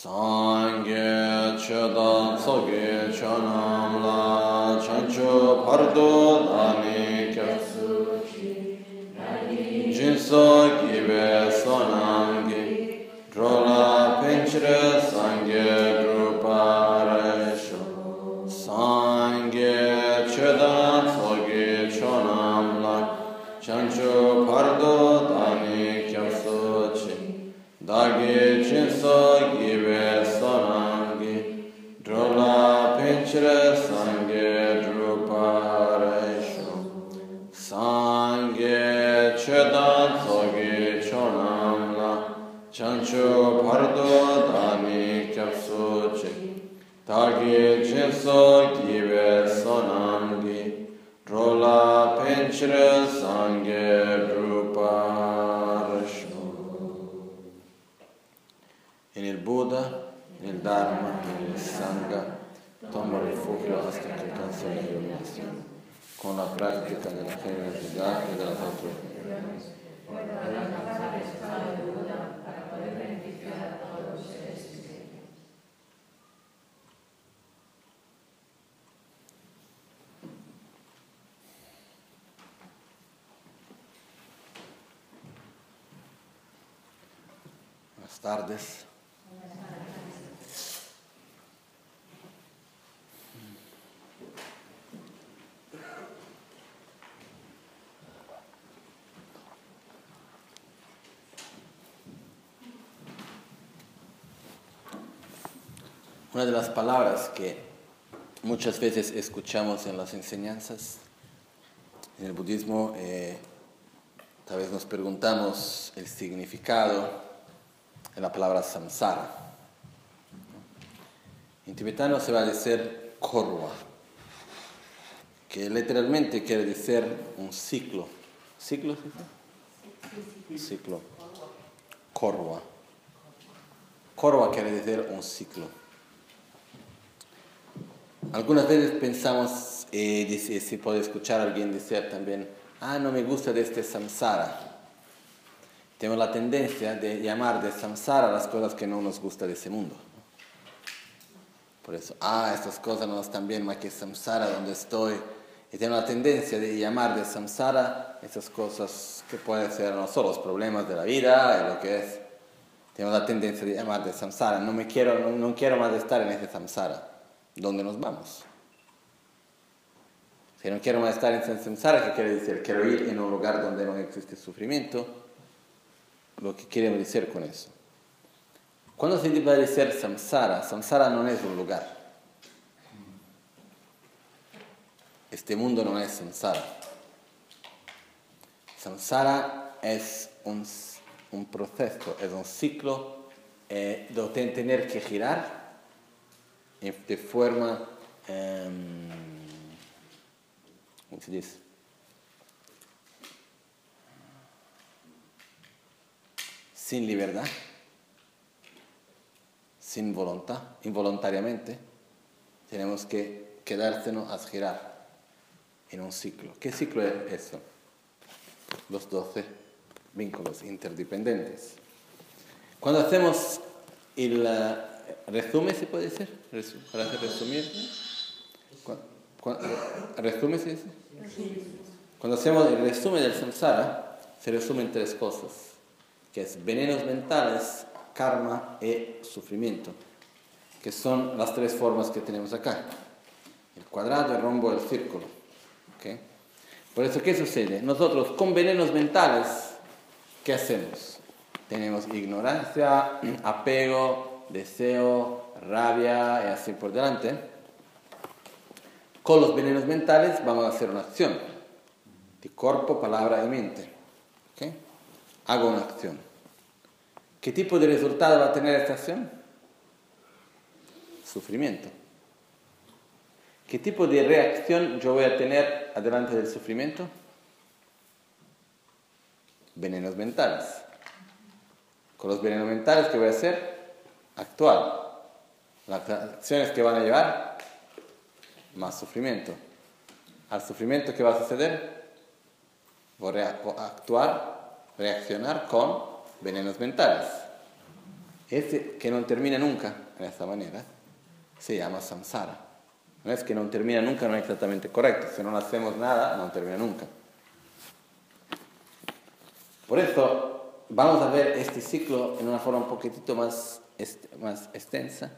sāṅgye chedam sāgye chanam la chancho pardo dāni kyatsu jinsa kive sanam Una de las palabras que muchas veces escuchamos en las enseñanzas en el budismo, eh, tal vez nos preguntamos el significado de la palabra samsara. En tibetano se va a decir korwa, que literalmente quiere decir un ciclo. ¿Ciclo? Ciclo. Korwa. Korwa quiere decir un ciclo. Algunas veces pensamos, eh, dice, se puede escuchar a alguien decir también, ah, no me gusta de este samsara. Tenemos la tendencia de llamar de samsara las cosas que no nos gusta de ese mundo. Por eso, ah, estas cosas no están bien, más que samsara donde estoy. Y tenemos la tendencia de llamar de samsara esas cosas que pueden ser no solo los problemas de la vida, y lo que es. Tenemos la tendencia de llamar de samsara. No, me quiero, no, no quiero más estar en ese samsara. ¿Dónde nos vamos? Si no quiero más estar en samsara, ¿qué quiere decir? Quiero ir en un lugar donde no existe sufrimiento. Lo que queremos decir con eso. Cuando se a decir samsara, samsara no es un lugar. Este mundo no es samsara. Samsara es un, un proceso, es un ciclo eh, de tener que girar de forma, um, ¿cómo se dice? Sin libertad, sin voluntad, involuntariamente, tenemos que quedársenos a girar en un ciclo. ¿Qué ciclo es eso? Los 12 vínculos interdependientes. Cuando hacemos el resumen, ¿se puede decir? Para resumir. ¿Resume se dice? Cuando hacemos el resumen del samsara, se resumen tres cosas, que es venenos mentales, karma y sufrimiento, que son las tres formas que tenemos acá. El cuadrado, el rombo, el círculo. ¿okay? Por eso, ¿qué sucede? Nosotros con venenos mentales, ¿qué hacemos? Tenemos ignorancia, apego, deseo, rabia y así por delante. Con los venenos mentales vamos a hacer una acción de cuerpo, palabra y mente. Hago una acción. ¿Qué tipo de resultado va a tener esta acción? Sufrimiento. ¿Qué tipo de reacción yo voy a tener adelante del sufrimiento? Venenos mentales. Con los venenos mentales, ¿qué voy a hacer? Actuar. Las acciones que van a llevar, más sufrimiento. Al sufrimiento, ¿qué va a suceder? Voy a actuar, reaccionar con venenos mentales. Ese que no termina nunca de esta manera se llama samsara. No es que no termina nunca, no es exactamente correcto. Si no hacemos nada, no termina nunca. Por eso vamos a ver este ciclo en una forma un poquitito más, más extensa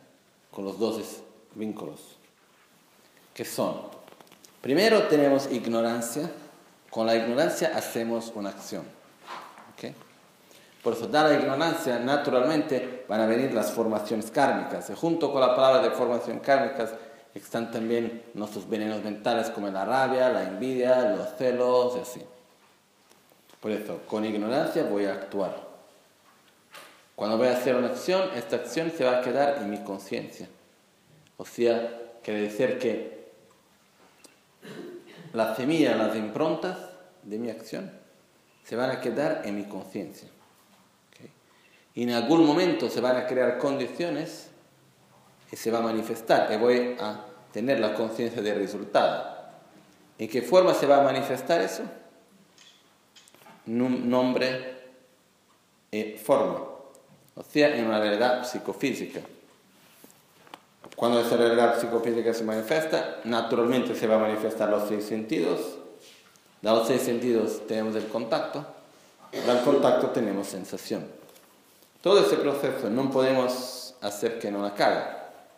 con los dos vínculos, que son, primero tenemos ignorancia, con la ignorancia hacemos una acción. Por eso, da la ignorancia, naturalmente van a venir las formaciones kármicas. Junto con la palabra de formación kármicas están también nuestros venenos mentales como la rabia, la envidia, los celos y así. Por eso, con ignorancia voy a actuar. Cuando voy a hacer una acción, esta acción se va a quedar en mi conciencia. O sea, quiere decir que las semillas, las improntas de mi acción se van a quedar en mi conciencia. Y en algún momento se van a crear condiciones y se va a manifestar y voy a tener la conciencia del resultado. ¿En qué forma se va a manifestar eso? Nombre y forma. O sea, en una realidad psicofísica. Cuando esa realidad psicofísica se manifiesta, naturalmente se va a manifestar los seis sentidos. De los seis sentidos tenemos el contacto. Del contacto tenemos sensación. Todo ese proceso no podemos hacer que no acabe.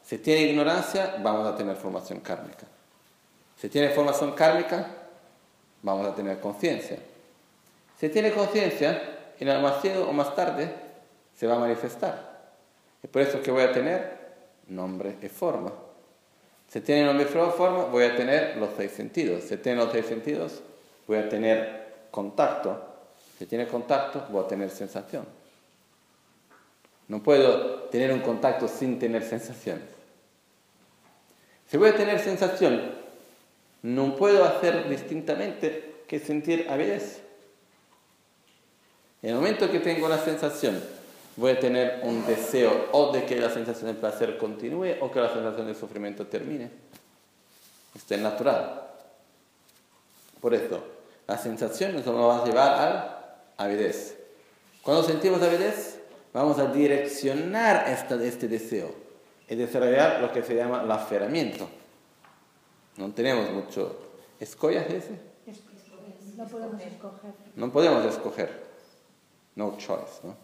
Si tiene ignorancia, vamos a tener formación kármica. Si tiene formación kármica, vamos a tener conciencia. Si tiene conciencia, en el más o más tarde se va a manifestar. Es por eso que voy a tener nombre y forma. Si tiene nombre y forma, voy a tener los seis sentidos. Si tiene los seis sentidos, voy a tener contacto. Si tiene contacto, voy a tener sensación. No puedo tener un contacto sin tener sensaciones. Si voy a tener sensación, no puedo hacer distintamente que sentir avidez. En el momento que tengo la sensación, voy a tener un deseo o de que la sensación de placer continúe o que la sensación de sufrimiento termine. Esto es natural. Por eso, la sensación nos va a llevar a la avidez. Cuando sentimos avidez, vamos a direccionar este deseo y desarrollar lo que se llama el aferramiento. No tenemos mucho. ¿Escollas ese? No podemos escoger. No podemos escoger. No choice, ¿no?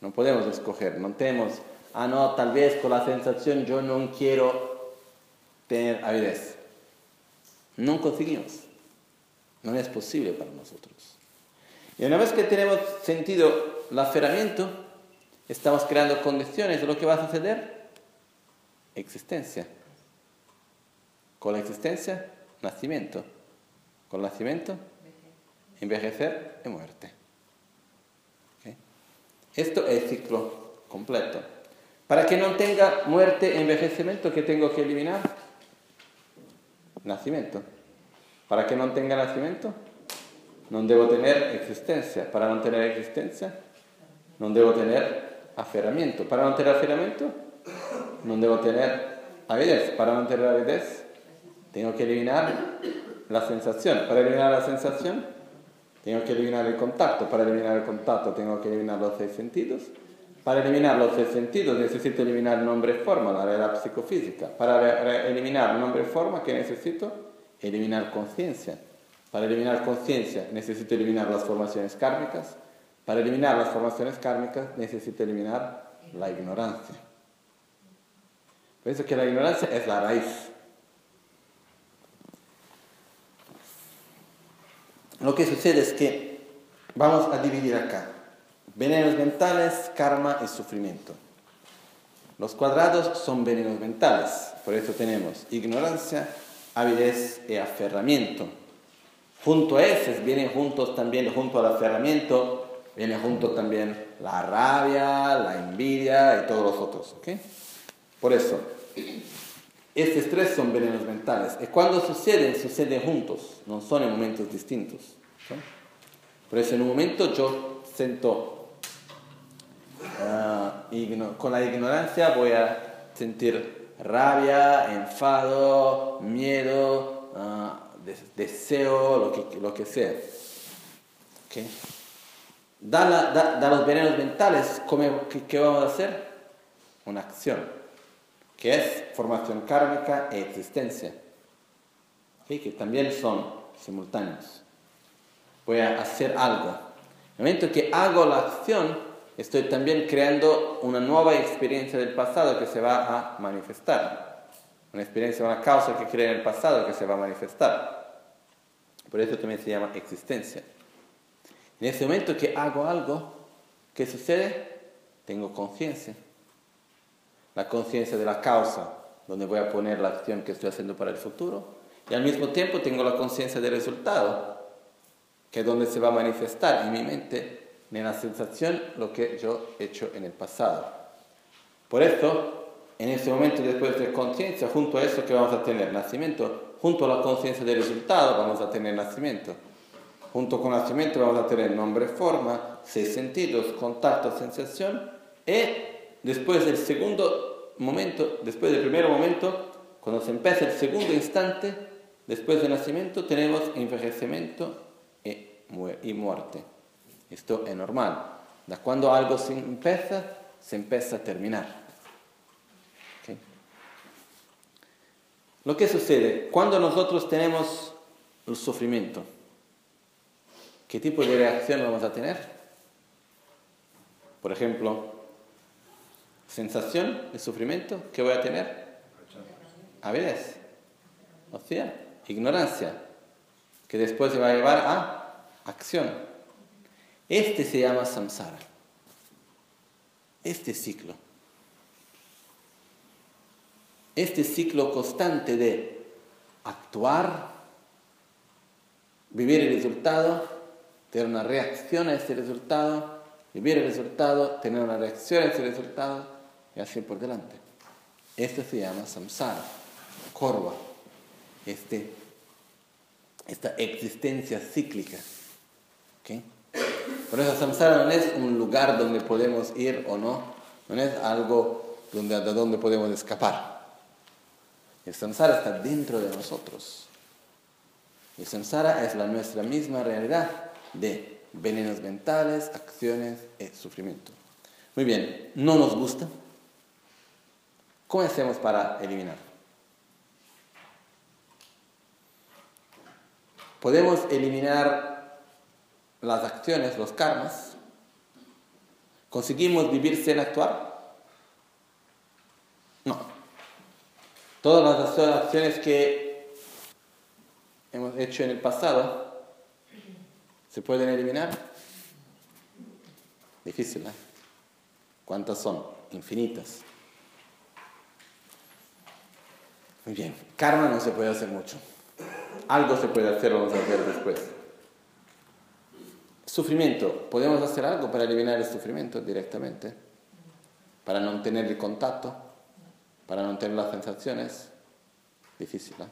No podemos escoger. No tenemos, ah, no, tal vez con la sensación yo no quiero tener avidez. No conseguimos. No es posible para nosotros. Y una vez que tenemos sentido el aferramiento, estamos creando condiciones de lo que va a suceder. Existencia. Con la existencia, nacimiento. Con el nacimiento, envejecer y muerte. Esto es ciclo completo. Para que no tenga muerte e envejecimiento, ¿qué tengo que eliminar? Nacimiento. Para que no tenga nacimiento, no debo tener existencia. Para no tener existencia, no debo tener aferramiento. Para no tener aferramiento, no debo tener avidez. Para no tener avidez, tengo que eliminar la sensación. Para eliminar la sensación, tengo que eliminar el contacto. Para eliminar el contacto, tengo que eliminar los seis sentidos. Para eliminar los seis sentidos necesito eliminar nombre y forma, la realidad psicofísica. Para eliminar nombre y forma, ¿qué necesito? Eliminar conciencia. Para eliminar conciencia necesito eliminar las formaciones kármicas. Para eliminar las formaciones kármicas necesito eliminar la ignorancia. Pienso que la ignorancia es la raíz. Lo que sucede es que vamos a dividir acá. Venenos mentales, karma y sufrimiento. Los cuadrados son venenos mentales, por eso tenemos ignorancia, avidez y aferramiento. Junto a esos vienen juntos también, junto al aferramiento, viene junto también la rabia, la envidia y todos los otros. Por eso, estos tres son venenos mentales. Y cuando suceden, suceden juntos, no son en momentos distintos. Por eso en un momento yo siento, ah, con la ignorancia voy a sentir rabia, enfado, miedo, uh, deseo, lo que, lo que sea. da, da, los venenos mentales, ¿qué, ¿qué vamos a hacer? Una acción, que es formación kármica e existencia, que también son simultáneos. Voy a hacer algo. En el momento que hago la acción, estoy también creando una nueva experiencia del pasado que se va a manifestar. Una experiencia, una causa que crea en el pasado que se va a manifestar. Por eso también se llama existencia. En ese momento que hago algo, ¿qué sucede? Tengo conciencia. La conciencia de la causa, donde voy a poner la acción que estoy haciendo para el futuro. Y al mismo tiempo tengo la conciencia del resultado, que es donde se va a manifestar en mi mente, en la sensación, lo que yo he hecho en el pasado. Por eso, en ese momento después de conciencia, junto a eso que vamos a tener nacimiento, junto a la conciencia del resultado vamos a tener nacimiento. Junto con nacimiento vamos a tener nombre, forma, seis sentidos, contacto, sensación. Y después del segundo momento, después del primer momento, cuando se empieza el segundo instante, después del nacimiento tenemos envejecimiento y muerte. Esto es normal. Da cuando algo se empieza, se empieza a terminar. Lo que sucede cuando nosotros tenemos el sufrimiento, ¿qué tipo de reacción vamos a tener? Por ejemplo, sensación de sufrimiento, ¿qué voy a tener? Avidez, o sea, ignorancia, que después se va a llevar a acción. Este se llama samsara. Este ciclo. Este ciclo constante de actuar, vivir el resultado, tener una reacción a ese resultado, vivir el resultado, tener una reacción a ese resultado y así por delante. Este se llama samsara, corva, este, esta existencia cíclica. Por eso samsara no es un lugar donde podemos ir o no, no es algo donde, de donde podemos escapar. El samsara está dentro de nosotros. El samsara es la nuestra misma realidad de venenos mentales, acciones y sufrimiento. Muy bien, no nos gusta. ¿Cómo hacemos para eliminarlo? Podemos eliminar las acciones, los karmas, ¿conseguimos vivir sin actuar? No. Todas las acciones que hemos hecho en el pasado se pueden eliminar. Difícil, ¿eh? ¿Cuántas son? Infinitas. Karma no se puede hacer mucho. Algo se puede hacer, vamos a ver después. Sufrimiento. ¿Podemos hacer algo para eliminar el sufrimiento directamente? Para no tener el contacto, para no tener las sensaciones. Difícil. ¿eh?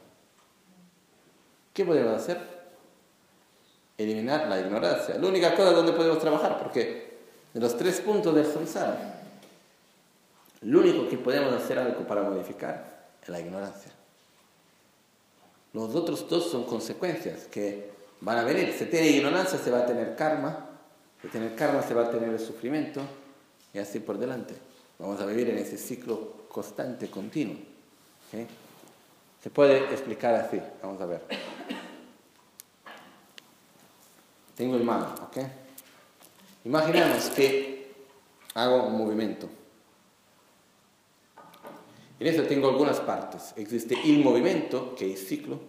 ¿Qué podemos hacer? Eliminar la ignorancia. La única cosa donde podemos trabajar, porque de los tres puntos del samsara, lo único que podemos hacer algo para modificar la ignorancia. Los otros dos son consecuencias que van a venir. Si tiene ignorancia se va a tener karma, si tener karma se va a tener el sufrimiento y así por delante. Vamos a vivir en ese ciclo constante, continuo. Se puede explicar así, vamos a ver. Tengo el mano, ¿ok? Imaginemos que hago un movimiento. En eso tengo algunas partes. Existe el movimiento, que es ciclo,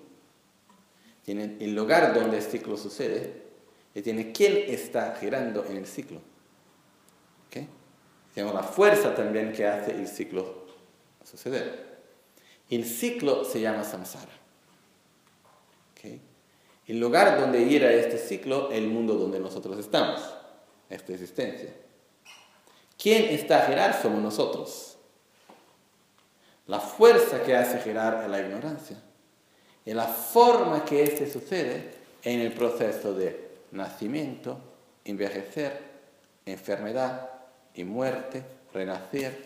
tiene el lugar donde el ciclo sucede y tiene quién está girando en el ciclo. ¿Okay? Tenemos la fuerza también que hace el ciclo suceder. El ciclo se llama samsara. ¿Okay? El lugar donde gira este ciclo es el mundo donde nosotros estamos, esta existencia. ¿Quién está a girar? Somos nosotros. La fuerza que hace girar es la ignorancia. Y la forma que este sucede en el proceso de nacimiento, envejecer, enfermedad y muerte, renacer,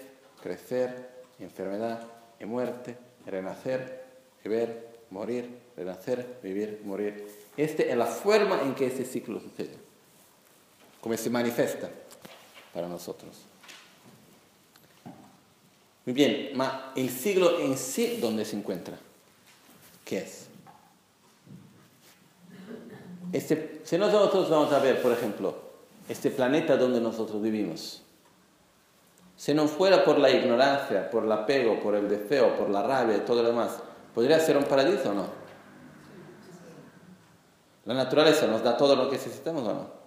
crecer, enfermedad y muerte, renacer, vivir, morir, renacer, vivir, morir. Esta es la forma en que este ciclo sucede. cómo se manifiesta para nosotros. Muy bien, ma el siglo en sí, ¿dónde se encuentra? ¿Qué es? Este, si nosotros vamos a ver, por ejemplo, este planeta donde nosotros vivimos, si no fuera por la ignorancia, por el apego, por el deseo, por la rabia y todo lo demás, ¿podría ser un paraíso o no? La naturaleza nos da todo lo que necesitamos o no?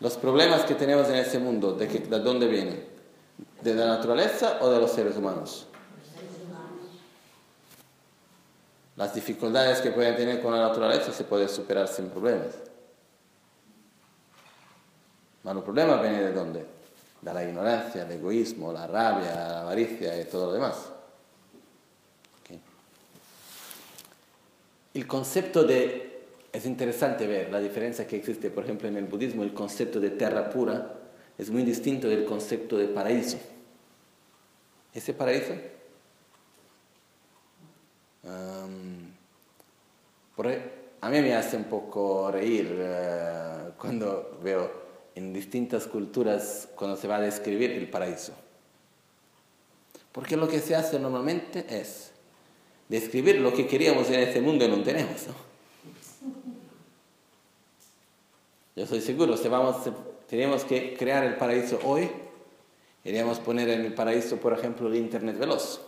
Los problemas que tenemos en este mundo, ¿de, que, de dónde vienen? ¿De la naturaleza o de los seres humanos? Las dificultades que pueden tener con la naturaleza se pueden superar sin problemas. Pero el problema viene de dónde? De la ignorancia, el egoísmo, la rabia, la avaricia y todo lo demás. El concepto de... Es interesante ver la diferencia que existe, por ejemplo, en el budismo, el concepto de tierra pura es muy distinto del concepto de paraíso. Ese paraíso a mí me hace un poco reír eh, cuando veo en distintas culturas cuando se va a describir el paraíso. Porque lo que se hace normalmente es describir lo que queríamos en este mundo y no tenemos. Yo soy seguro, vamos, tenemos que crear el paraíso hoy, iríamos poner en el paraíso, por ejemplo, el Internet veloz.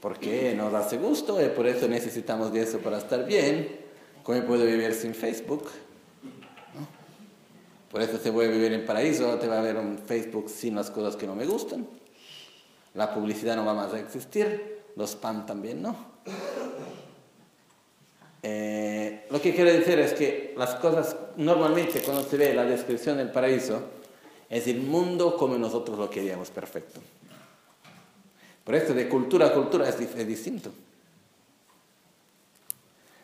Porque nos hace gusto y por eso necesitamos de eso para estar bien. ¿Cómo puedo vivir sin Facebook? Por eso se voy a vivir en paraíso, te va a ver un Facebook sin las cosas que no me gustan. La publicidad no va más a existir, los spam también no. Eh, lo que quiero decir es que las cosas, normalmente cuando se ve la descripción del paraíso, es el mundo como nosotros lo queríamos perfecto. Por eso de cultura a cultura es, distinto.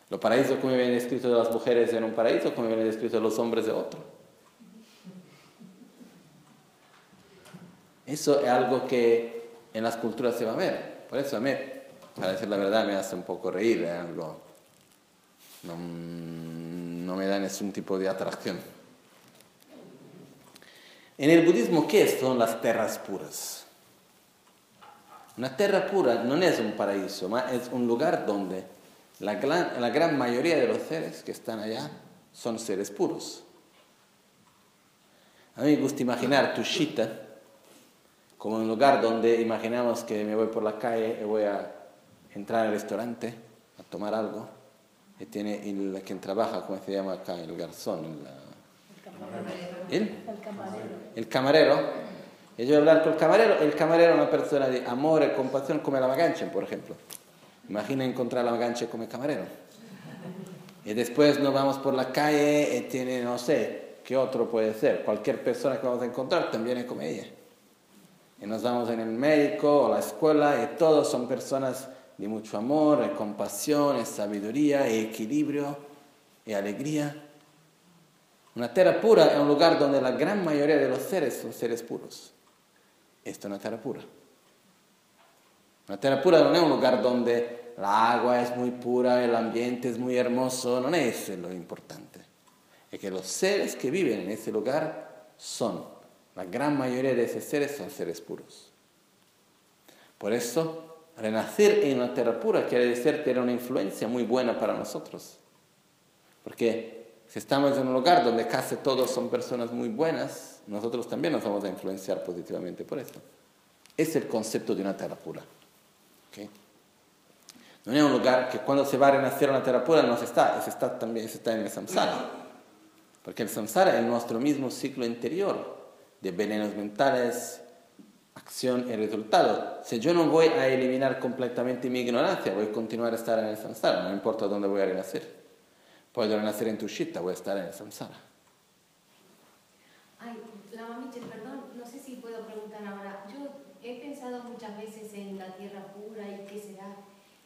Los paraísos como viene escrito de las mujeres en un paraíso, como viene escrito de los hombres de otro. Eso es algo que en las culturas se va a ver. Por eso a mí, para decir la verdad, me hace un poco reír, es algo no, me da ningún tipo de atracción. En el budismo, ¿qué son las tierras puras? Una tierra pura no es un paraíso, es un lugar donde la gran, la gran mayoría de los seres que están allá son seres puros. A mí me gusta imaginar Tushita como un lugar donde imaginamos que me voy por la calle y voy a entrar al restaurante a tomar algo y tiene el quien trabaja, ¿cómo se llama acá? El garzón. El, ¿El? camarero. El camarero. Y yo a hablar con el camarero. El camarero es una persona de amor y compasión como la Maganche, por ejemplo. Imagina encontrar la Maganche como camarero. Y después nos vamos por la calle y tiene, no sé, ¿qué otro puede ser? Cualquier persona que vamos a encontrar también es como ella. Y nos vamos en el médico o la escuela y todos son personas de mucho amor, de compasión, de sabiduría, de equilibrio y alegría. Una tierra pura es un lugar donde la gran mayoría de los seres son seres puros. Esto es una tierra pura. Una tierra pura no es un lugar donde la agua es muy pura, el ambiente es muy hermoso, no es lo importante. Es que los seres que viven en ese lugar son, la gran mayoría de esos seres son seres puros. Por eso Renacer en una tierra pura quiere decir tener una influencia muy buena para nosotros. Porque si estamos en un lugar donde casi todos son personas muy buenas, nosotros también nos vamos a influenciar positivamente por eso. Es el concepto de una tierra pura. No es un lugar que cuando se va a renacer una tierra pura no se está, se está también se está en el samsara. Porque el samsara es nuestro mismo ciclo interior de venenos mentales, acción y resultado. Si yo no voy a eliminar completamente mi ignorancia, voy a continuar a estar en el samsara, no importa dónde voy a renacer. Puedo renacer en Tushita, voy a estar en el samsara. Ay, la mamiche, perdón, no sé si puedo preguntar ahora. Yo he pensado muchas veces en la tierra pura y qué será.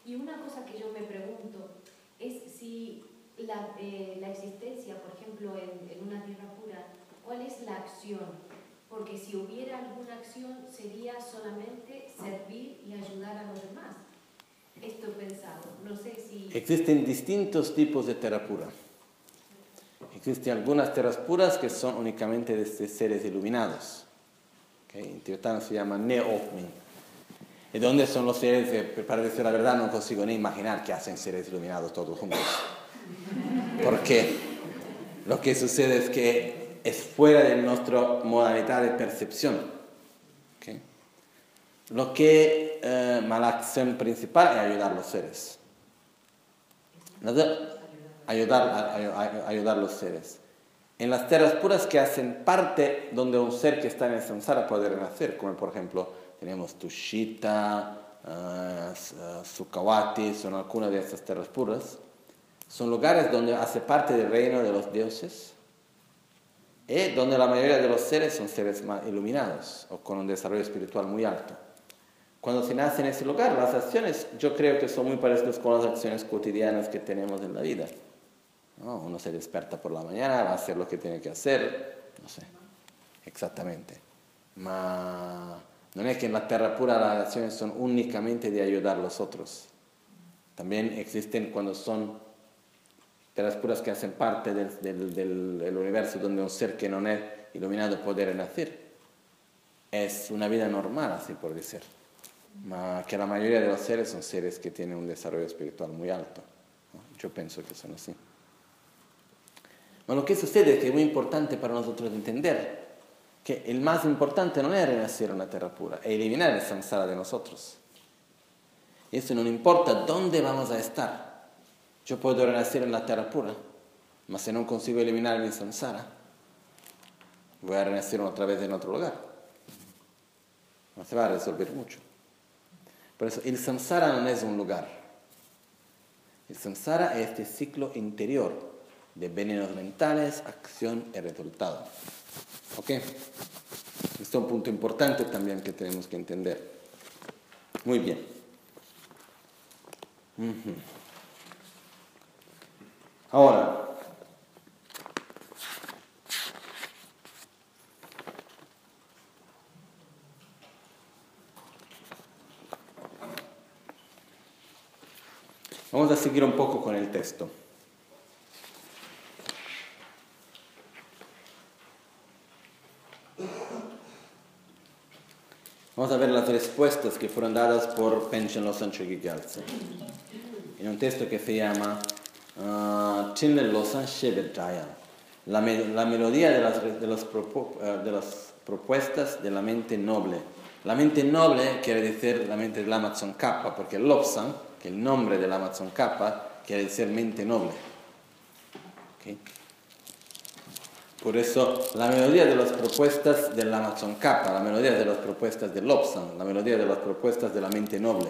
Y una cosa que yo me pregunto es si la, eh, la existencia, por ejemplo, en, en una tierra pura, ¿cuál es la acción? Porque si hubiera alguna acción sería solamente servir y ayudar a los demás. esto pensado. No sé si... Existen distintos tipos de tierra pura. Existen algunas tierras puras que son únicamente de seres iluminados. En tibetano se llama Neokmin. ¿Y dónde son los seres? para decir la verdad, no consigo ni imaginar que hacen seres iluminados todos juntos. Porque lo que sucede es que es fuera de nuestra modalidad de percepción. Lo que eh, la acción principal es ayudar a los seres. Ayudar a, ayudar los seres. En las tierras puras que hacen parte donde un ser que está en el samsara puede renacer, como por ejemplo tenemos Tushita, uh, Sukawati, son algunas de estas tierras puras. Son lugares donde hace parte del reino de los dioses y donde la mayoría de los seres son seres más iluminados o con un desarrollo espiritual muy alto. Cuando se nace en ese lugar, las acciones yo creo que son muy parecidas con las acciones cotidianas que tenemos en la vida. Uno se despierta por la mañana, va a hacer lo que tiene que hacer, no sé, exactamente. Ma no es que en la tierra pura las acciones son únicamente de ayudar a los otros. También existen cuando son tierras puras que hacen parte del, del, del universo donde un ser que no es iluminado puede renacer. Es una vida normal, así por decir ma que la mayoría de los seres son seres que tienen un desarrollo espiritual muy alto. Yo pienso que son así. Pero lo que sucede es que es muy importante para nosotros entender que el más importante no es renacer en una tierra pura, es eliminar el samsara de nosotros. Y eso no importa dónde vamos a estar. Yo puedo renacer en la tierra pura, pero si no consigo eliminar mi samsara, voy a renacer otra vez en otro lugar. No se va a resolver mucho. Por eso el samsara no es un lugar. El samsara es este ciclo interior de venenos mentales, acción y resultado. ¿Ok? Este es un punto importante también que tenemos que entender. Muy bien. Ahora, Vamos a seguir un poco con el texto. Vamos a ver las respuestas que fueron dadas por Pension Losan Gyaltsen. En un texto que se llama uh, Losan la, la melodía de las, de, las uh, de las propuestas de la mente noble. La mente noble quiere decir la mente del Amazon Kappa, porque Lobsan que el nombre del Amazon Kappa quiere decir mente noble. Por eso la melodía de las propuestas del Amazon Kappa, la melodía de las propuestas del Lobsan, la melodía de las propuestas de la mente noble.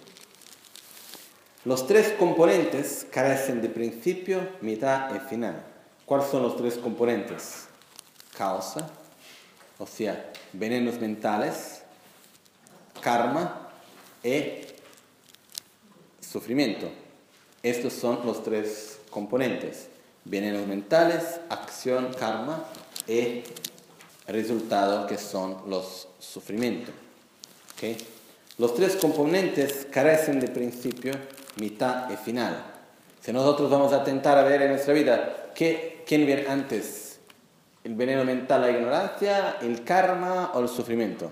Los tres componentes carecen de principio, mitad y final. ¿Cuáles son los tres componentes? Causa, o sea, venenos mentales, karma y sufrimiento. Estos son los tres componentes. Venenos mentales, acción, karma y resultado que son los sufrimientos. Los tres componentes carecen de principio, mitad y final. Si nosotros vamos a intentar a ver en nuestra vida ¿qué, quién viene antes, el veneno mental, la ignorancia, el karma o el sufrimiento.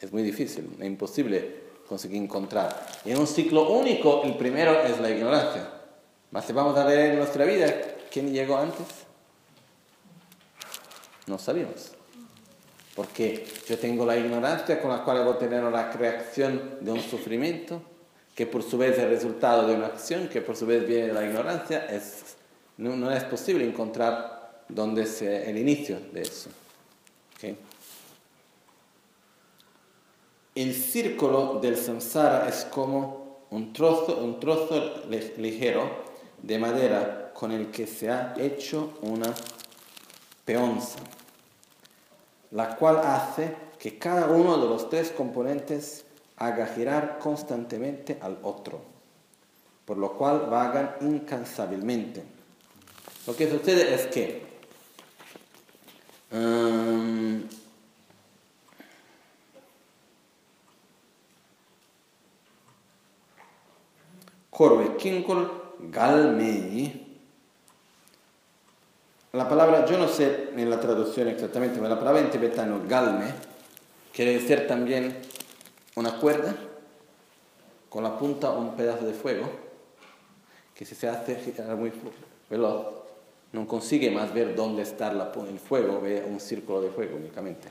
Es muy difícil, es imposible conseguir encontrar. Y en un ciclo único, el primero es la ignorancia. Mas si vamos a ver en nuestra vida, ¿quién llegó antes? No sabemos. Porque yo tengo la ignorancia con la cual voy a tener la creación de un sufrimiento, que por su vez es resultado de una acción, que por su vez viene de la ignorancia. Es, no, no es posible encontrar donde es el inicio de eso. el círculo del samsara es como un trozo, un trozo ligero de madera con el que se ha hecho una peonza, la cual hace que cada uno de los tres componentes haga girar constantemente al otro, por lo cual vagan incansablemente. Lo que sucede es que um, Corve Galmei. La palabra, yo no sé en la traducción exactamente, pero la palabra en tibetano Galme quiere decir también una cuerda con la punta un pedazo de fuego que si se hace muy veloz no consigue más ver dónde está el fuego, ve un círculo de fuego únicamente.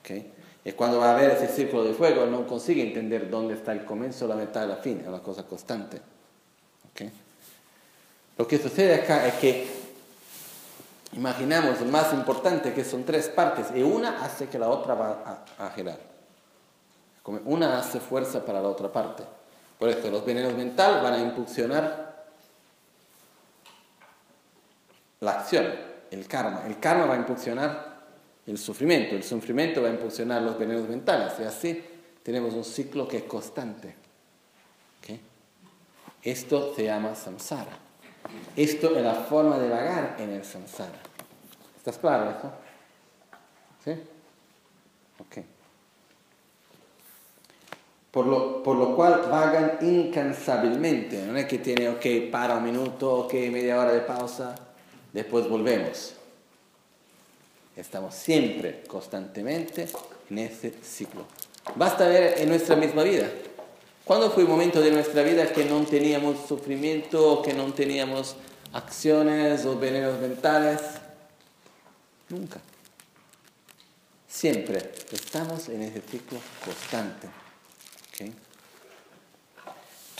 ¿Okay? Y cuando va a ver ese círculo de fuego no consigue entender dónde está el comienzo, la mitad y la fin, es una cosa constante. Lo que sucede acá es que imaginamos el más importante que son tres partes y una hace que la otra va a, a girar. Una hace fuerza para la otra parte. Por esto los venenos mentales van a impulsionar la acción, el karma. El karma va a impulsionar el sufrimiento, el sufrimiento va a impulsionar los venenos mentales y así tenemos un ciclo que es constante. Esto se llama samsara. Esto es la forma de vagar en el samsara. ¿Estás claro eso? ¿Sí? Ok. Por lo, por lo, cual vagan incansablemente. No es que tiene, ok, para un minuto, ok, media hora de pausa después volvemos. Estamos siempre, constantemente en ese ciclo. Basta ver en nuestra misma vida. ¿Cuándo fue un momento de nuestra vida que no teníamos sufrimiento, que no teníamos acciones o venenos mentales? Nunca. Siempre estamos en ese ciclo constante.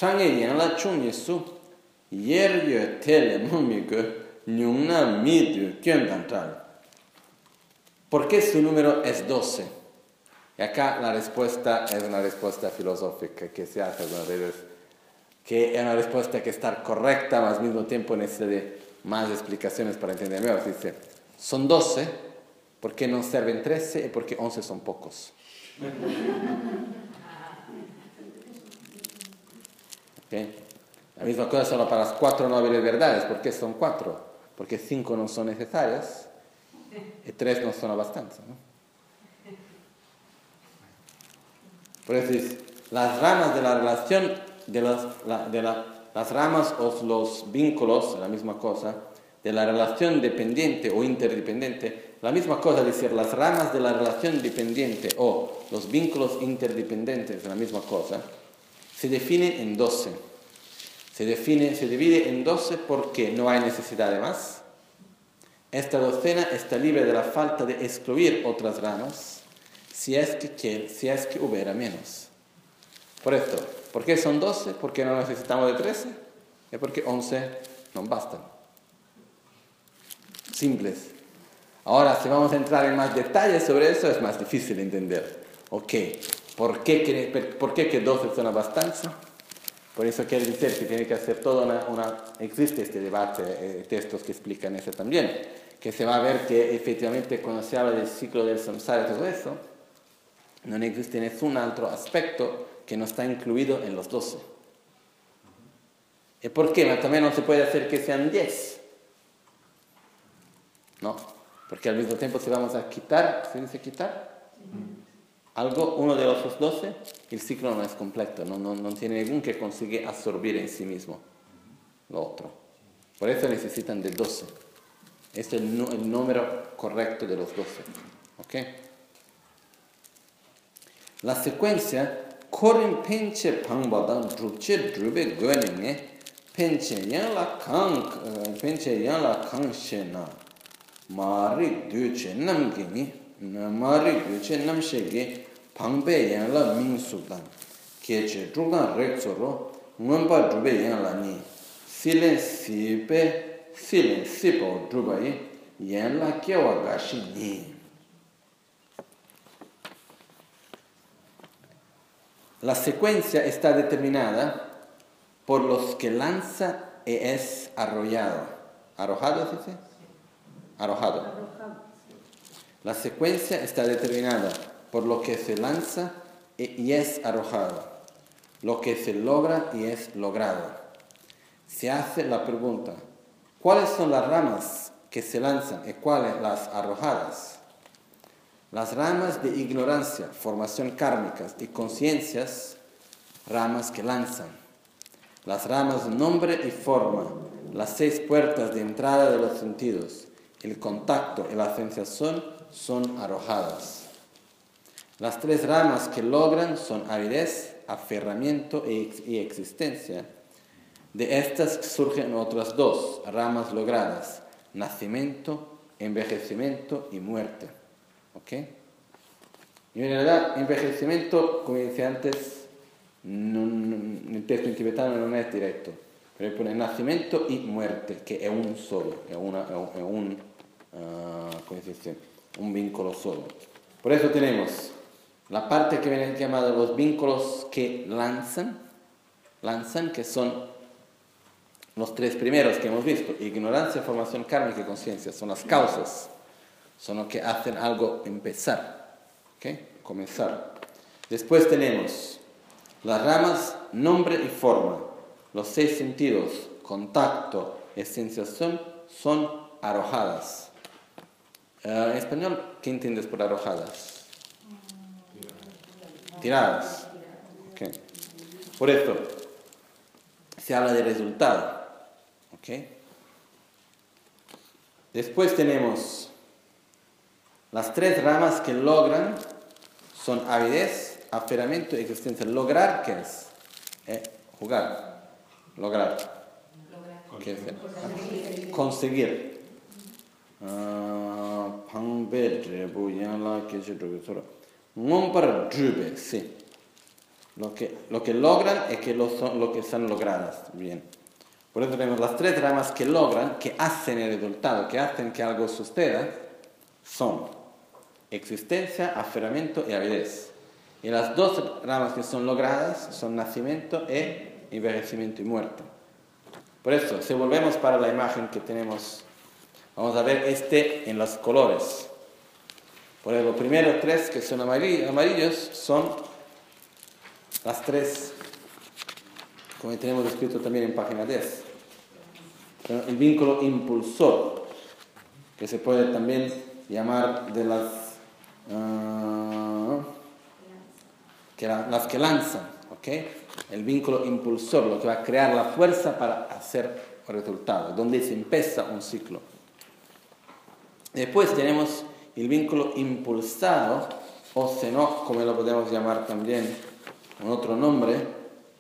¿Okay? la yer tele ¿Por qué su número es 12? Y acá la respuesta es una respuesta filosófica que se hace algunas veces, que es una respuesta que está correcta, mas al mismo tiempo necesita más explicaciones para entender mejor. Dice, son 12, ¿por qué no sirven 13 y por qué 11 son pocos? La misma cosa solo para las cuatro nobles verdades, ¿por qué son cuatro? porque cinco no son necesarias y tres no son bastantes. ¿no? Por eso las ramas de la relación, de, de las ramas o los vínculos, la misma cosa, de la relación dependiente o interdependiente, la misma cosa, es decir, las ramas de la relación dependiente o los vínculos interdependientes, la misma cosa, se definen en 12. Se, define, se divide en 12 porque no hay necesidad de más. Esta docena está libre de la falta de excluir otras ramas si es que, si es que hubiera menos. Por esto, ¿por qué son 12? Porque no necesitamos de 13? Es porque 11 no bastan. Simples. Ahora, si vamos a entrar en más detalles sobre eso, es más difícil entender. Ok, ¿por qué, por qué que 12 son bastantes? Por eso quiere decir que tiene que hacer toda una, existe este debate, eh, textos que explican eso también, que se va a ver que efectivamente cuando se habla del ciclo del samsara y todo eso, no existe ningún otro aspecto que no está incluido en los 12. ¿Y por qué? También no se puede hacer que sean 10. No, porque al mismo tiempo si vamos a quitar, ¿se dice quitar? Algo, uno de los 12, el ciclo no es completo, no, no, no tiene ningún que consigue absorber en sí mismo lo otro. Por eso necesitan de 12. Este es el, el número correcto de los 12. ¿Ok? La secuencia korin penche pangbadan drupche drube gönenge penche yang la kang penche yang la kang she na mari duche namgini mari duche namshege pangpe yang la tsoro ngonpa dhubbe yang la la secuencia está determinada por los que lanza y es arrollado. ¿Arrojado se? Arrojado. La secuencia está determinada por lo que se lanza y es arrojado, lo que se logra y es logrado. Se hace la pregunta, ¿cuáles son las ramas que se lanzan y cuáles las arrojadas? Las ramas de ignorancia, formación kármicas y conciencias, ramas que lanzan. Las ramas nombre y forma, las seis puertas de entrada de los sentidos, el contacto y la sensación son arrojadas. Las tres ramas que logran son avidez, aferramiento y existencia. De estas surgen otras dos ramas logradas, nacimiento, envejecimiento y muerte. ¿Ok? Y en realidad, envejecimiento, como decía antes, el texto en tibetano no es directo, pero pone nacimiento y muerte, que es un solo, es, una, es un, uh, un vínculo solo. Por eso tenemos la parte que viene llamada los vínculos que lanzan, lanzan, que son los tres primeros que hemos visto, ignorancia, formación kármica y conciencia, son las causas, son los que hacen algo empezar, ¿okay? comenzar. Después tenemos las ramas, nombre y forma, los seis sentidos, contacto y son arrojadas. Eh, en español, ¿qué entiendes por arrojadas? tiradas. Por esto, se habla de resultado. Después tenemos las tres ramas que logran son avidez, aferramiento y existencia. Lograr, ¿qué es? Eh, jugar. Lograr. ¿Qué es? Conseguir. Ah, para drube, sí. Lo que, lo que logran es que lo, son, lo que están logradas. Bien. Por eso tenemos las tres ramas que logran, que hacen el resultado, que hacen que algo suceda, son existencia, aferramiento y avidez. Y las dos ramas que son logradas son nacimiento e envejecimiento y muerte. Por eso, si volvemos para la imagen que tenemos, vamos a ver este en los colores. Por ejemplo, los primeros tres que son amarillos son las tres, como tenemos escrito también en página 10. El vínculo impulsor, que se puede también llamar de las, ah, que las que lanzan, ¿ok? El vínculo impulsor, lo que va a crear la fuerza para hacer el resultado, donde se empieza un ciclo. Después tenemos el vínculo impulsado, o seno, como lo podemos llamar también con otro nombre,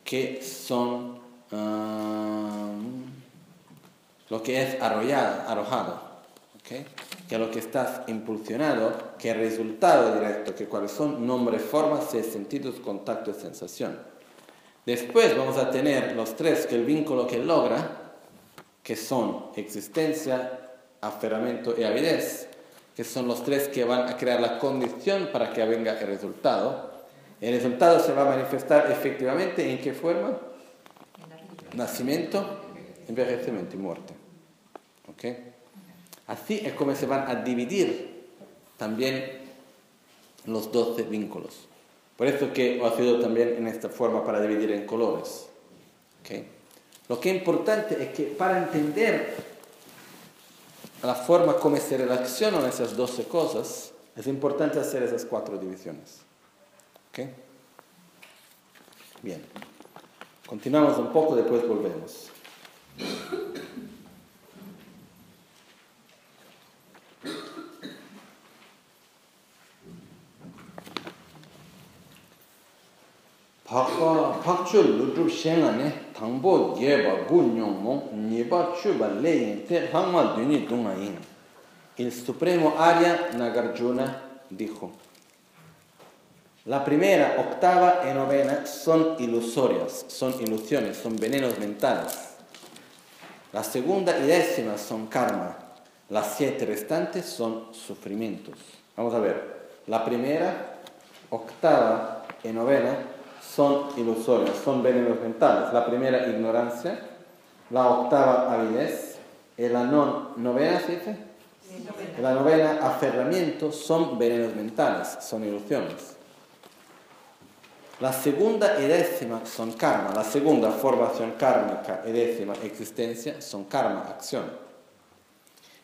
que son um, lo que es arrollado, arrojado, que es lo que estás impulsionado, que es resultado directo, que cuáles son nombre, forma, seis sentidos, contacto y sensación. Después vamos a tener los tres que el vínculo que logra, que son existencia, aferramiento y avidez que son los tres que van a crear la condición para que venga el resultado. El resultado se va a manifestar efectivamente en qué forma? Nacimiento, envejecimiento y muerte. ¿Ok? Así es como se van a dividir también los 12 vínculos. Por eso que ha sido también en esta forma para dividir en colores. ¿Ok? Lo que es importante es que para entender la forma como se relacionan esas 12 cosas, es importante hacer esas cuatro divisiones. ¿Ok? Bien. Continuamos un poco, después volvemos. 박 chul ludrub shenga ne tangbo yeba gu nyong mong nipa chuba leyin te hangma duni dunga yin. Il Supremo Arya Nagarjuna dijo, la primera, octava y novena son ilusorias, son ilusiones, son venenos mentales. La segunda y décima son karma. Las siete restantes son sufrimientos. Vamos a ver. La primera, octava y novena son ilusorios, son venenos mentales. La primera, ignorancia. La octava, avidez. Y la novena, ¿se dice? La novena, aferramiento, son venenos mentales, son ilusiones. La segunda y décima son karma. La segunda formación kármica y décima existencia son karma, acción.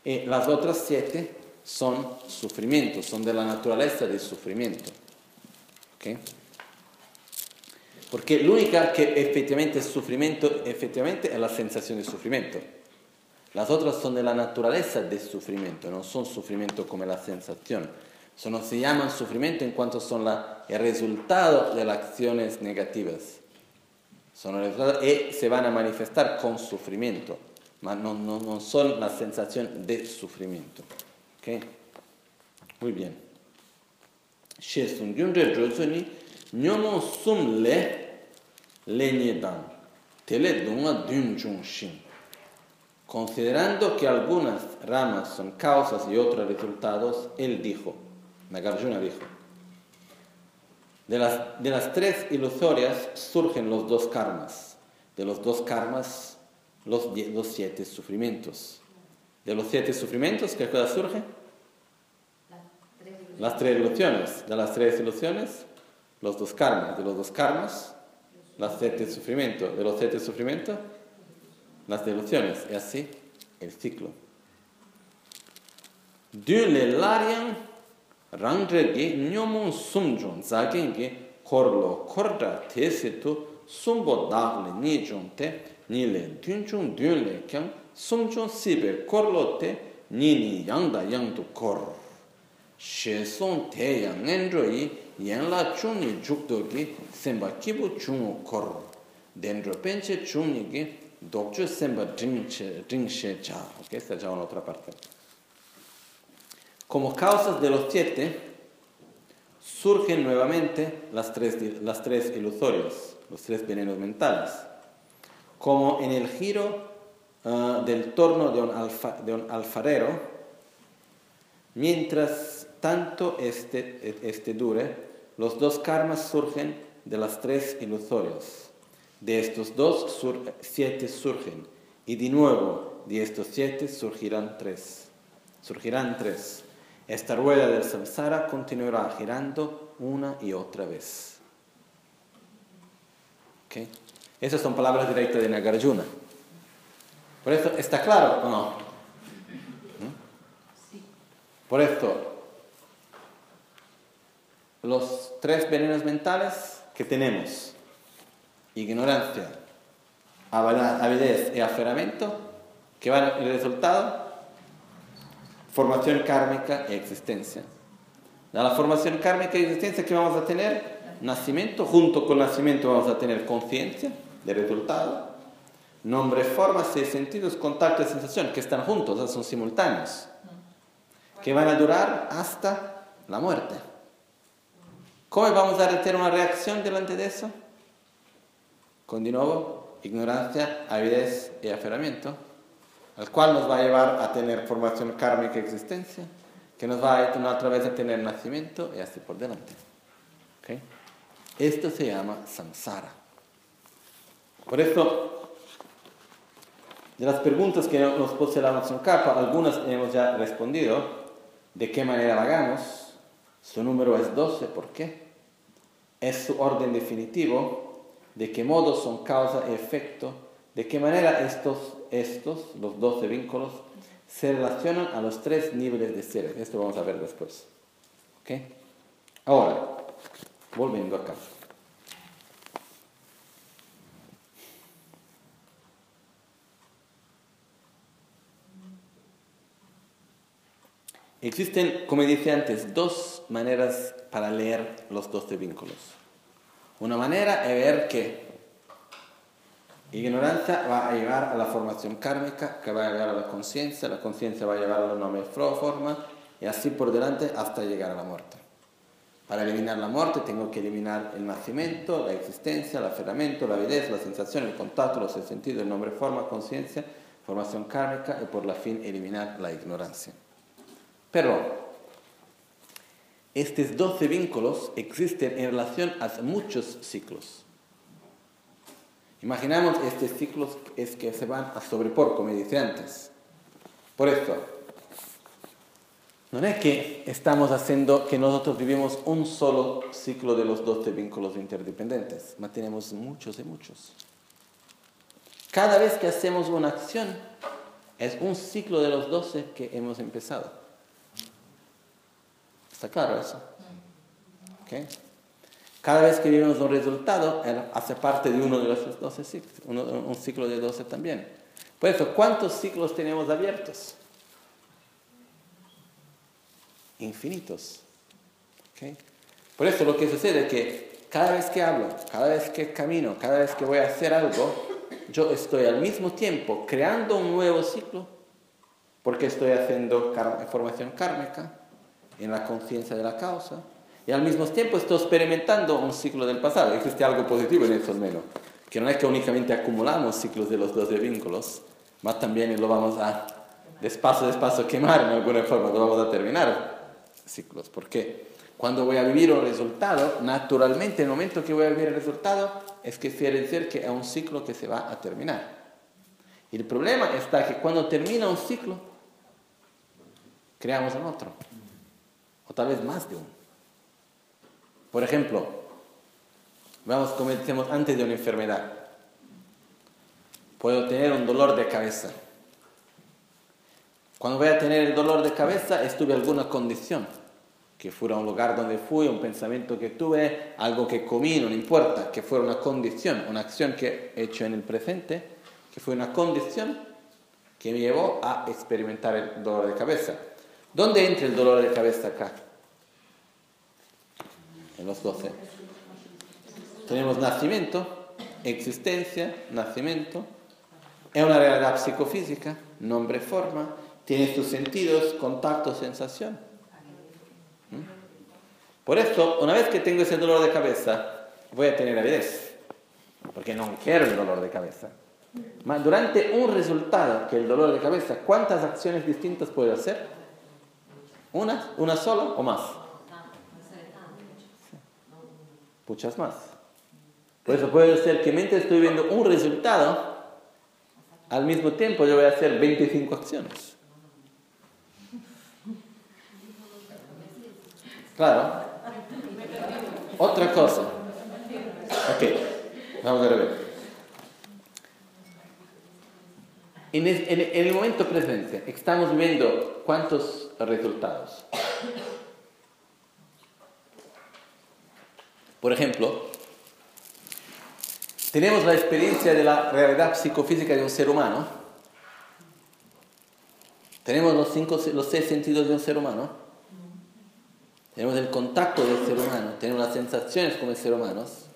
Y las otras siete son sufrimiento, son de la naturaleza del sufrimiento. ¿Okay? Porque l'unica que efectivamente es sufrimiento, efectivamente es la sensación de sufrimiento. Las otras son de la naturaleza del sufrimiento, no son sufrimiento como la sensación. Solo se llaman sufrimiento en cuanto son la, el resultado de las acciones negativas. Son y se van a manifestar con sufrimiento, pero no, no, no son la sensación de sufrimiento. Muy bien. Nyomo sum le le dan tele dunga dun chung shin considerando que algunas ramas son causas y otros resultados él dijo Nagarjuna dijo de las, de las tres ilusorias surgen los dos karmas de los dos karmas los, los siete sufrimientos de los siete sufrimientos ¿qué cosa surge? las tres ilusiones de las tres ilusiones los dos karmas, de los dos karmas, las siete sufrimientos, de los siete sufrimientos, las delusiones, y así el ciclo. Dün le larian rangre ge nyomun sumjon zagen ge korlo korda tesitu sumbo dagle ni jonte ni le dünchun dün le kyang sumjon sibe korlo te ni ni yangda yangdu kor she son te yang enro yi yen la chung ni juk do ki semba kibu chung kor. Dendro penche chung ni ki dokchu semba dring she cha. Ok, esta es ya una otra parte. Como causas de los siete surgen nuevamente las tres, las tres ilusorios los tres venenos mentales. Como en el giro uh, del torno de un, alfa, de un alfarero mientras tanto este, este dure los dos karmas surgen de las tres ilusorios. De estos dos, siete surgen. Y de nuevo, de estos siete surgirán tres. Surgirán tres. Esta rueda del samsara continuará girando una y otra vez. ¿Okay? Esas son palabras directas de Nagarjuna. Por eso, ¿está claro o no? ¿Mm? Por esto, los tres venenos mentales que tenemos, ignorancia, avidez y aferramiento, que van el resultado, formación kármica y existencia. La formación kármica y existencia que vamos a tener, nacimiento, junto con nacimiento vamos a tener conciencia de resultado, nombre, forma, seis sentidos, contacto y sensación, que están juntos, son simultáneos, que van a durar hasta la muerte. ¿Cómo vamos a tener una reacción delante de eso? Con de nuevo, ignorancia, avidez y aferramiento, al cual nos va a llevar a tener formación kármica y existencia, que nos va a otra vez a tener nacimiento y así por delante. ¿Okay? Esto se llama samsara. Por eso, de las preguntas que nos puse la Amazon Capa, algunas hemos ya respondido. ¿De qué manera hagamos? Su número es 12, ¿por qué? es su orden definitivo, de qué modo son causa y efecto, de qué manera estos, estos, los 12 vínculos, se relacionan a los tres niveles de seres. Esto vamos a ver después. ¿Ok? Ahora, volviendo acá. Existen, como dije antes, dos maneras para leer los 12 vínculos. Una manera es ver que ignorancia va a llevar a la formación kármica, que va a llevar a la conciencia, la conciencia va a llevar a la forma, y así por delante hasta llegar a la muerte. Para eliminar la muerte tengo que eliminar el nacimiento, la existencia, el aferramiento, la avidez, la sensación, el contacto, los sentidos, el nombre, forma, conciencia, formación kármica y por la fin eliminar la ignorancia. Pero estos 12 vínculos existen en relación a muchos ciclos. Imaginamos estos ciclos es que se van a sobrepor, como dije antes. Por esto, no es que estamos haciendo que nosotros vivimos un solo ciclo de los 12 vínculos interdependientes, tenemos muchos y muchos. Cada vez que hacemos una acción, es un ciclo de los 12 que hemos empezado. ¿Está claro eso? ¿Okay? Cada vez que vivimos un resultado, hace parte de uno de los 12 ciclos, un ciclo de 12 también. Por eso, ¿cuántos ciclos tenemos abiertos? Infinitos. ¿Okay? Por eso lo que sucede es que cada vez que hablo, cada vez que camino, cada vez que voy a hacer algo, yo estoy al mismo tiempo creando un nuevo ciclo, porque estoy haciendo formación kármica, en la conciencia de la causa y al mismo tiempo estoy experimentando un ciclo del pasado. Existe algo positivo en eso al menos, que no es que únicamente acumulamos ciclos de los dos de vínculos, más también lo vamos a despacio, despacio quemar en alguna forma, lo vamos a terminar ciclos. ¿Por qué? Cuando voy a vivir un resultado, naturalmente el momento que voy a vivir el resultado es que quiere decir que es un ciclo que se va a terminar. Y el problema está que cuando termina un ciclo, creamos un otro o tal vez más de uno. Por ejemplo, vamos como decíamos antes de una enfermedad. Puedo tener un dolor de cabeza. Cuando voy a tener el dolor de cabeza, estuve alguna condición. Que fuera un lugar donde fui, un pensamiento que tuve, algo que comí, no importa, que fuera una condición, una acción que he hecho en el presente, que fue una condición que me llevó a experimentar el dolor de cabeza. ¿Dónde entra el dolor de cabeza acá? En los 12. Tenemos nacimiento, existencia, nacimiento. Es una realidad psicofísica, nombre, forma. Tiene sus sentidos, contacto, sensación. ¿Mm? Por eso, una vez que tengo ese dolor de cabeza, voy a tener avidez. Porque no quiero el dolor de cabeza. durante un resultado, que el dolor de cabeza, ¿cuántas acciones distintas puedo hacer? ¿Una? ¿Una sola o más? Muchas más. Por eso puede ser que mientras estoy viendo un resultado, al mismo tiempo yo voy a hacer 25 acciones. Claro. Otra cosa. Ok, vamos a ver. En, el momento presente estamos viendo cuántos resultados. Por ejemplo, tenemos la experiencia de la realidad psicofísica de un ser humano. Tenemos los, cinco, los seis sentidos de un ser humano. Tenemos el contacto del ser humano. Tenemos las sensaciones como ser humanos.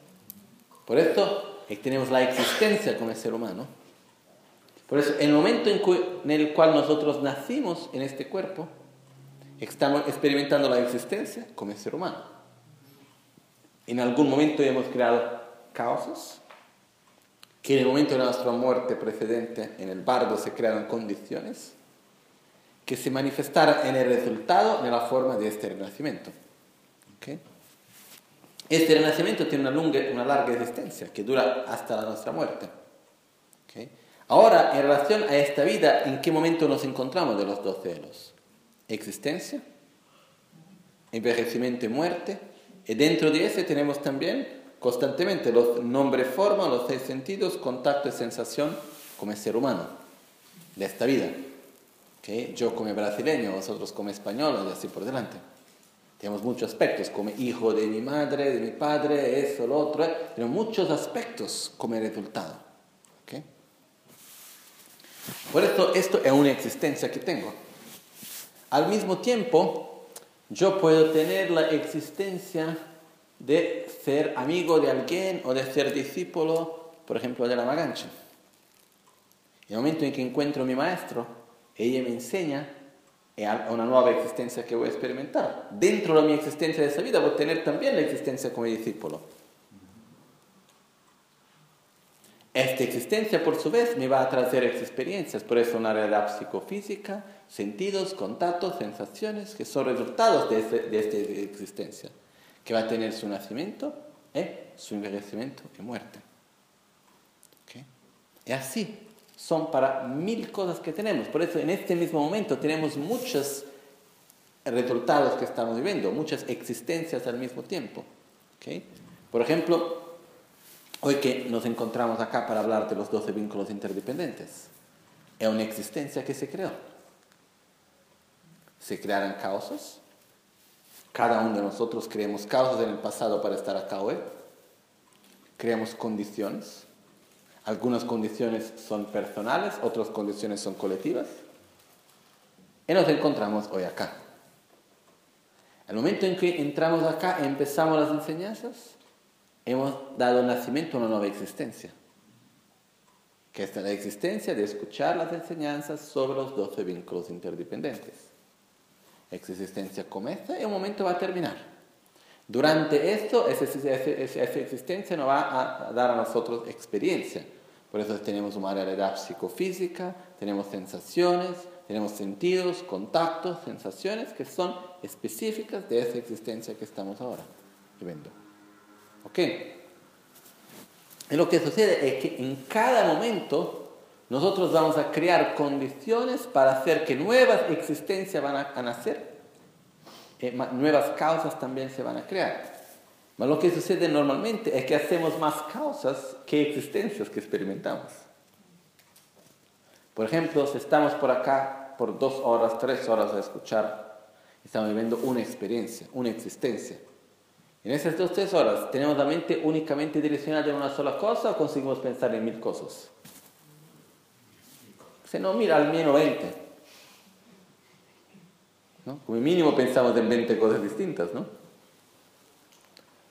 Por esto tenemos la existencia como ser humano. Por eso, en el momento en, el cual nosotros nacimos en este cuerpo, estamos experimentando la existencia como ser humano. En algún momento hemos creado causas, que en el momento de nuestra muerte precedente en el bardo se crearon condiciones que se manifestaron en el resultado de la forma de este renacimiento. Este renacimiento tiene una, una larga existencia que dura hasta nuestra muerte. Ahora, en relación a esta vida, ¿en qué momento nos encontramos de los dos celos? Existencia, envejecimiento y muerte. Y dentro de ese tenemos también constantemente los nombres, forma, los seis sentidos, contacto y sensación como ser humano de esta vida. Yo como brasileño, vosotros como español y así por delante. Tenemos muchos aspectos, como hijo de mi madre, de mi padre, eso, lo otro. Tenemos muchos aspectos como resultado. Por eso esto es una existencia que tengo. Al mismo tiempo, yo puedo tener la existencia de ser amigo de alguien o de ser discípulo, por ejemplo, de la Magancha. En el momento en que encuentro a mi maestro, ella me enseña una nueva existencia que voy a experimentar. Dentro de mi existencia de esa vida voy a tener también la existencia como discípulo. esta existencia, por su vez, me va a traer experiencias, por eso una realidad psicofísica, sentidos, contactos, sensaciones, que son resultados de, este, esta existencia, que va a tener su nacimiento, ¿eh? su envejecimiento y muerte. Y así son para mil cosas que tenemos. Por eso en este mismo momento tenemos muchos resultados que estamos viviendo, muchas existencias al mismo tiempo. Por ejemplo, hoy que nos encontramos acá para hablar de los 12 vínculos interdependentes, es una existencia que se creó. Se crearon causas. Cada uno de nosotros creamos causas en el pasado para estar acá hoy. Creamos condiciones. Algunas condiciones son personales, otras condiciones son colectivas. Y nos encontramos hoy acá. El momento en que entramos acá y empezamos las enseñanzas, hemos dado nacimiento a una nueva existencia, que es la existencia de escuchar las enseñanzas sobre los 12 vínculos interdependentes. Existencia comienza y un momento va a terminar. Durante esto, esa, existencia nos va a dar a nosotros experiencia. Por eso tenemos una realidad psicofísica, tenemos sensaciones, tenemos sentidos, contactos, sensaciones que son específicas de esa existencia que estamos ahora viviendo. ¿Ok? Y lo que sucede es que en cada momento nosotros vamos a crear condiciones para hacer que nuevas existencias van a, nacer, eh, nuevas causas también se van a crear. Pero lo que sucede normalmente es que hacemos más causas que existencias que experimentamos. Por ejemplo, si estamos por acá por dos horas, tres horas a escuchar. Estamos viviendo una experiencia, una existencia. En esas dos, tres horas, ¿tenemos la mente únicamente direccionada en una sola cosa o conseguimos pensar en mil cosas? Si no, mira, al menos 20. ¿no? Como mínimo pensamos en 20 cosas distintas, ¿no?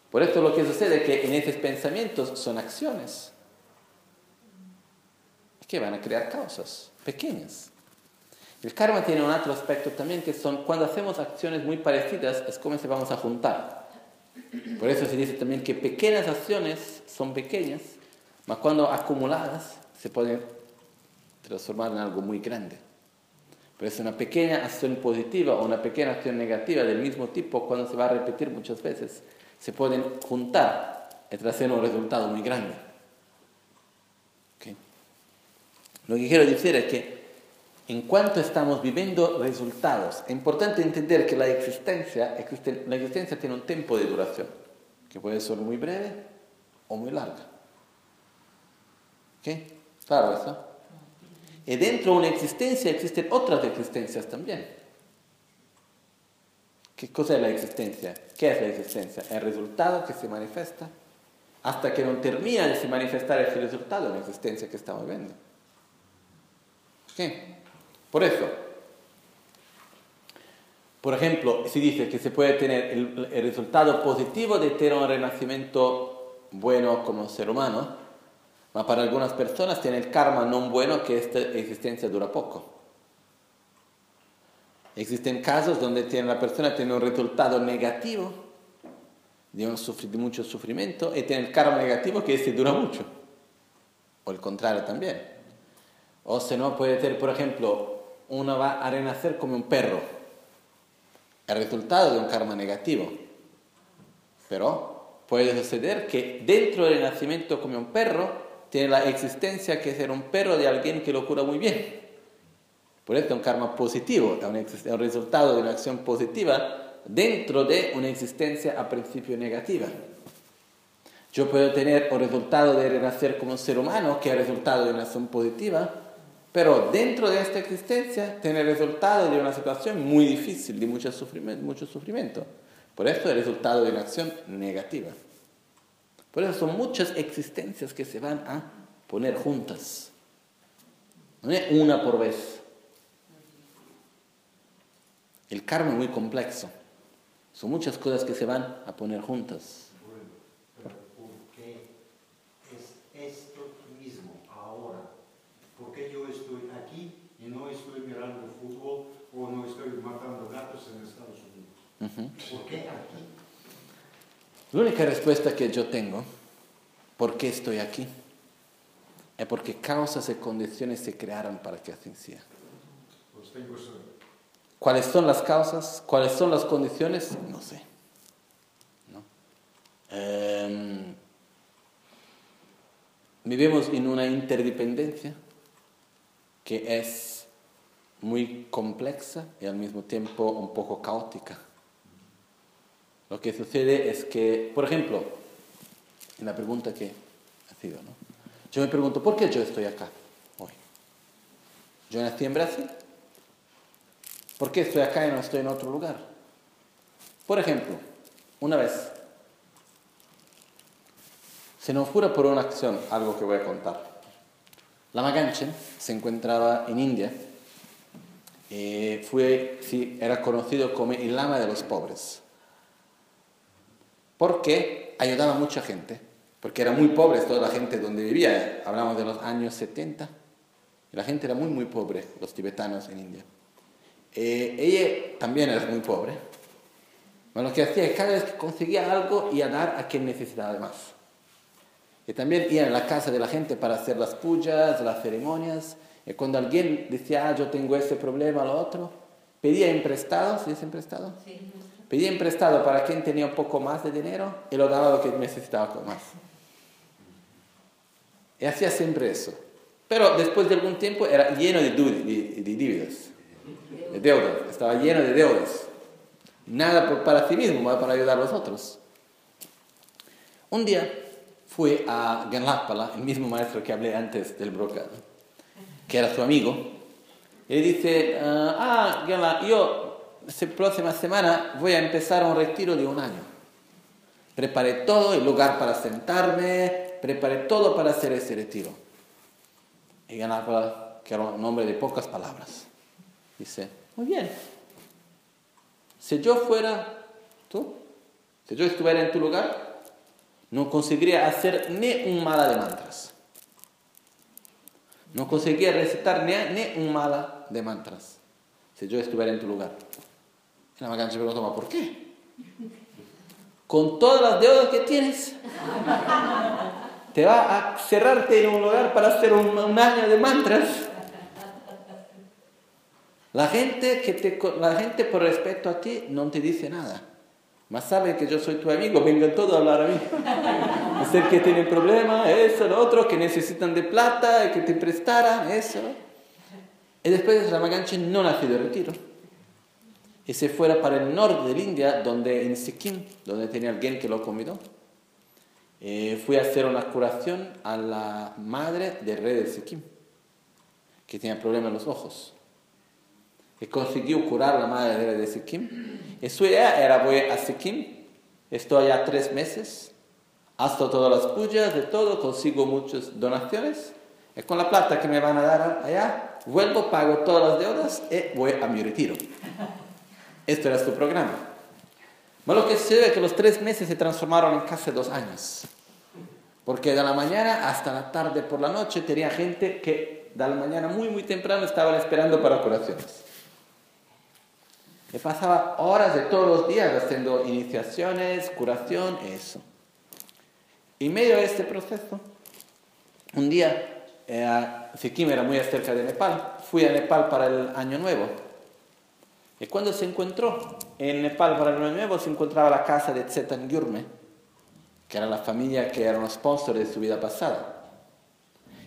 Por esto lo que sucede es que en esos pensamientos son acciones que van a crear causas pequeñas. El karma tiene un otro aspecto también que son cuando hacemos acciones muy parecidas es como se vamos a juntar. Por eso se dice también que pequeñas acciones son pequeñas, pero cuando acumuladas se pueden transformar en algo muy grande. Por eso una pequeña acción positiva o una pequeña acción negativa del mismo tipo, cuando se va a repetir muchas veces, se pueden juntar y traer un resultado muy grande. Lo que quiero decir es que en cuanto estamos viviendo resultados. Es importante entender que la existencia, tiene un tiempo de duración, que puede ser muy breve o muy larga. ¿Ok? Claro eso. Y dentro de una existencia existen otras existencias también. ¿Qué cosa es la existencia? ¿Qué es la existencia? El resultado que se manifiesta hasta que no termina de se manifestar ese resultado la existencia que estamos viendo. Por eso, por ejemplo, se dice que se puede tener el, resultado positivo de tener un renacimiento bueno como ser humano, pero para algunas personas tiene el karma no bueno que esta existencia dura poco. Existen casos donde tiene, la persona tiene un resultado negativo de, mucho sufrimiento y tiene el karma negativo que este dura mucho. O el contrario también. O se no puede tener, por ejemplo, uno va a renacer como un perro. El resultado de un karma negativo. Pero puede suceder que dentro del nacimiento como un perro tiene la existencia que ser un perro de alguien que lo cura muy bien. Por eso es un karma positivo, es un resultado de una acción positiva dentro de una existencia a principio negativa. Yo puedo tener el resultado de renacer como un ser humano, que es resultado de una acción positiva, pero dentro de esta existencia tiene el resultado de una situación muy difícil, de mucho sufrimiento. Mucho sufrimiento. Por eso es resultado de una acción negativa. Por eso son muchas existencias que se van a poner juntas. No es una por vez. El karma es muy complejo. Son muchas cosas que se van a poner juntas. o no estoy matando gatos en Estados Unidos. ¿Por qué aquí? La única respuesta que yo tengo, ¿por qué estoy aquí? es porque causas y condiciones se crearon para que así sea. ¿Cuáles son las causas? ¿Cuáles son las condiciones? No sé. Em, vivimos en una interdependencia que es muy compleja y al mismo tiempo un poco caótica. Lo que sucede es que, por ejemplo, en la pregunta que ha sido, ¿no? Yo me pregunto, ¿por qué yo estoy acá hoy? Yo nací en Brasil. ¿Por qué estoy acá y no estoy en otro lugar? Por ejemplo, una vez, se nos fuera por una acción, algo que voy a contar. La Maganchen se encontraba en India. Eh, fue, sí, era conocido como el lama de los pobres. Porque ayudaba a mucha gente porque era muy pobre toda la gente donde vivía, hablamos de los años 70, y la gente era muy, muy pobre, los tibetanos en India. Eh, ella también era muy pobre, pero lo que hacía es cada vez que conseguía algo iba a dar a quien necesitaba más. Y también iba a la casa de la gente para hacer las pujas, las ceremonias, y cuando alguien decía, ah, yo tengo ese problema, lo otro, pedía emprestado, ¿sí es emprestado? Sí. Pedía emprestado para quien tenía un poco más de dinero y lo daba lo que necesitaba más. Y hacía siempre eso. Pero después de algún tiempo era lleno de, dívidas, de deudas, estaba lleno de deudas. Nada para sí mismo, para ayudar a los otros. Un día fui a Ganlapala, el mismo maestro que hablé antes del Broca, que era su amigo, y le dice, ah, Ganla, yo próxima semana voy a empezar un retiro de un año. Preparé todo, el lugar para sentarme, preparé todo para hacer ese retiro. Y ganaba, que era un nombre de pocas palabras. Dice, muy bien, si yo fuera tú, si yo estuviera en tu lugar, no conseguiría hacer ni un mala de mantras. No conseguiría recitar ni, ni un mala de mantras si yo estuviera en tu lugar. Y la Magancha preguntó, ¿por qué? Con todas las deudas que tienes, te va a cerrarte en un lugar para hacer un, año de mantras. La gente, que te, la gente por respeto a ti no te dice nada. Más sabe que yo soy tu amigo, vengan todos a hablar a mí. Es el que tiene problemas, eso, lo otro, que necesitan de plata, que te prestaran, eso. Y después Ramaganchi no nació de retiro. Y se fuera para el norte de India, donde en Sikkim, donde tenía alguien que lo convidó. Eh, fui a hacer una curación a la madre del rey de Sikkim, que tenía problemas en los ojos. Y consiguió curar a la madre del rey de Sikkim. Y su idea era voy a Sikkim, estoy allá tres meses, hasta todas las pujas, de todo, consigo muchas donaciones. Y con la plata que me van a dar allá, vuelvo, pago todas las deudas y voy a mi retiro. Esto era su programa. Pero lo que sucede es que los tres meses se transformaron en casi dos años. Porque de la mañana hasta la tarde por la noche tenía gente que de la mañana muy, muy temprano estaban esperando para curaciones. Y pasaba horas de todos los días haciendo iniciaciones, curación, eso. Y en medio de este proceso, un día, eh, Sikkim era muy cerca de Nepal, fui a Nepal para el Año Nuevo. Y cuando se encontró en Nepal para el Nuevo, se encontraba la casa de Tsetan Gyurme, que era la familia que eran los sponsors de su vida pasada,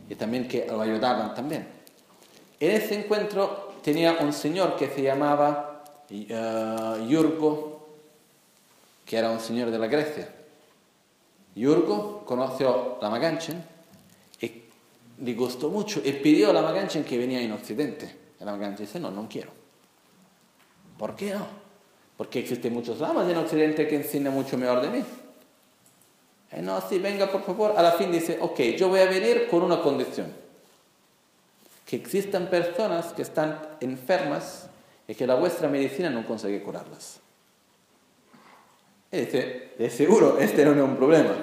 y también que lo ayudaban también. En ese encuentro tenía un señor que se llamaba uh, Yurgo, que era un señor de la Grecia. Yurgo conoció la Maganchen y le gustó mucho y pidió a la Maganchen que venía en Occidente. La Maganchen dice, no, no quiero. ¿Por qué no? Porque existen muchos lamas en Occidente que enseñan mucho mejor de mí. Eh, no, sí, venga por favor. A la fin dice, ok, yo voy a venir con una condición. Que existan personas que están enfermas y que la vuestra medicina no consigue curarlas. Y dice, de seguro, este no es un problema.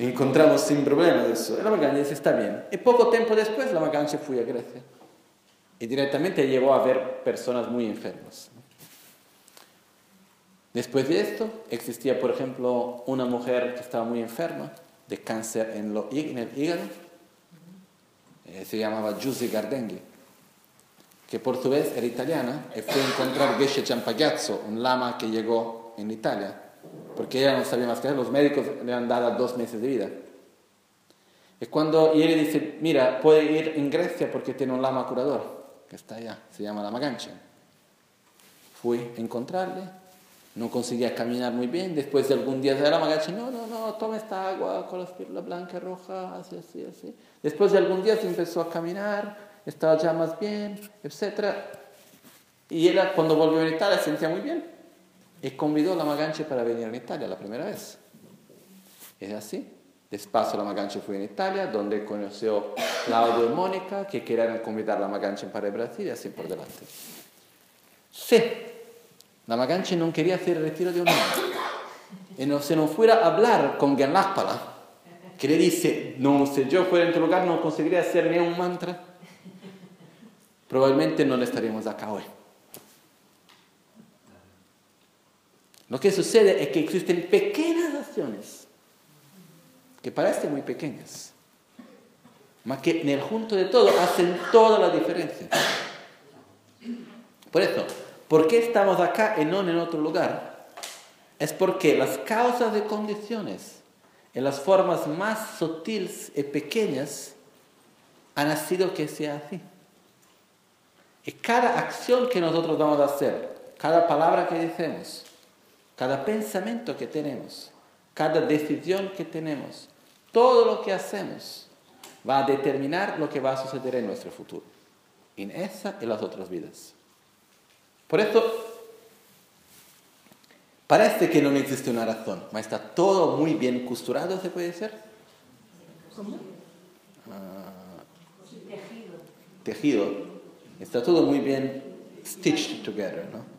Encontramos sin problema eso. Y la Magancia dice, está bien. Y poco tiempo después la Magancia fue a Grecia y directamente llevó a ver personas muy enfermas. Después de esto, existía, por ejemplo, una mujer que estaba muy enferma de cáncer en, el hígado eh, se llamaba Giuseppe Gardenghi, que por su vez era italiana y fue a encontrar Geshe un lama que llegó en Italia, porque ella no sabía más que los médicos le han dado dos meses de vida. Y cuando y él dice, mira, puede ir en Grecia porque tiene un lama curador, que está allá, se llama Lama Ganchen. Fui a encontrarle, no conseguía caminar muy bien, después de algún día de Lama Ganchen, no, no, no, toma esta agua con la espirula blanca, roja, así, así, así. Después de algún día se empezó a caminar, estaba ya más bien, etc. Y él cuando volvió a Italia se sentía muy bien y convidó a la Maganche para venir a Italia la primera vez. Es así. Despacio la Maganche fue en Italia, donde conoció Claudio y Mónica, que querían convidar a la Maganche para Brasil y así por delante. Sí, la Maganche no quería hacer el retiro de un año. Y no, se no fuera a hablar con Ganlápala, que le dice, no, si yo fuera en tu lugar no conseguiría hacer ni un mantra, probablemente no estaríamos acá hoy. Lo que sucede es que existen pequeñas acciones que parecen muy pequeñas, mas que en el junto de todo hacen toda la diferencia. Por eso, ¿por qué estamos acá y no en otro lugar? Es porque las causas de condiciones en las formas más sutiles y pequeñas han nacido que sea así. Y cada acción que nosotros vamos a hacer, cada palabra que decimos, cada pensamiento que tenemos, cada decisión que tenemos, todo lo que hacemos va a determinar lo que va a suceder en nuestro futuro, en esa y las otras vidas. Por eso, parece que no existe una razón, pero está todo muy bien costurado, ¿se puede decir? ¿Cómo? Ah, Tejido. tejido. Está todo muy bien stitched together, ¿no?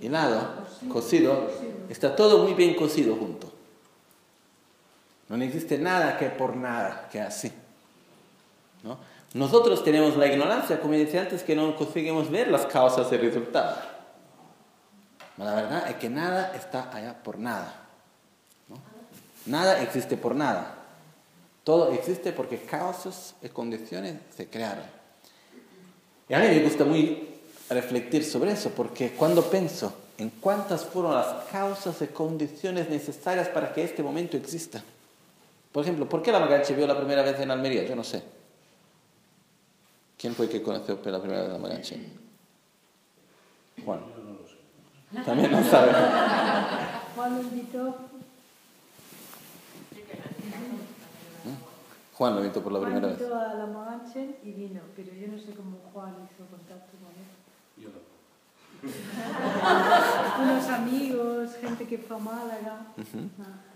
Hilado, cosido, está todo muy bien cosido junto. No existe nada que por nada, que así. ¿no? Nosotros tenemos la ignorancia, como decía antes, que no conseguimos ver las causas y resultados. La verdad es que nada está allá por nada. ¿no? Nada existe por nada. Todo existe porque causas y condiciones se crearon. Y a mí me gusta muy reflexionar sobre eso, porque cuando pienso en cuántas fueron las causas y condiciones necesarias para que este momento exista. Por ejemplo, ¿por qué la Maganche vio la primera vez en Almería? Yo no sé. ¿Quién fue que conoció la primera vez a la Maganche? Juan. También no sabe. Juan lo invitó. Juan lo invitó por la Juan primera vez. invitó a la Maganchen y vino, pero yo no sé cómo Juan hizo contacto con él. Yo no. Unos amigos, gente que fue a Málaga. Ah.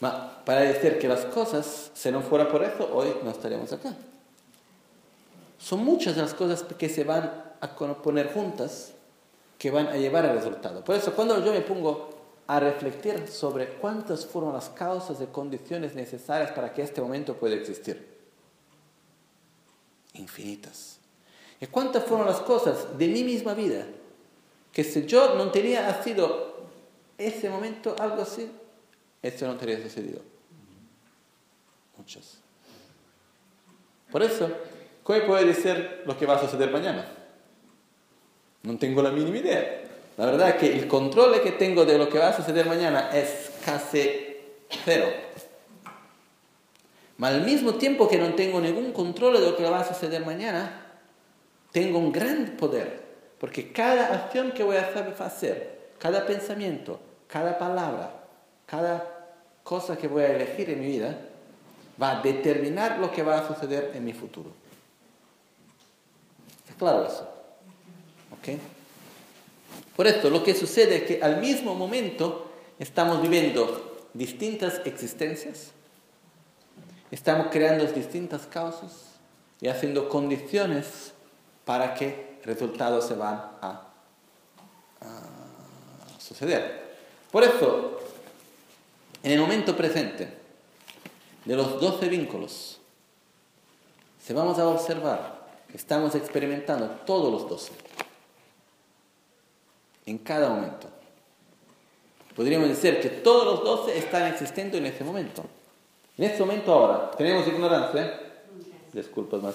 Ma para decir que las cosas, si no fuera por eso, hoy no estaríamos acá. Son muchas las cosas que se van a poner juntas que van a llevar al resultado. Por eso, cuando yo me pongo a reflexionar sobre cuántas fueron las causas y condiciones necesarias para que este momento pueda existir, infinitas. ¿Y cuántas fueron las cosas de mi misma vida que si yo no tenía sido ese momento algo así, esto no tendría sucedido? Muchas. Por eso, ¿cómo puede decir lo que va a suceder mañana? No tengo la mínima idea. La verdad es que el control que tengo de lo que va a suceder mañana es casi cero. Pero al mismo tiempo que no tengo ningún control de lo que va a suceder mañana, tengo un gran poder. Porque cada acción que voy a hacer, cada pensamiento, cada palabra, cada cosa que voy a elegir en mi vida, va a determinar lo que va a suceder en mi futuro. ¿Está claro eso? ¿Ok? Por esto, lo que sucede es que al mismo momento estamos viviendo distintas existencias, estamos creando distintas causas y haciendo condiciones para que resultados se van a, a suceder. Por eso, en el momento presente de los 12 vínculos, si vamos a observar, estamos experimentando todos los 12 en cada momento. Podríamos decir que todos los 12 están existiendo en ese momento. En este momento ahora, ¿tenemos ignorancia? Disculpas, más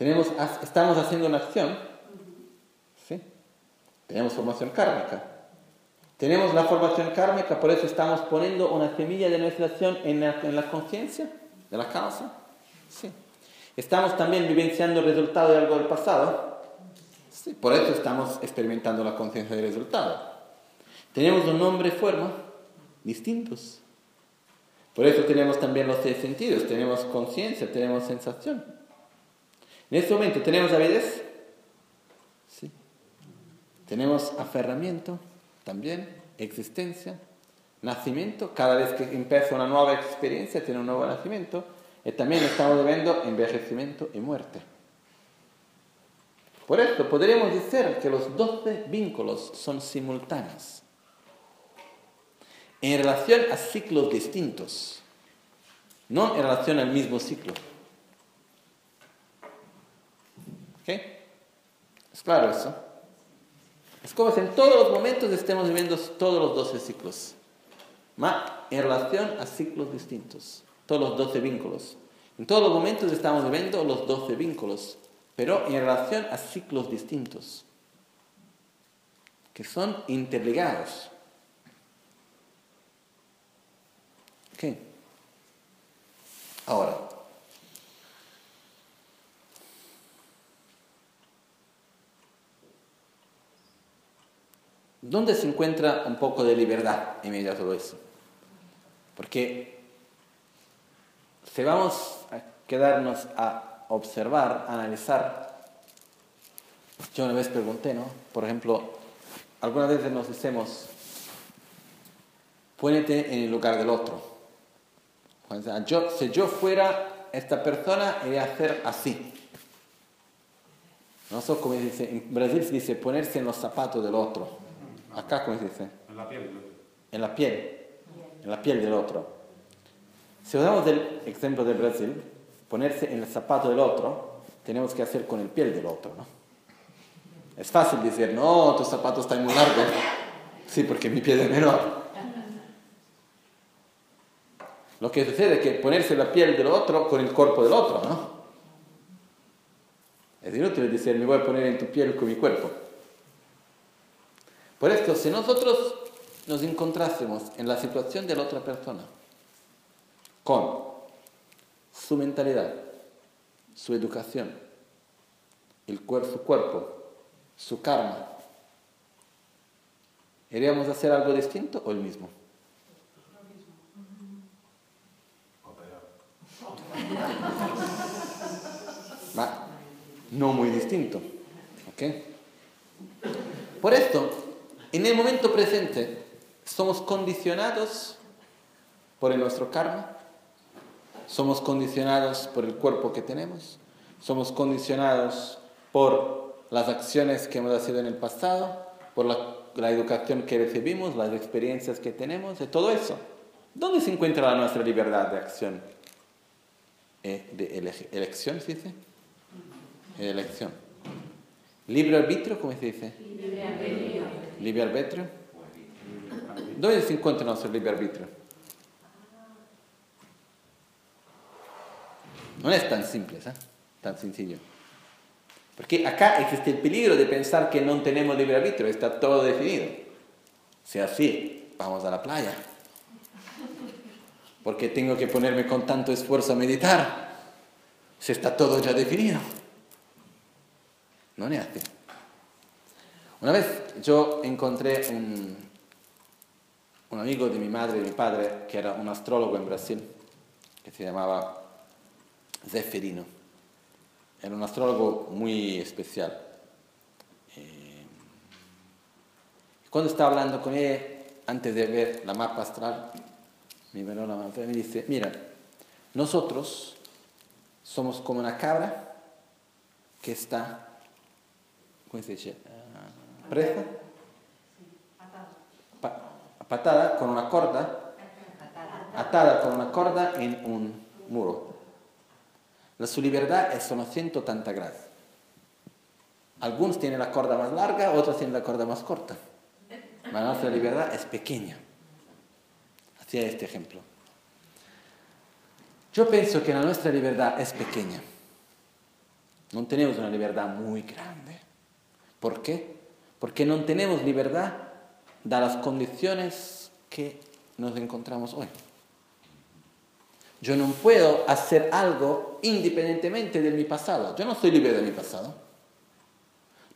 Tenemos, estamos haciendo una acción. ¿Sí? Tenemos formación kármica. Tenemos la formación kármica, por eso estamos poniendo una semilla de nuestra acción en la, en la conciencia de la causa. Sí. Estamos también vivenciando el resultado de algo del pasado. Sí. Por eso estamos experimentando la conciencia del resultado. Tenemos un nombre y forma distintos. Por eso tenemos también los seis sentidos, tenemos conciencia, tenemos sensación. En este momento tenemos avidez, ¿sí? tenemos aferramiento también, existencia, nacimiento, cada vez que empieza una nueva experiencia tiene un nuevo nacimiento, y también estamos viviendo envejecimiento y muerte. Por esto podríamos decir que los doce vínculos son simultáneos en relación a ciclos distintos, no en relación al mismo ciclo. ¿Ok? ¿Es claro eso? Es como si en todos los momentos estemos viviendo todos los 12 ciclos, ma en relación a ciclos distintos, todos los 12 vínculos. En todos los momentos estamos viviendo los 12 vínculos, pero en relación a ciclos distintos, que son interligados. ¿Ok? Ahora, ¿dónde se encuentra un poco de libertad en medio de todo eso? Porque si vamos a quedarnos a observar, a analizar, yo una vez pregunté, ¿no? Por ejemplo, algunas veces nos decimos, ponete en el lugar del otro. Yo, si yo fuera esta persona, iría a hacer así. No sé cómo se dice, en Brasil se dice ponerse en los zapatos del otro. Acá, ¿cómo se dice? En la piel. En la piel. En la piel del otro. Si usamos el ejemplo de Brasil, ponerse en el zapato del otro, tenemos que hacer con el piel del otro, ¿no? Es fácil decir, no, tu zapato está muy largo. Sí, porque mi piel es menor. Lo que sucede es que ponerse la piel del otro con el cuerpo del otro, ¿no? Es inútil decir, me voy a poner en tu piel con mi cuerpo. Por esto, si nosotros nos encontrásemos en la situación de la otra persona, con su mentalidad, su educación, el su cuerpo, su karma, ¿iríamos a hacer algo distinto o el mismo? No muy distinto. ¿ok? Por esto, en el momento presente, somos condicionados por nuestro karma, somos condicionados por el cuerpo que tenemos, somos condicionados por las acciones que hemos hecho en el pasado, por la, la educación que recibimos, las experiencias que tenemos, de todo eso. ¿Dónde se encuentra nuestra libertad de acción? Eh, de elección, ¿se dice? Elección. ¿Libre arbitrio, cómo se dice? Libre arbitrio. ¿Libre arbitrio? ¿Dónde se encuentra nuestro libre arbitrio? No es tan simple, ¿eh? tan sencillo. Porque acá existe el peligro de pensar que no tenemos libre arbitrio, está todo definido. Si así, vamos a la playa porque tengo que ponerme con tanto esfuerzo a meditar, si está todo ya definido. No es así. Una vez yo encontré un, un amigo de mi madre y mi padre, que era un astrólogo en Brasil, que se llamaba Zeferino. Era un astrólogo muy especial. Eh, cuando estaba hablando con él, antes de ver la mapa astral, mi miró la y me dice, mira, nosotros somos como una cabra que está, ¿cómo se dice? Presa, patada con una corda, atada con una corda en un muro. La su libertad es solo 180 grados. Algunos tienen la corda más larga, otros tienen la corda más corta. Pero nuestra libertad es pequeña este ejemplo. Yo pienso que la nuestra libertad es pequeña. No tenemos una libertad muy grande. ¿Por qué? Porque no tenemos libertad dadas las condiciones que nos encontramos hoy. Yo no puedo hacer algo independientemente de mi pasado. Yo no soy libre de mi pasado.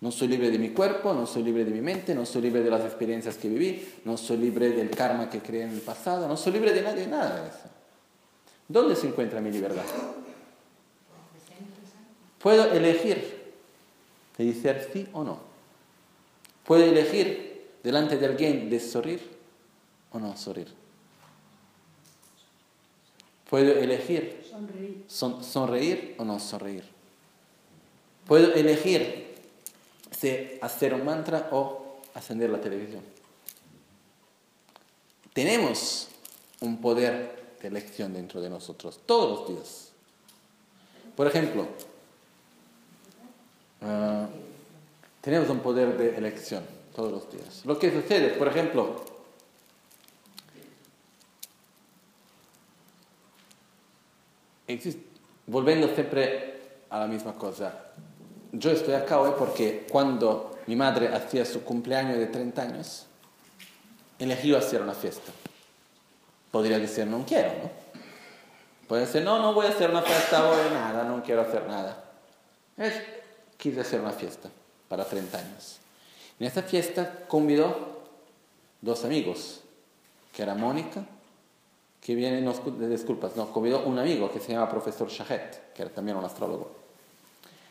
No soy libre de mi cuerpo, no soy libre de mi mente, no soy libre de las experiencias que viví, no soy libre del karma que creé en el pasado, no soy libre de nadie, nada de eso. ¿Dónde se encuentra mi libertad? Puedo elegir de decir sí o no. Puedo elegir delante de alguien de sonreír o no sonreír. Puedo elegir sonreír, o no sonreír. Puedo elegir si hacer un mantra o ascender la televisión. Tenemos un poder de elección dentro de nosotros todos los días. Por ejemplo, ah, tenemos un poder de elección todos los días. Lo que sucede, por ejemplo, volviendo siempre a la misma cosa, yo estoy acá hoy porque cuando mi madre hacía su cumpleaños de 30 años, eligió hacer una fiesta. Podría decir, no quiero, ¿no? Puede decir, no, no voy a hacer una fiesta hoy, nada, no quiero hacer nada. Es, quise hacer una fiesta para 30 años. En esta fiesta convidó dos amigos, que era Mónica que viene, no, disculpas, no, convidó un amigo que se llama profesor Shahet, que era también un astrólogo.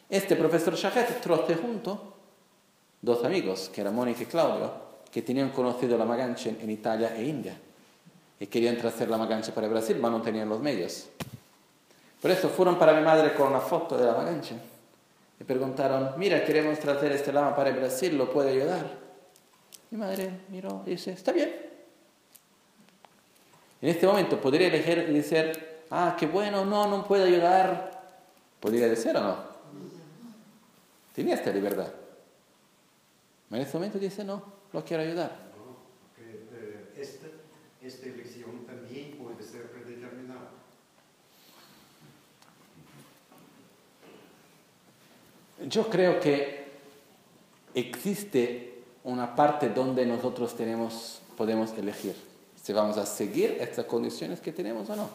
Este profesor Shahet trote junto dos amigos, que eran Mónica y Claudio, que tenían conocido la Maganche en Italia e India y querían traer la Maganche para Brasil, pero no tenían los medios. Por eso fueron para mi madre con una foto de la Maganche y preguntaron, mira, queremos traer este lama para Brasil, ¿lo puede ayudar? Mi madre miró y dice, está bien, en este momento podría elegir y decir, ah, qué bueno, no, no puedo ayudar. ¿Podría decir o no? Tenía esta libertad. En este momento dice, no, lo quiero ayudar. Eh, esta, esta elección también puede ser predeterminada. Yo creo que existe una parte donde nosotros tenemos, podemos elegir si vamos a seguir estas condiciones que tenemos o no.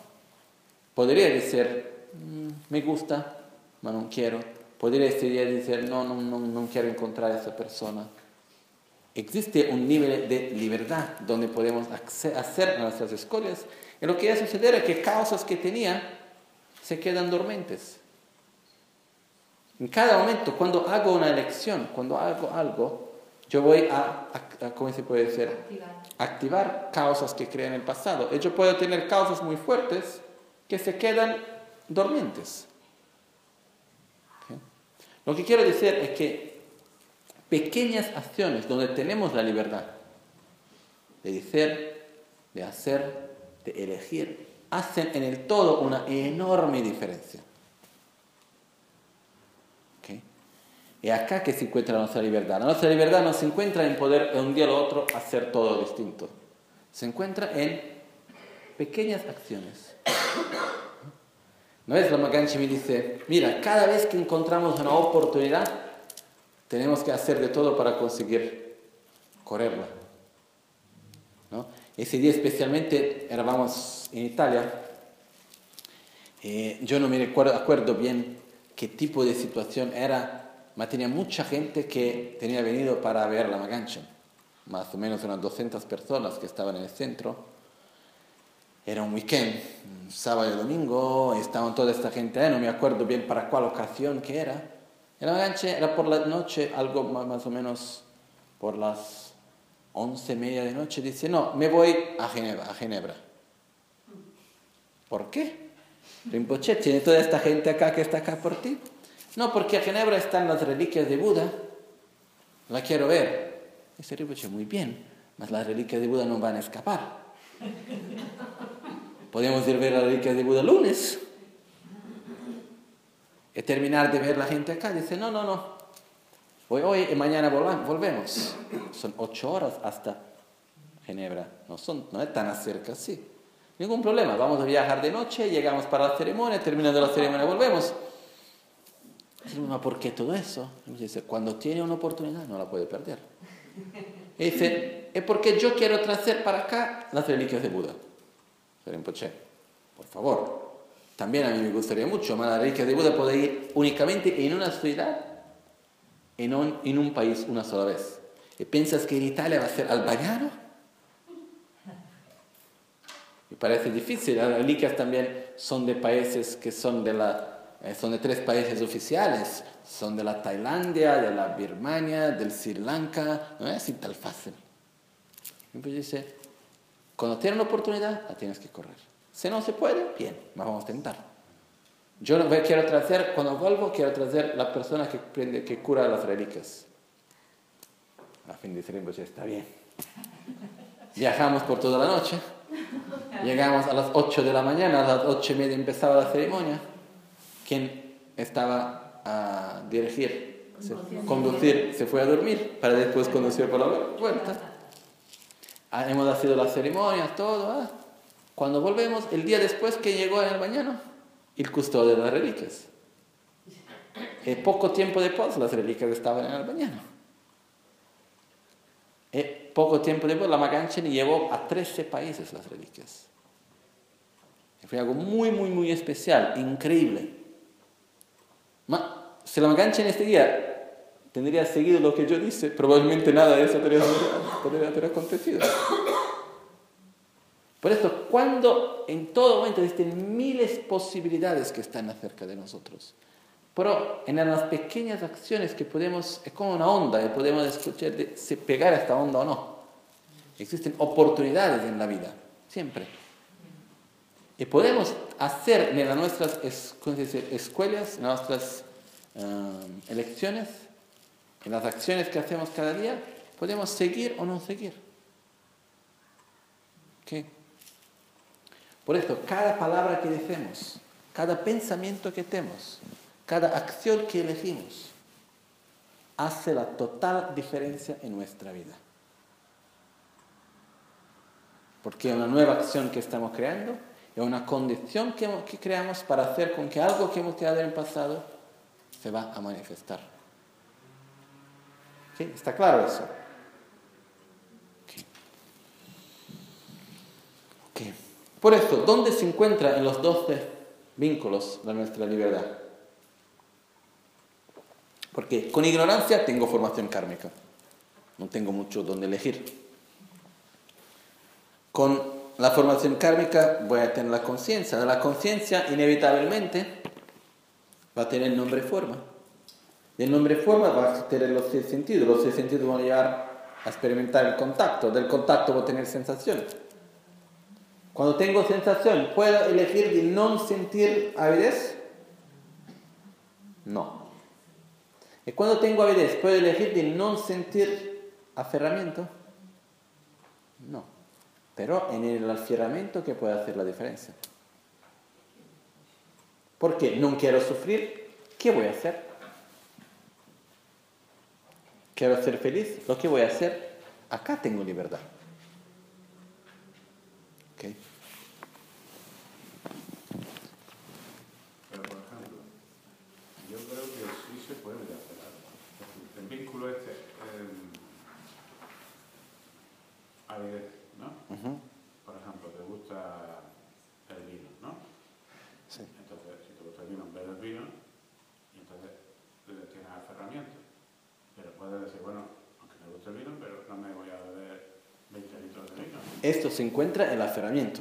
Podría decir, mm, me gusta, pero no quiero. Podría decir, no, no, no, no quiero encontrar a esa persona. Existe un nivel de libertad donde podemos hacer nuestras escollas. Y lo que suceder es que causas que tenía se quedan dormentes. En cada momento, cuando hago una elección, cuando hago algo, yo voy a, ¿cómo se puede decir? Activar. causas que crean el pasado. Y yo puedo tener causas muy fuertes que se quedan dormientes. Lo que quiero decir es que pequeñas acciones donde tenemos la libertad de decir, de hacer, de elegir, hacen en el todo una enorme diferencia. Y acá que se encuentra nuestra libertad. La nuestra libertad no se encuentra en poder de un día al otro hacer todo distinto. Se encuentra en pequeñas acciones. ¿No es? La Maganchi me dice, mira, cada vez que encontramos una oportunidad, tenemos que hacer de todo para conseguir correrla. ¿No? Ese día especialmente éramos en Italia. Eh, yo no me recuerdo, acuerdo bien qué tipo de situación era tenía mucha gente que tenía venido para ver la Magancha, más o menos unas 200 personas que estaban en el centro. Era un weekend, sábado y domingo, estaban toda esta gente ahí, no me acuerdo bien para cuál ocasión que era. la Magancha era por la noche, algo más o menos por las once y media de noche, dice, no, me voy a Ginebra. A Ginebra. ¿Por qué? Rinpoche, tiene toda esta gente acá que está acá por ti. No, porque en Ginebra están las reliquias de Buda. La quiero ver. Ese Rinpoche, muy bien, mas las reliquias de Buda no van a escapar. Podemos ir a ver las reliquias de Buda lunes. Y terminar de ver la gente acá. Dice, no, no, no. Hoy, hoy y mañana volvemos. Son ocho horas hasta Ginebra. No, son, no es tan cerca, sí. Ningún problema, vamos a viajar de noche, llegamos para la ceremonia, terminando la ceremonia volvemos. Decimos, ¿por qué todo eso? dice, cuando tiene una oportunidad no la puede perder. Y dice, es porque yo quiero traer para acá las reliquias de Buda. por favor. También a mí me gustaría mucho, pero las reliquias de Buda puede ir únicamente en una ciudad, en un, en un país una sola vez. ¿Y piensas que en Italia va a ser albaniano? Me parece difícil. Las reliquias también son de países que son de la eh, son de tres países oficiales, son de la Tailandia, de la Birmania, del Sri Lanka, no es así tan fácil. Entonces dice, cuando tienes una oportunidad, la tienes que correr. Si no se puede, bien, vamos a intentar. Yo quiero traer, cuando vuelvo, quiero traer la persona que, prende, que cura las reliquias. A fin de decir, pues está bien. Viajamos por toda la noche, llegamos a las 8 de la mañana, a las 8 y media empezaba la ceremonia quien estaba a dirigir, conducir, se fue a dormir para después conducir por la vuelta. Ah, hemos sido las ceremonias, todo. Ah. Cuando volvemos, el día después que llegó en el mañana, el custodio de las reliquias. Y poco tiempo después, las reliquias estaban en el mañana. Y poco tiempo después, la Maganchen llevó a 13 países las reliquias. fue algo muy, muy, muy especial, increíble. Ma se la en este día tendría seguido lo que yo dije, probablemente nada de eso podría haber acontecido. Por eso, cuando en todo momento existen miles de posibilidades que están acerca de nosotros, pero en las pequeñas acciones que podemos, es como una onda, y podemos escuchar de, si pegar a esta onda o no. Existen oportunidades en la vida, siempre. Y podemos hacer en nuestras escuelas, en nuestras um, elecciones, en las acciones que hacemos cada día, podemos seguir o no seguir. ¿Qué? Por eso, cada palabra que decimos, cada pensamiento que tenemos, cada acción que elegimos, hace la total diferencia en nuestra vida. Porque una nueva acción que estamos creando es una condición que, creamos para hacer con que algo que hemos creado en el pasado se va a manifestar. ¿Sí? ¿Está claro eso? Por eso, ¿dónde se encuentra en los 12 vínculos de nuestra libertad? Porque con ignorancia tengo formación kármica. No tengo mucho donde elegir. Con la formación kármica voy a tener la conciencia. La conciencia, inevitablemente, va a tener nombre forma. Y el nombre forma va a tener los seis sentidos. Los seis sentidos van a llevar a experimentar el contacto. Del contacto voy a tener sensación. Cuando tengo sensación, ¿puedo elegir de no sentir avidez? No. Y cuando tengo avidez, ¿puedo elegir de no sentir aferramiento? Pero en el aferramiento que puede hacer la diferencia. Porque no quiero sufrir, ¿qué voy a hacer? Quiero ser feliz, lo que voy a hacer, acá tengo libertad. Okay. Pero por ejemplo, yo creo que sí se puede hacer algo. El vínculo este, eh, ¿no? Por ejemplo, te gusta el vino, ¿no? Sí. Entonces, si te gusta el vino, bebes el vino y entonces tienes aferramiento. Pero puedes decir, bueno, aunque me gusta el vino, pero no me voy a beber 20 litros de vino. Esto se encuentra en el aferramiento.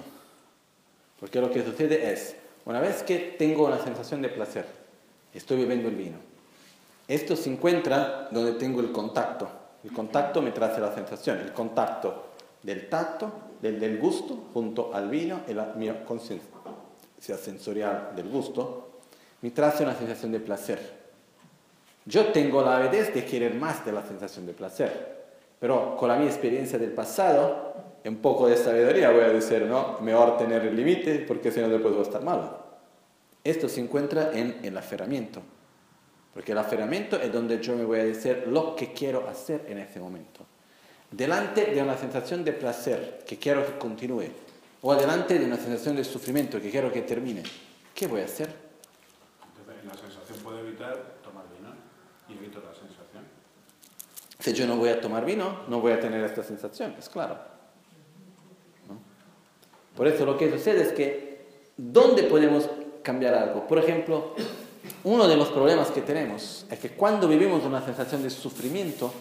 Porque lo que sucede es, una vez que tengo una sensación de placer, estoy bebiendo el vino, esto se encuentra donde tengo el contacto. El contacto me trae la sensación. El contacto del tacto, del, gusto, junto al vino y la mia conciencia sensorial del gusto, me trae una sensación de placer. Yo tengo la avidez de querer más de la sensación de placer, pero con la mi experiencia del pasado, un poco de sabiduría voy a decir, no, mejor tener el límite porque si no después voy a estar malo. Esto se encuentra en el aferramiento, porque el aferramiento es donde yo me voy a decir lo que quiero hacer en ese momento delante de una sensación de placer que quiero que continúe o delante de una sensación de sufrimiento que quiero que termine, ¿qué voy a hacer? Entonces, la sensación puede evitar tomar vino y evito la sensación. Si yo no voy a tomar vino, no voy a tener esta sensación, es claro. Por eso lo que sucede es que, ¿dónde podemos cambiar algo? Por ejemplo, uno de los problemas que tenemos es que cuando vivimos una sensación de sufrimiento,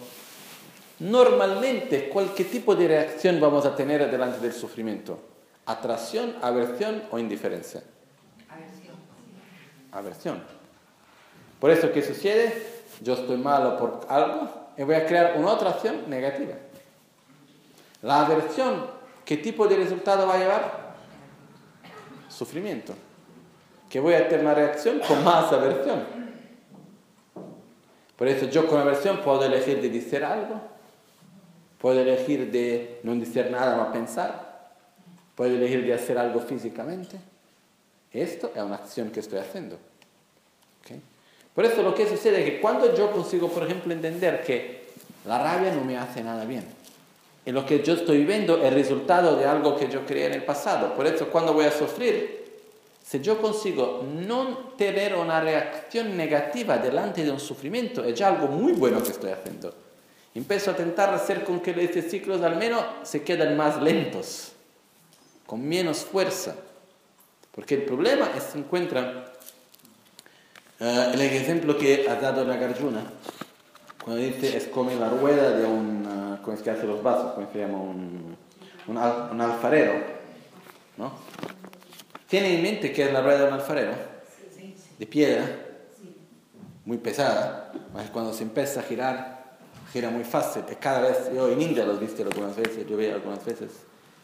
normalmente cualquier tipo de reacción vamos a tener delante del sufrimiento. Atracción, aversión o indiferencia. Aversión. Aversión. Por eso, ¿qué sucede? Yo estoy malo por algo y voy a crear una otra acción negativa. La aversión, ¿qué tipo de resultado va a llevar? Sufrimiento que voy a tener una reacción con más aversión. Por eso yo con aversión puedo elegir de decir algo, puedo elegir de no decir nada más pensar, puedo elegir de hacer algo físicamente. Esto es una acción que estoy haciendo. Por eso lo que sucede es que cuando yo consigo, por ejemplo, entender que la rabia no me hace nada bien, y lo que yo estoy viendo es el resultado de algo que yo creé en el pasado, por eso cuando voy a sufrir, si yo consigo no tener una reacción negativa delante de un sufrimiento, es ya algo muy bueno que estoy haciendo. Empiezo a intentar hacer con que estos ciclos al menos se queden más lentos, con menos fuerza. Porque el problema se encuentra uh, el ejemplo que ha dado Nagarjuna, cuando dice es como la rueda de un, uh, ¿cómo es que hace los vasos? ¿Cómo se llama? Un, un, un alfarero, ¿no? ¿Tiene en mente que es la rueda de un alfarero? De piedra, muy pesada. Cuando se empieza a girar, gira muy fácil. Cada vez, yo en India lo he visto algunas veces, yo veo algunas veces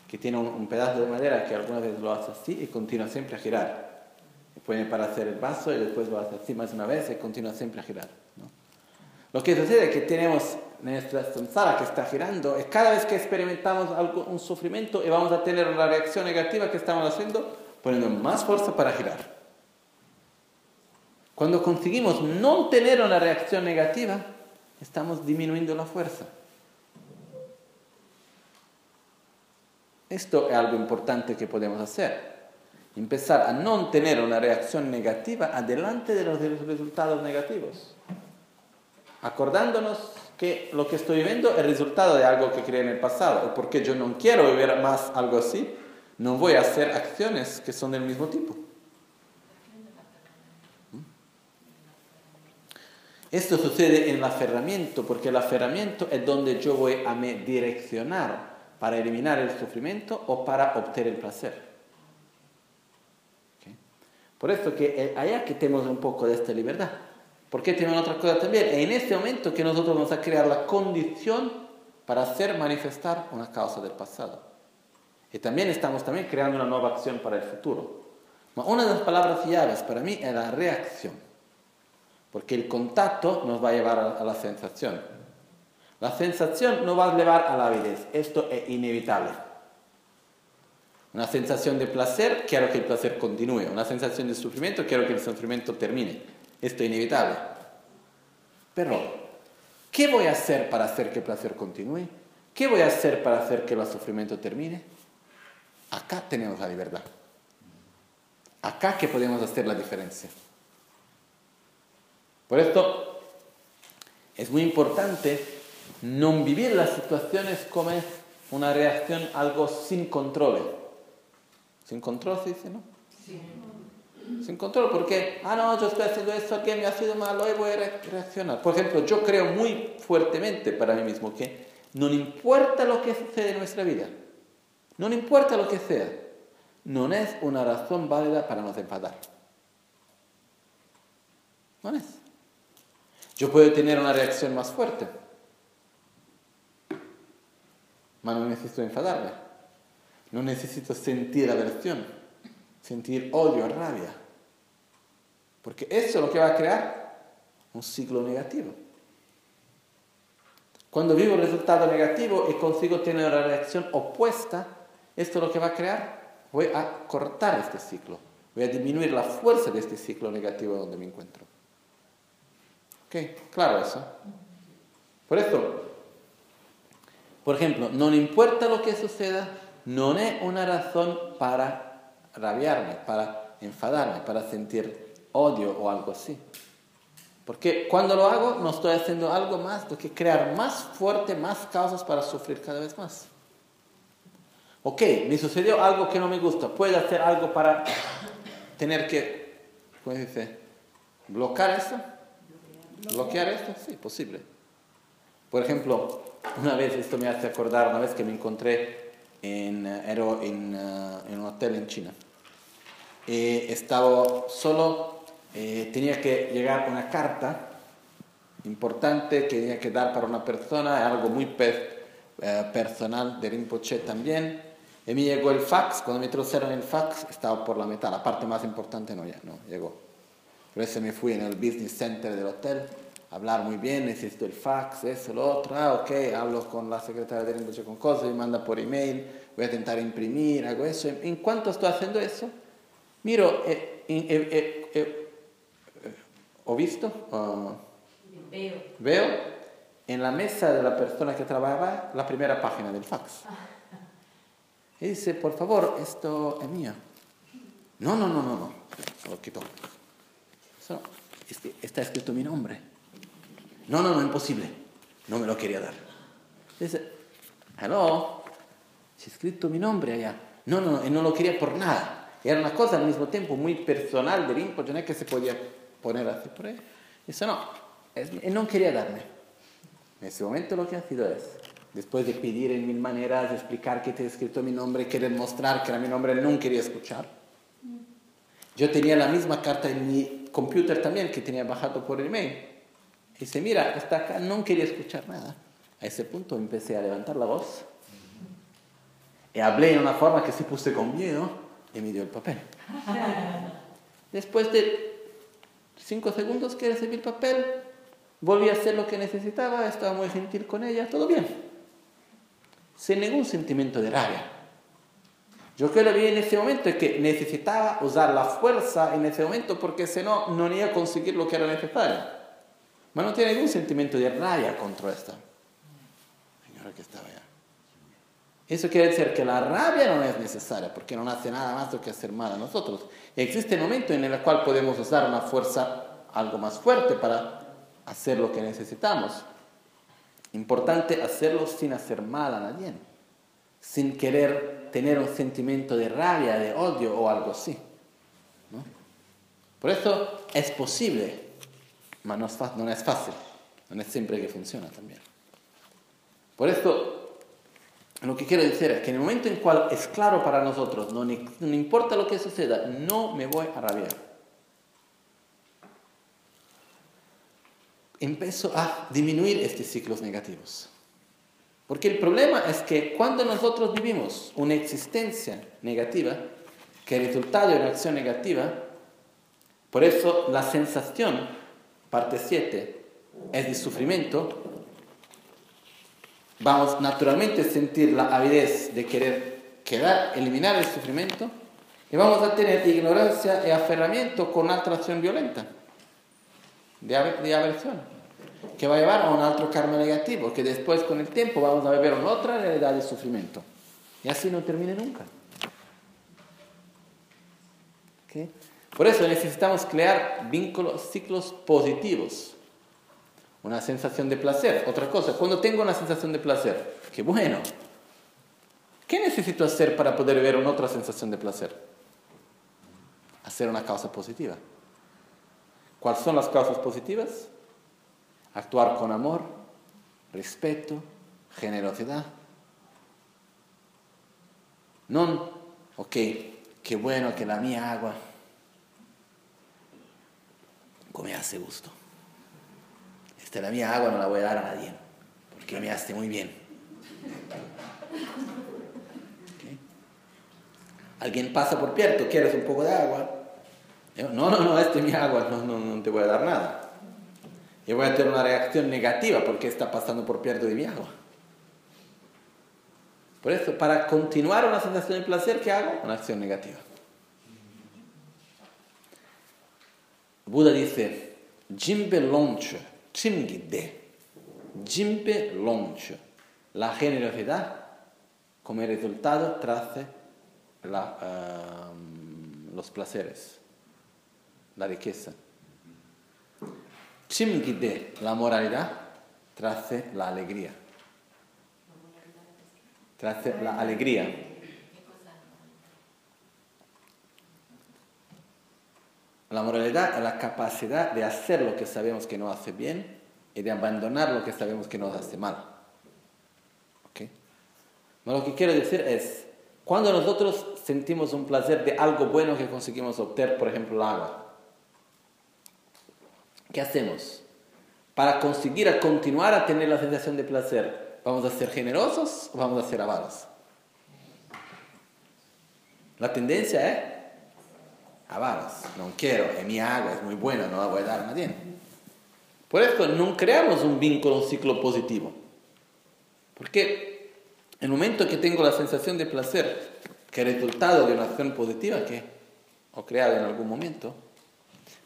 que tiene un, pedazo de madera que algunas veces lo hace así y continúa siempre a girar. Pone para hacer el vaso y después lo hace así más una vez y continúa siempre a girar. Lo que sucede es que tenemos nuestra samsara que está girando y cada vez que experimentamos algo, un sufrimiento y vamos a tener una reacción negativa que estamos haciendo, poniendo más fuerza para girar. Cuando conseguimos no tener una reacción negativa, estamos disminuyendo la fuerza. Esto es algo importante que podemos hacer. Empezar a no tener una reacción negativa adelante de los resultados negativos. Acordándonos que lo que estoy viviendo es resultado de algo que creé en el pasado. O porque yo no quiero vivir más algo así, no voy a hacer acciones que son del mismo tipo. ¿Mm? Esto sucede en el aferramiento, porque el aferramiento es donde yo voy a me direccionar para eliminar el sufrimiento o para obtener el placer. Por eso que allá que tenemos un poco de esta libertad. Porque tenemos otra cosa también. Es en este momento que nosotros vamos a crear la condición para hacer manifestar una causa del pasado. Y también estamos también creando una nueva acción para el futuro. Una de las palabras llaves para mí es la reacción, porque el contacto nos va a llevar a la sensación. La sensación nos va a llevar a la avidez, esto es inevitable. Una sensación de placer, quiero que el placer continúe. Una sensación de sufrimiento, quiero que el sufrimiento termine. Esto es inevitable. Pero, ¿qué voy a hacer para hacer que el placer continúe? ¿Qué voy a hacer para hacer que el sufrimiento termine? Acá tenemos la libertad. Acá que podemos hacer la diferencia. Por esto es muy importante no vivir las situaciones como una reacción algo sin control. Sin control se dice, ¿no? Sí. Sin control, porque, ah, no, yo estoy haciendo esto, alguien me ha sido malo y voy a reaccionar. Por ejemplo, yo creo muy fuertemente para mí mismo que no importa lo que sucede en nuestra vida, no importa lo que sea, no es una razón válida para nos enfadar. No es. Yo puedo tener una reacción más fuerte, pero no necesito enfadarme. No necesito sentir aversión, sentir odio, rabia. Porque eso es lo que va a crear un ciclo negativo. Cuando vivo un resultado negativo y consigo tener una reacción opuesta, esto es lo que va a crear, voy a cortar este ciclo, voy a disminuir la fuerza de este ciclo negativo donde me encuentro. ¿Ok? Claro eso. Por esto, por ejemplo, no importa lo que suceda, non è una razón para rabiarme, para enfadarme, para sentir odio o algo así. Porque cuando lo hago no estoy haciendo algo más do que crear más fuerte, más causas para sufrir cada vez más. Ok, me sucedió algo que no me gusta. ¿Puedo hacer algo para tener que, ¿cómo se? ¿Bloquear esto? ¿Bloquear esto? Sí, posible. Por ejemplo, una vez, esto me hace acordar, una vez que me encontré en, en, en un hotel en China. Y estaba solo eh, tenía que llegar una carta importante que tenía que dar para una persona, algo muy eh, personal de Rinpoche también. Y me llegó el fax, cuando me trajeron el fax estaba por la mitad, la parte más importante no, ya, no llegó. Por eso me fui en el business center del hotel hablar muy bien, necesito el fax, eso, lo otro, ah, ok, hablo con la secretaria de Rinpoche con cosas, me manda por email, voy a intentar imprimir, hago eso. En cuanto estoy haciendo eso, miro, eh, eh ¿O visto? veo. Veo en la mesa de la persona que trabajaba la primera página del fax. Y dice, por favor, esto es mío. No, no, no, no, no. Se lo quitó. está escrito mi nombre. No, no, no, imposible. No me lo quería dar. Dice, hello, si ha escrito mi nombre allá. No, no, no, no lo quería por nada. Era una cosa al mismo tiempo muy personal de Rinpoche, no es que se podía poner así por ahí. Dice, no, él no quería darme. En ese momento lo que ha sido es, después de pedir en mil maneras, de explicar que te he escrito mi nombre, querer mostrar que era mi nombre, no quería escuchar. Yo tenía la misma carta en mi computer también que tenía bajado por email. Dice, mira, está acá, no quería escuchar nada. A ese punto empecé a levantar la voz y hablé en una forma que se puse con miedo y me dio el papel. Después de cinco segundos que recibí el papel, volví a hacer lo que necesitaba, estaba muy gentil con ella, todo bien. Sin ningún sentimiento de rabia. Yo que lo vi en ese momento es que necesitaba usar la fuerza en ese momento porque si no, no iba a conseguir lo que era necesario. Pero no tiene ningún sentimiento de rabia contra esta señora que estaba allá. Eso quiere decir que la rabia no es necesaria porque no hace nada más que hacer mal a nosotros. existe el momento en el cual podemos usar una fuerza algo más fuerte para hacer lo que necesitamos. Importante hacerlo sin hacer mal a nadie, sin querer tener un sentimiento de rabia, de odio o algo así. Por eso es posible, pero no es, no es fácil, no es siempre que funciona también. Por eso lo que quiero decir es que en el momento en cual es claro para nosotros, no, no importa lo que suceda, no me voy a rabiar. Empiezo a disminuir estos ciclos negativos. Porque el problema es que cuando nosotros vivimos una existencia negativa, que es resultado de una acción negativa, por eso la sensación, parte 7, es de sufrimiento, vamos naturalmente a sentir la avidez de querer quedar, eliminar el sufrimiento y vamos a tener ignorancia y aferramiento con atracción violenta, de, aversión, que va a llevar a un otro karma negativo, que después con el tiempo vamos a vivir una otra realidad de sufrimiento. Y así no termine nunca. Por eso necesitamos crear vínculos, ciclos positivos una sensación de placer. Otra cosa, cuando tengo una sensación de placer, qué bueno. ¿Qué necesito hacer para poder ver una otra sensación de placer? Hacer una causa positiva. ¿Cuáles son las causas positivas? Actuar con amor, respeto, generosidad. No, ok, qué bueno que la mía agua come hace gusto la mía agua no la voy a dar a nadie, porque me hace muy bien. Alguien pasa por Pierto, ¿quieres un poco de agua? no, no, no, este es mi agua, no, no, no te voy a dar nada. Yo voy a tener una reacción negativa porque está pasando por Pierto de mi agua. Por eso, para continuar una sensación de placer, ¿qué hago? Una acción negativa. Buda dice, Jimbe Lonche, Chimgide, Jimpe Loncho, la generosidad como resultado trae ehm, los placeres, la riqueza. Chimgide, la moralidad, trae la alegría. Trae la alegría. La moralidad es la capacidad de hacer lo que sabemos que no hace bien y de abandonar lo que sabemos que nos hace mal. ¿Okay? lo que quiero decir es, cuando nosotros sentimos un placer de algo bueno que conseguimos obtener, por ejemplo, el agua, ¿qué hacemos? Para conseguir a continuar a tener la sensación de placer, ¿vamos a ser generosos o vamos a ser avaros? La tendencia es No quiero, es mi agua, es muy buena, no la voy a dar a nadie. Por eso no creamos un vínculo, un ciclo positivo. Porque el momento que tengo la sensación de placer, que es resultado de una acción positiva que he creado en algún momento,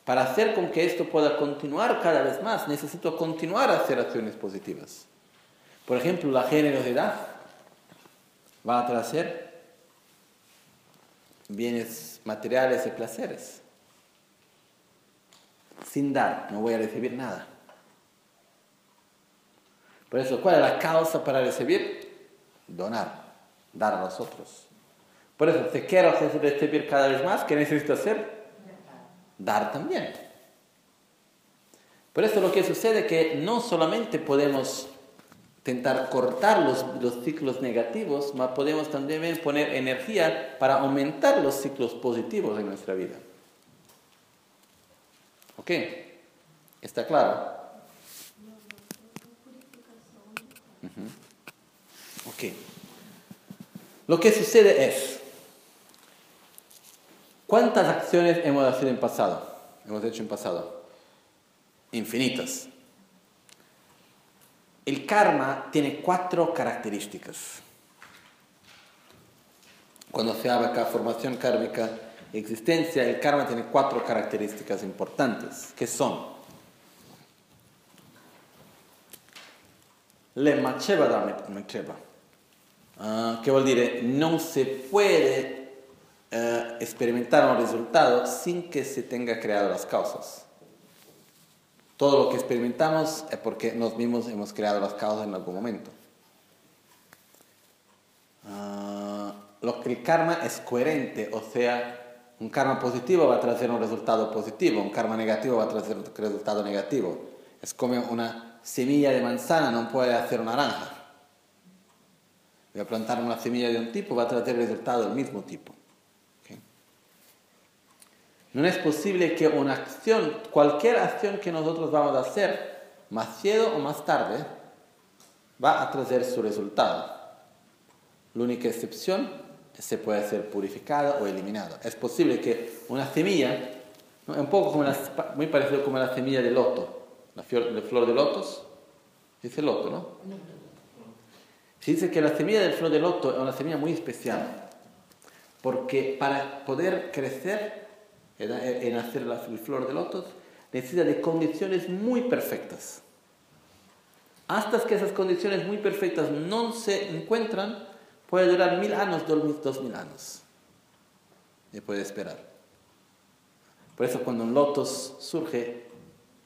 para hacer con que esto pueda continuar cada vez más, necesito continuar a hacer acciones positivas. Por ejemplo, la generosidad va a traer bienes materiales y placeres. Sin dar, no voy a recibir nada. Por eso, ¿cuál es la causa para recibir? Donar, dar a los otros. Por eso, si quiero recibir cada vez más, ¿qué necesito hacer? Dar también. Por eso lo que sucede es que no solamente podemos intentar cortar los, los ciclos negativos, mas podemos también poner energía para aumentar los ciclos positivos en nuestra vida. ¿Ok? ¿Está claro? Ok. Lo que sucede es, ¿cuántas acciones hemos hecho en pasado? Hemos hecho en pasado. Infinitas. El karma tiene cuatro características. Cuando se habla de formación kármica, existencia, el karma tiene cuatro características importantes, que son le maceva da maceva, uh, che vuol dire non si puede uh, experimentar un resultado sin que se tenga creado las causas. Todo lo que experimentamos es porque nos mismos hemos creado las causas en algún momento. Uh, lo que el karma es coherente, o sea, un karma positivo va a traer un resultado positivo, un karma negativo va a traer un resultado negativo. Es como una semilla de manzana, no puede hacer una naranja. Voy a plantar una semilla de un tipo, va a traer resultado del mismo tipo. No es posible que una acción, cualquier acción que nosotros vamos a hacer, más ciego o más tarde, va a traer su resultado. La única excepción es que se puede ser purificado o eliminado. Es posible que una semilla, un poco como muy parecido como la semilla de loto, la flor, de lotos, dice loto, ¿no? Se dice que la semilla del flor de loto es una semilla muy especial, porque para poder crecer en hacer la flor de lotos, necesita de condiciones muy perfectas. Hasta que esas condiciones muy perfectas no se encuentran, puede durar mil años, dos mil años. Y puede esperar. Por eso cuando un lotus surge,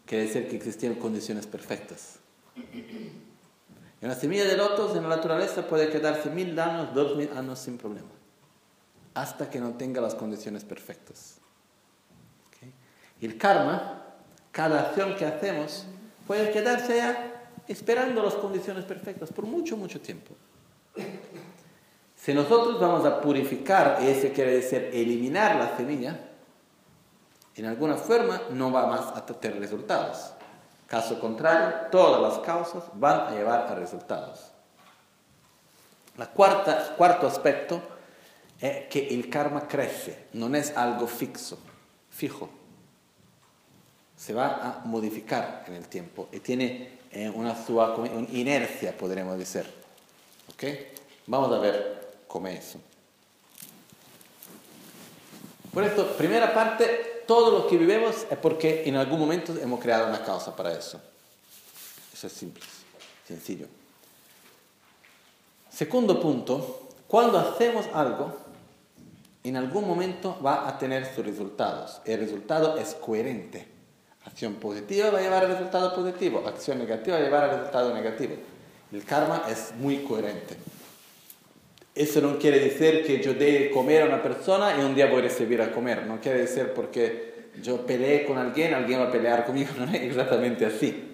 quiere decir que existían condiciones perfectas. Y una semilla de lotos en la naturaleza puede quedarse mil años, dos mil años sin problema. Hasta que no tenga las condiciones perfectas. El karma, cada acción que hacemos, puede quedarse ya esperando las condiciones perfectas por mucho, mucho tiempo. Si nosotros vamos a purificar, y eso quiere decir eliminar la semilla, en alguna forma no va más a tener resultados. Caso contrario, todas las causas van a llevar a resultados. El cuarto aspecto es que el karma crece, no es algo fixo, fijo se va a modificar en el tiempo y tiene eh, una, inercia, podríamos decir. ¿Ok? Vamos a ver cómo es eso. Por esto, primera parte, todo lo que vivimos es porque en algún momento hemos creado una causa para eso. Eso es simple, sencillo. Segundo punto, Cuando hacemos algo, en algún momento va a tener sus resultados. El resultado es coherente. Acción positiva va a llevar al resultado positivo, acción negativa va a llevar al resultado negativo. El karma es muy coherente. Eso no quiere decir que yo dé comer a una persona y un día voy a recibir a comer. No quiere decir porque yo peleé con alguien, alguien va a pelear conmigo. No es exactamente así.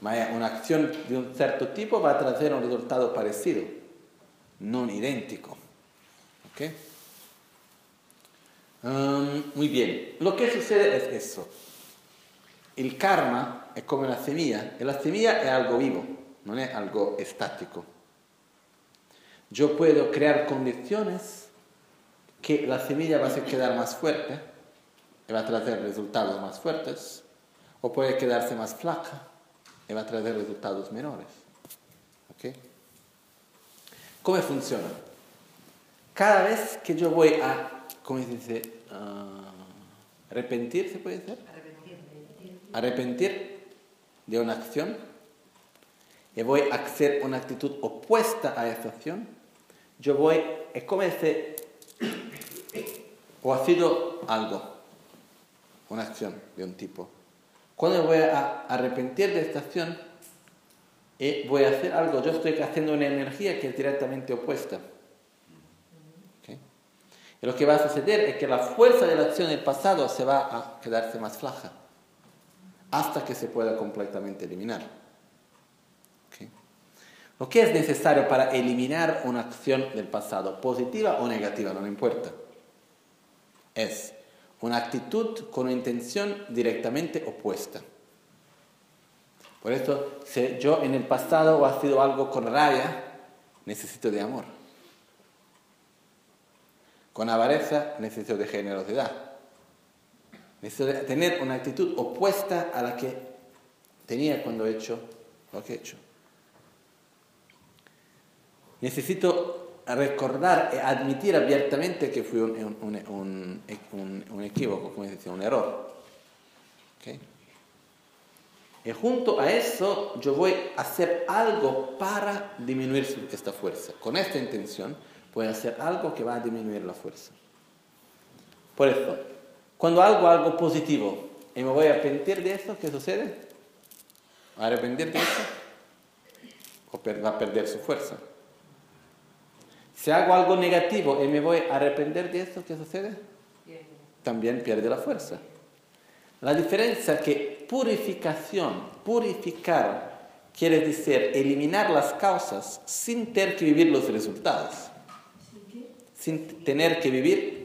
Una acción de un cierto tipo va a traer un resultado parecido, no idéntico. ¿Okay? Um, muy bien, lo que sucede es eso. El karma es como una semilla, la semilla es algo vivo, no es algo estático. Yo puedo crear condiciones que la semilla va a quedar más fuerte y va a traer resultados más fuertes, o puede quedarse más flaca y va a traer resultados menores. ¿Ok? ¿Cómo funciona? Cada vez que yo voy a ¿cómo se dice? Uh, arrepentir, ¿se puede decir? Arrepentir de una acción y voy a hacer una actitud opuesta a esa acción, yo voy, como ese, o ha sido algo, una acción de un tipo. Cuando voy a arrepentir de esta acción, y voy a hacer algo, yo estoy haciendo una energía que es directamente opuesta. Y lo que va a suceder es que la fuerza de la acción del pasado se va a quedarse más flaja hasta que se pueda completamente eliminar. Lo que es necesario para eliminar una acción del pasado, positiva o negativa, no importa, es una actitud con una intención directamente opuesta. Por eso, si yo en el pasado ha sido algo con rabia, necesito de amor. Con avareza necesito de generosidad. Necesito tener una actitud opuesta a la que tenía cuando he hecho lo que he hecho. Necesito recordar e admitir abiertamente que fui un, un, como decía, un error. Y junto a eso yo voy a hacer algo para disminuir esta fuerza. Con esta intención puede hacer algo que va a disminuir la fuerza. Por eso, cuando hago algo positivo y me voy a arrepentir de eso, ¿qué sucede? ¿A arrepentir de eso? ¿O va a perder su fuerza? Si hago algo negativo y me voy a arrepentir de eso, ¿qué sucede? También pierde la fuerza. La diferencia es que purificación, purificar, quiere decir eliminar las causas sin tener que vivir los resultados sin tener que vivir,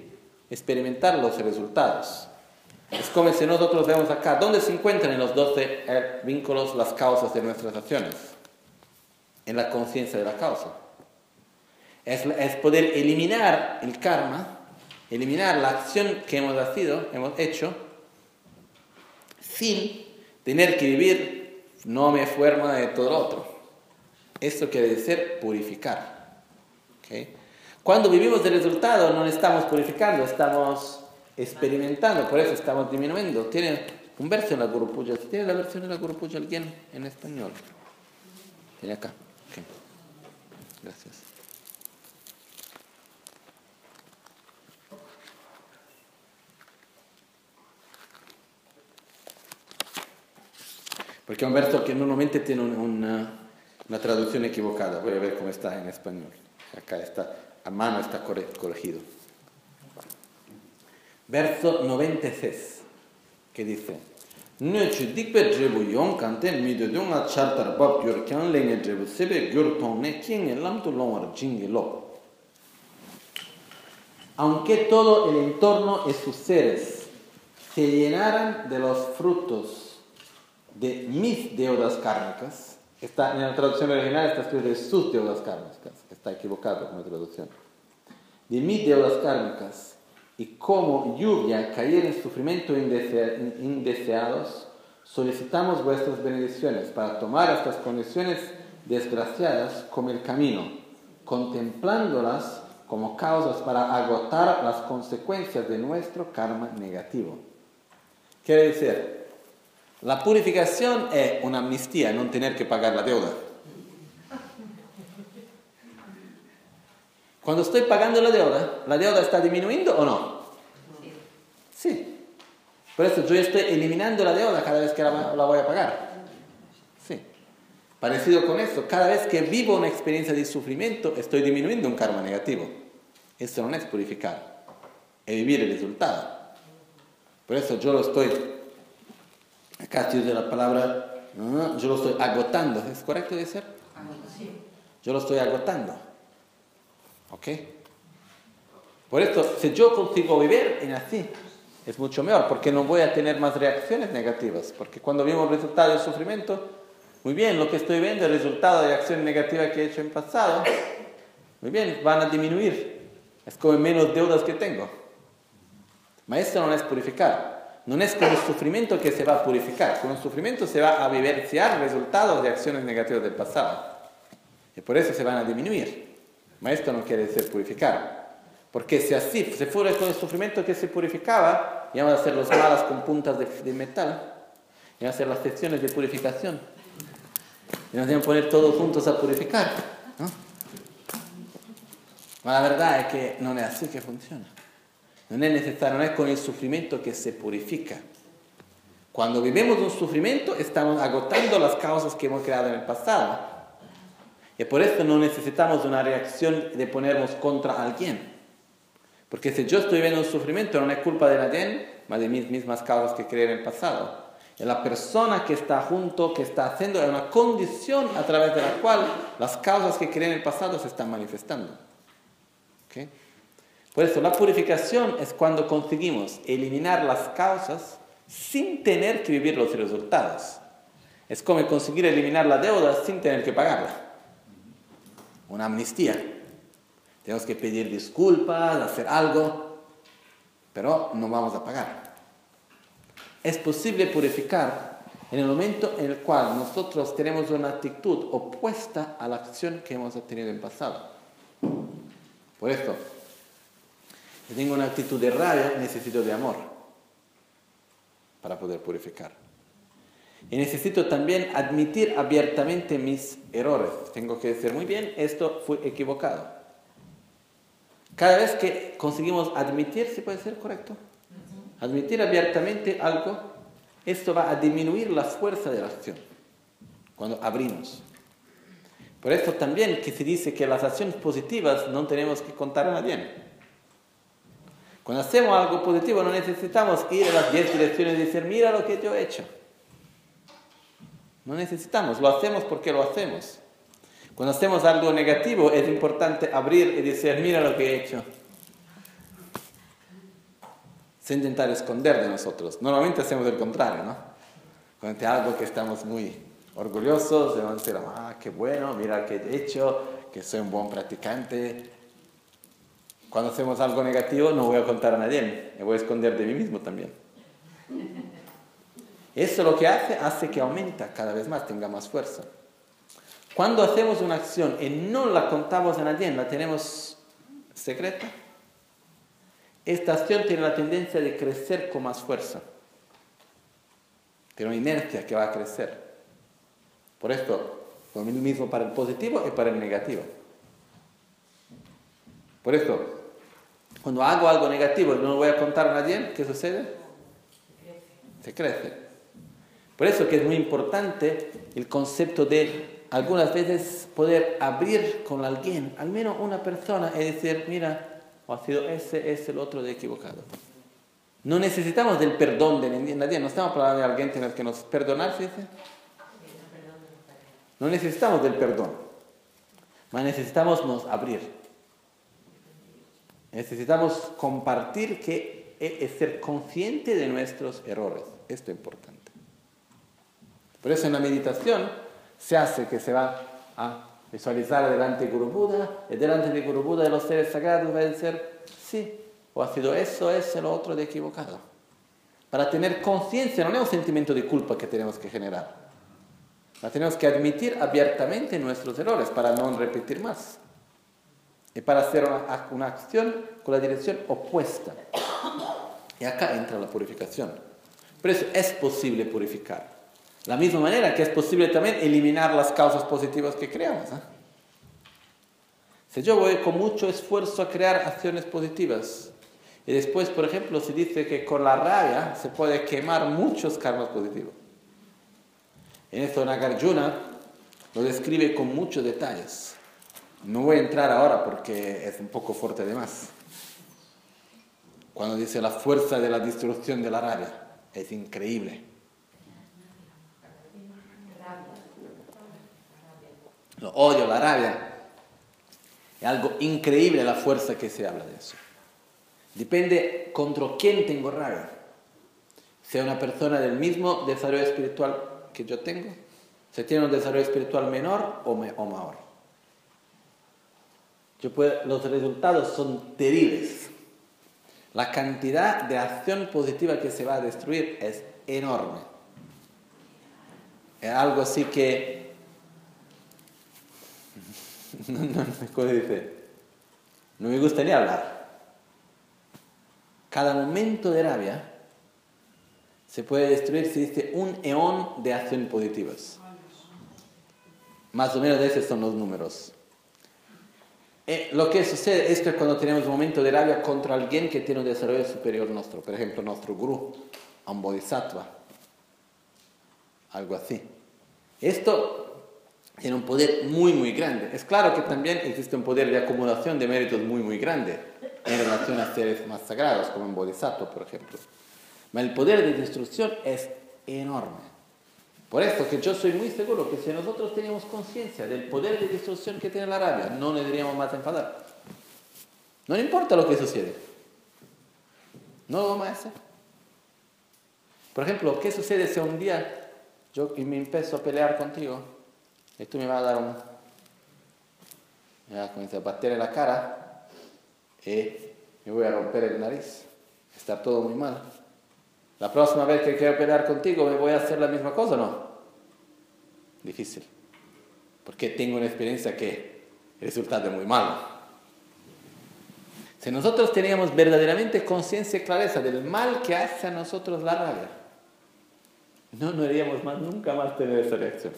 experimentar los resultados. Es como si nosotros vemos acá, ¿dónde se encuentran en los 12 eh, vínculos las causas de nuestras acciones? En la conciencia de la causa. Es, poder eliminar el karma, eliminar la acción que hemos, sido, hemos hecho, sin tener que vivir no me forma de todo lo otro. Esto quiere decir purificar. ¿okay? Cuando vivimos del resultado no estamos purificando, estamos experimentando, por eso estamos disminuyendo. Tiene un verso en la Guru Puja. ¿Tiene la versión de la Guru Puja alguien en español? Tiene acá. Gracias. Porque es un verso que normalmente tiene una, una traducción equivocada. Voy a ver cómo está en español. Acá está a mano está corregido. Verso 96, que dice, Nö chu dikpe drebu yong kante mi de dung a chartar bab gyur kyan lenge drebu sebe gyur tong ne kien en lam tu longwar jingi lo. Aunque todo el entorno y sus seres se llenaran de los frutos de mis deudas kármicas, está, en la traducción original está escrito de sus deudas kármicas, está equivocado la traducción, de mis deudas kármicas y como lluvia caer en sufrimiento indeseados, solicitamos vuestras bendiciones para tomar estas condiciones desgraciadas como el camino, contemplándolas como causas para agotar las consecuencias de nuestro karma negativo. Quiere decir, la purificación es una amnistía, no tener que pagar la deuda. Cuando estoy pagando la deuda, ¿la deuda está disminuyendo o no? Sí. Por eso yo estoy eliminando la deuda cada vez que la, la voy a pagar. Sí. Parecido con esto, cada vez que vivo una experiencia de sufrimiento, estoy disminuyendo un karma negativo. Esto no es purificar, es vivir el resultado. Por eso yo lo estoy, acá estoy de la palabra, yo lo estoy agotando. ¿Es correcto decir? Yo lo estoy agotando. ¿Ok? Por esto, si yo consigo vivir en así, es mucho mejor, porque no voy a tener más reacciones negativas. Porque cuando vemos el resultado del sufrimiento, muy bien, lo que estoy viendo, el resultado de acciones negativas que he hecho en pasado, muy bien, van a disminuir. Es como menos deudas que tengo. Pero esto no es purificar. No es con el sufrimiento que se va a purificar. Con el sufrimiento se va a vivenciar resultados de acciones negativas del pasado. Y por eso se van a disminuir. Pero esto no quiere decir purificar. Porque si así, si fuera con el sufrimiento que se purificaba, íbamos a hacer los malas con puntas de, metal, íbamos a hacer las secciones de purificación. Y nos iban a poner todos juntos a purificar. ¿no? la verdad es que no es así que funciona. No es necesario, no es con el sufrimiento que se purifica. Cuando vivimos un sufrimiento, estamos agotando las causas que hemos creado en el pasado. Y por eso no necesitamos una reacción de ponernos contra alguien. Porque si yo estoy viendo un sufrimiento, no es culpa de nadie, más de mis mismas causas que creé en el pasado. Es la persona que está junto, que está haciendo, es una condición a través de la cual las causas que creé en el pasado se están manifestando. ¿Okay? Por eso la purificación es cuando conseguimos eliminar las causas sin tener que vivir los resultados. Es como conseguir eliminar la deuda sin tener que pagarla. Una amnistía. Tenemos que pedir disculpas, hacer algo, pero no vamos a pagar. Es posible purificar en el momento en el cual nosotros tenemos una actitud opuesta a la acción que hemos tenido en pasado. Por esto, si tengo una actitud de rabia, necesito de amor para poder purificar. Y necesito también admitir abiertamente mis errores. Tengo que decir, muy bien, esto fue equivocado. Cada vez que conseguimos admitir, si puede ser correcto, admitir abiertamente algo, esto va a disminuir la fuerza de la acción cuando abrimos. Por eso también que se dice que las acciones positivas no tenemos que contar a nadie. Cuando hacemos algo positivo no necesitamos ir a las 10 direcciones y decir, mira lo que yo he hecho. No necesitamos, lo hacemos porque lo hacemos. Cuando hacemos algo negativo es importante abrir y decir, mira lo que he hecho. Sin intentar esconder de nosotros. Normalmente hacemos el contrario, ¿no? Cuando hay algo que estamos muy orgullosos, debemos decir, ah, qué bueno, mira que he hecho, que soy un buen practicante, cuando hacemos algo negativo no voy a contar a nadie, me voy a esconder de mí mismo también. Eso lo que hace, hace que aumenta cada vez más, tenga más fuerza. Cuando hacemos una acción y no la contamos a nadie, la tenemos secreta, esta acción tiene la tendencia de crecer con más fuerza. Tiene una inercia que va a crecer. Por esto, lo mismo para el positivo y para el negativo. Por esto, cuando hago algo negativo y no lo voy a contar a nadie, ¿qué sucede? Se crece. Por eso que es muy importante el concepto de algunas veces poder abrir con alguien, al menos una persona, y decir, mira, o ha sido ese, ese, el otro de equivocado. No necesitamos del perdón de nadie, no estamos hablando de alguien nos, que nos perdonar, ¿sí? No necesitamos del perdón, mas necesitamos nos abrir. Necesitamos compartir que es ser consciente de nuestros errores. Esto es importante. Por eso en la meditación se hace que se va a visualizar delante de Guru Buda, y delante de Guru Buda de los seres sagrados va a decir, sí, o ha sido eso, eso, lo otro de equivocado. Para tener conciencia, no es un sentimiento de culpa que tenemos que generar. La tenemos que admitir abiertamente nuestros errores para no repetir más y para hacer una, una acción con la dirección opuesta. Y acá entra la purificación. Por eso es posible purificar. La misma manera que es posible también eliminar las causas positivas que creamos. ¿eh? Si yo voy con mucho esfuerzo a crear acciones positivas, y después, por ejemplo, se dice que con la rabia se puede quemar muchos karmas positivos. En esto Nagarjuna lo describe con muchos detalles. No voy a entrar ahora porque es un poco fuerte de más. Cuando dice la fuerza de la destrucción de la rabia, es increíble. Lo odio, la rabia. Es algo increíble la fuerza que se habla de eso. Depende contra quién tengo rabia. Sea una persona del mismo desarrollo espiritual que yo tengo, se tiene un desarrollo espiritual menor o, mayor. Yo los resultados son terribles. La cantidad de acción positiva que se va a destruir es enorme. Es algo así que no, no, ¿cómo dice? No me gusta ni hablar. Cada momento de rabia se puede destruir si dice un eón de acciones positivas. Más o menos esos son los números. Eh, lo que sucede es que cuando tenemos un momento de rabia contra alguien que tiene un desarrollo superior nuestro, por ejemplo, nuestro guru, un bodhisattva, algo así. Esto tiene un poder muy, muy grande. Es claro que también existe un poder de acumulación de méritos muy, muy grande en relación a seres más sagrados, como en Bodhisattva, por ejemplo. Pero el poder de destrucción es enorme. Por eso que yo soy muy seguro que si nosotros teníamos conciencia del poder de destrucción que tiene la rabia, no le diríamos más enfadar. No importa lo que sucede. No lo vamos a hacer. Por ejemplo, ¿qué sucede si un día yo me empiezo a pelear contigo? Y tú me vas a dar un... Me vas a comenzar a bater en la cara y me voy a romper el nariz. Está todo muy mal. La próxima vez que quiero pelear contigo, ¿me voy a hacer la misma cosa o no? Difícil. Porque tengo una experiencia que el resultado es muy malo. Si nosotros teníamos verdaderamente conciencia y clareza del mal que hace a nosotros la rabia, no, no haríamos más, nunca más tener esa reacción.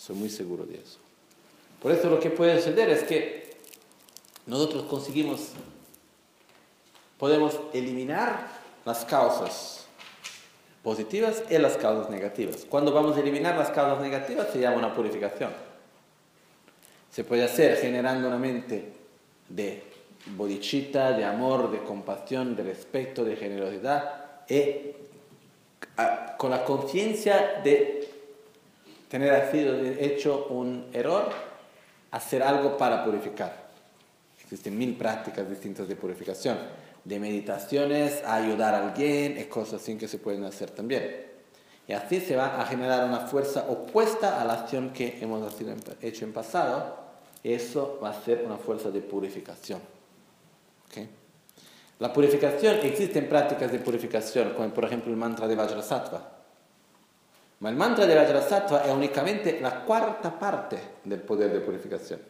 Soy muy seguro de eso. Por eso lo que puede suceder es que nosotros conseguimos, podemos eliminar las causas positivas y las causas negativas. Cuando vamos a eliminar las causas negativas se llama una purificación. Se puede hacer generando una mente de bodhicitta, de amor, de compasión, de respeto, de generosidad y con la conciencia de tener hecho un error, hacer algo para purificar. Existen mil prácticas distintas de purificación, de meditaciones, a ayudar a alguien, y cosas así que se pueden hacer también. Y así se va a generar una fuerza opuesta a la acción que hemos hecho en pasado. Eso va a ser una fuerza de purificación. La purificación, existen prácticas de purificación, como por ejemplo el mantra de Vajrasattva ma il mantra della Vajrasattva è unicamente la cuarta parte del poder de purificación.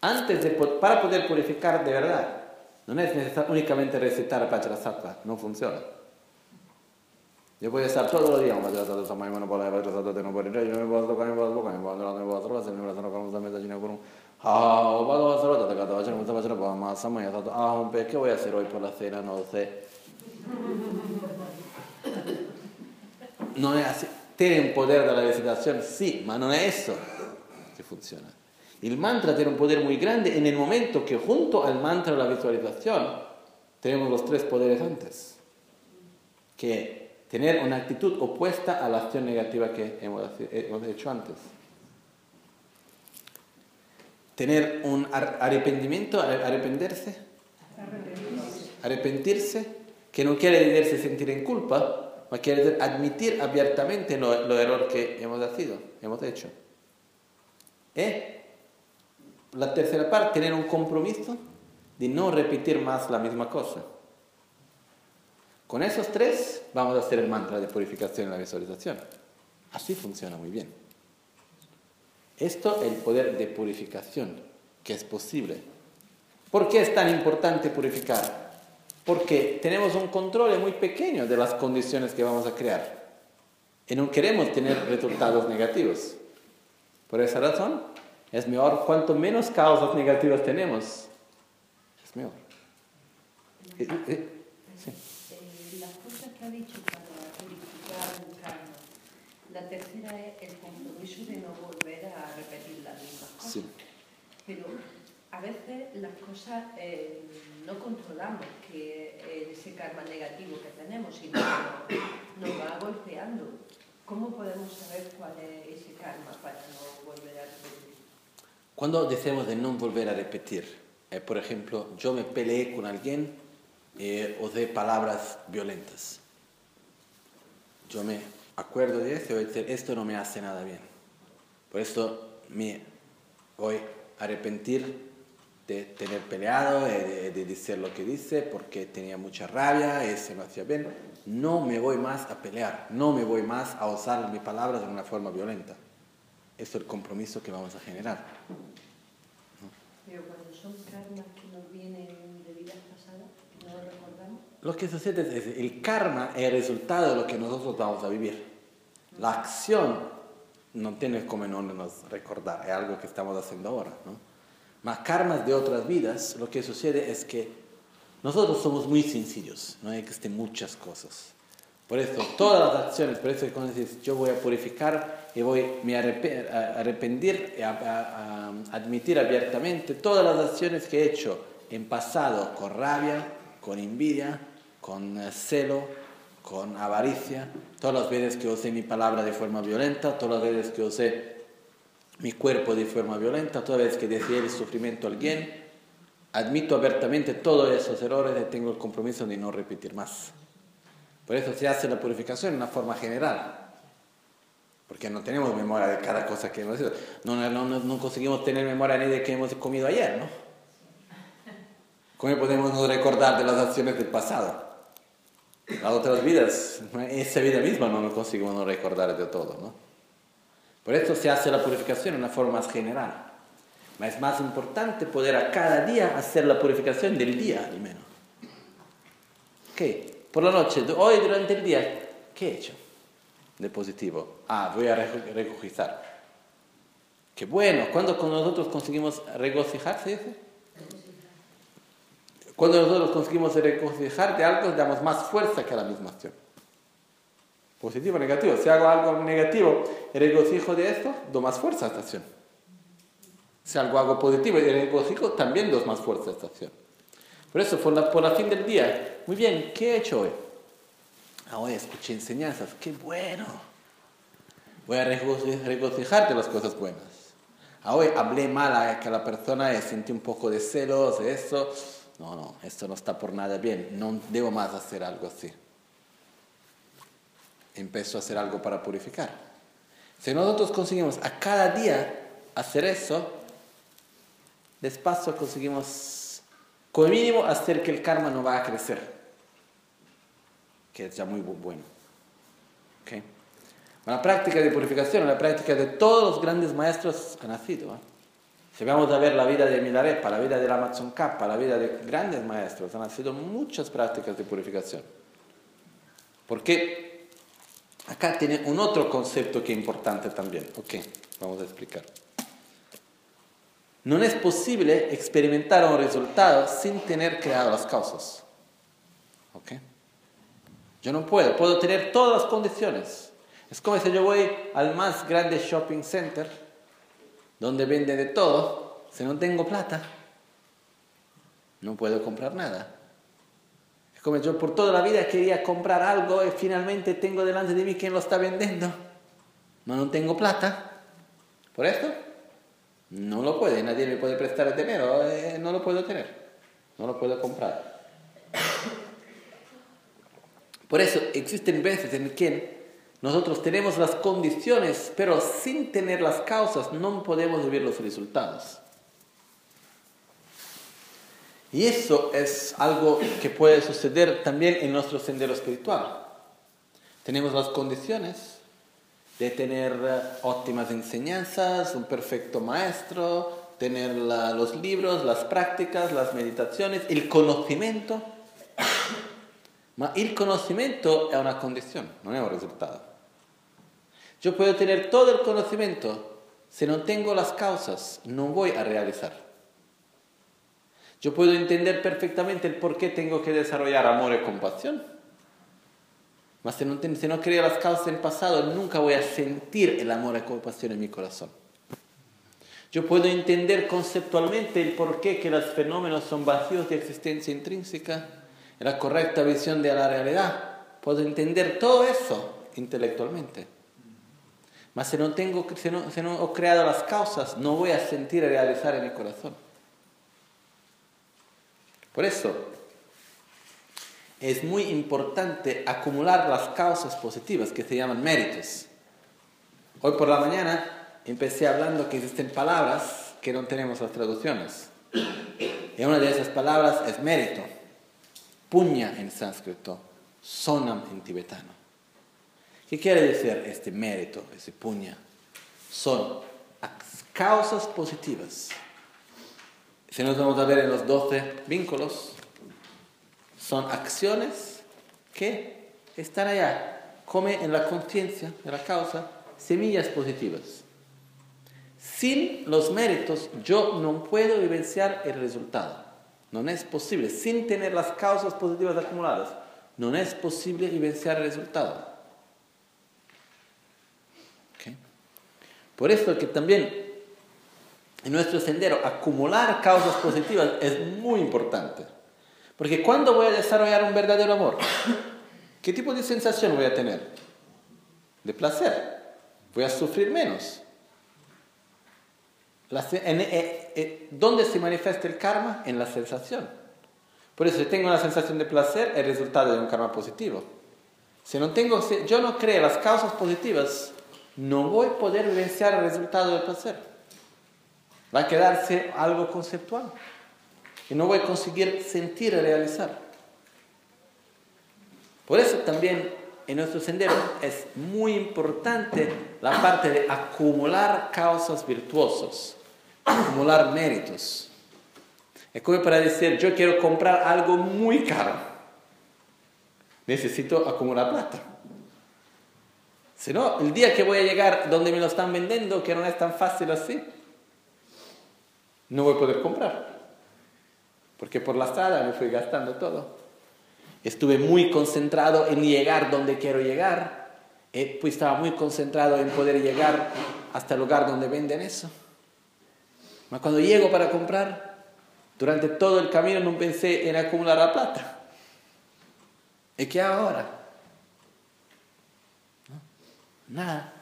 Antes de, para poder purificar de verdad, no es necesario únicamente recitar Vajrasattva, no funciona. Yo puedo estar no Ah, ah. No es así. ¿Tiene un poder de la recitación? Sí, pero no es eso que funciona. El mantra tiene un poder muy grande en el momento que junto al mantra de la visualización tenemos los tres poderes antes. Que tener una actitud opuesta a la acción negativa que hemos hecho antes. Tener un arrepentimiento, arrepentirse, arrepentirse, que no quiere decirse sentir en culpa, ma quiere admitir abiertamente lo, error que hemos, sido, hemos hecho. Y la tercera parte, tener un compromiso de no repetir más la misma cosa. Con esos tres vamos a hacer el mantra de purificación y la visualización. Así funciona muy bien. Esto es el poder de purificación que es posible. ¿Por qué es tan importante purificar? Porque tenemos un control muy pequeño de las condiciones que vamos a crear y no queremos tener resultados negativos. Por esa razón, Es mejor, cuanto menos causas negativas tenemos, es mejor. Eh, eh, sí. eh, las cosas que ha dicho para purificar el karma, la tercera es el compromiso de no volver a repetir las mismas cosas. Sí. Pero a veces las cosas eh, no controlamos que ese karma negativo que tenemos, sino que nos va golpeando. ¿Cómo podemos saber cuál es ese karma para no volver a repetir? Cuando decimos de no volver a repetir, eh, por ejemplo, yo me peleé con alguien eh, usé palabras violentas. Yo me acuerdo de eso y decir, esto no me hace nada bien. Por eso me voy a arrepentir de tener peleado, de, de, decir lo que dice, porque tenía mucha rabia, eso no hacía bien. No me voy más a pelear, no me voy más a usar mis palabras de una forma violenta. Eso es el compromiso que vamos a generar. Pero cuando son karmas que nos vienen de vidas pasadas, ¿no lo recordamos? Lo que sucede es el karma es el resultado de lo que nosotros vamos a vivir. La acción no tiene como no nos recordar, es algo que estamos haciendo ahora. ¿no? Más karmas de otras vidas, lo que sucede es que nosotros somos muy sencillos, no existen muchas cosas. Por eso, todas las acciones, por eso cuando dices, yo voy a purificar y voy a arrepentir, a, admitir abiertamente todas las acciones que he hecho en pasado con rabia, con envidia, con eh, celo, con avaricia, todas las veces que usé mi palabra de forma violenta, todas las veces que usé mi cuerpo de forma violenta, toda vez que decía el sufrimiento a alguien, admito abiertamente todos esos errores y tengo el compromiso de no repetir más. Por eso se hace la purificación en una forma general, porque no tenemos memoria de cada cosa que hemos hecho. No, no, no, conseguimos tener memoria ni de que hemos comido ayer, ¿no? ¿Cómo podemos recordar de las acciones del pasado? Las otras vidas, esa vida misma no nos conseguimos recordar de todo, ¿no? Por eso se hace la purificación de una forma más general. Pero es más importante poder a cada día hacer la purificación del día, al menos. ¿Qué? Por la noche, hoy durante el día, ¿qué he hecho de positivo? Ah, voy a regocijar. Qué bueno, cuando nosotros conseguimos regocijar, ¿se dice? Cuando nosotros conseguimos regocijar de algo, damos más fuerza que la misma acción positivo o negativo. Si hago algo negativo y regocijo de esto, doy más fuerza a esta acción. Si algo hago positivo y regocijo, también doy más fuerza a esta acción. Por eso, por la, por la fin del día, muy bien, ¿qué he hecho hoy? Ah, hoy escuché enseñanzas, qué bueno. Voy a regocijar de las cosas buenas. Ah, hoy hablé mal a que la persona sentí un poco de celos, eso. No, no, esto no está por nada bien. No debo más hacer algo así empezó a hacer algo para purificar. Si nosotros conseguimos a cada día hacer eso, despacio conseguimos, como mínimo, hacer que el karma no va a crecer, que es ya muy bueno. ¿Okay? Una práctica de purificación, una práctica de todos los grandes maestros han nacido. ¿eh? Si vamos a ver la vida de Milarepa, la vida de la Kappa, la vida de grandes maestros, han nacido muchas prácticas de purificación. ¿Por qué? Acá tiene un otro concepto que es importante también. Ok, vamos a explicar. No es posible experimentar un resultado sin tener creado las causas. ¿Ok? Yo no puedo, puedo tener todas las condiciones. Es como si yo voy al más grande shopping center, donde vende de todo, si no tengo plata, no puedo comprar nada. Como yo por toda la vida quería comprar algo y finalmente tengo delante de mí quien lo está vendiendo. No, no tengo plata. ¿Por esto? No lo puede, nadie me puede prestar el dinero, eh, no lo puedo tener, no lo puedo comprar. Por eso existen veces en que nosotros tenemos las condiciones, pero sin tener las causas no podemos vivir los resultados. Y eso es algo que puede suceder también en nuestro sendero espiritual. Tenemos las condiciones de tener eh, óptimas enseñanzas, un perfecto maestro, tener los libros, las prácticas, las meditaciones, el conocimiento. Pero el conocimiento es una condición, no es un resultado. Yo puedo tener todo el conocimiento Si no tengo las causas, no voy a realizar. Yo puedo entender perfectamente el por qué tengo que desarrollar amor y compasión. Mas si no, si no creo las causas del pasado, nunca voy a sentir el amor y compasión en mi corazón. Yo puedo entender conceptualmente el por qué que los fenómenos son vacíos de existencia intrínseca, la correcta visión de la realidad. Puedo entender todo eso intelectualmente. Mas si no, tengo, si no, si no he creado las causas, no voy a sentir y realizar en mi corazón. Por eso, es muy importante acumular las causas positivas que se llaman méritos. Hoy por la mañana empecé hablando que existen palabras que no tenemos las traducciones. Y una de esas palabras es mérito. Puña en sánscrito, sonam en tibetano. ¿Qué quiere decir este mérito, ese puña? Son causas positivas. Si nos vamos a ver en los 12 vínculos, son acciones que están allá, come en la conciencia de la causa semillas positivas. Sin los méritos yo no puedo vivenciar el resultado. No es posible. Sin tener las causas positivas acumuladas, no es posible vivenciar el resultado. Por eso que también en nuestro sendero acumular causas positivas es muy importante. Porque cuando voy a desarrollar un verdadero amor, ¿qué tipo de sensación voy a tener? De placer. Voy a sufrir menos. Eh, eh, ¿Dónde se manifiesta el karma? En la sensación. Por eso, si tengo una sensación de placer, es resultado de un karma positivo. Si no tengo, si yo no creo las causas positivas, no voy a poder vivenciar el resultado del placer. Va a quedarse algo conceptual. Y no voy a conseguir sentir y realizar. Por eso también en nuestro sendero es muy importante la parte de acumular causas virtuosas, acumular méritos. Es como para decir, yo quiero comprar algo muy caro. Necesito acumular plata. Si no, el día que voy a llegar donde me lo están vendiendo, que no es tan fácil así, no voy a poder comprar. Porque por la estrada me fui gastando todo. Estuve muy concentrado en llegar donde quiero llegar. Eh, pues estaba muy concentrado en poder llegar hasta el lugar donde venden eso. Pero cuando llego para comprar, durante todo el camino no pensé en acumular la plata. ¿Y qué ahora? Nada.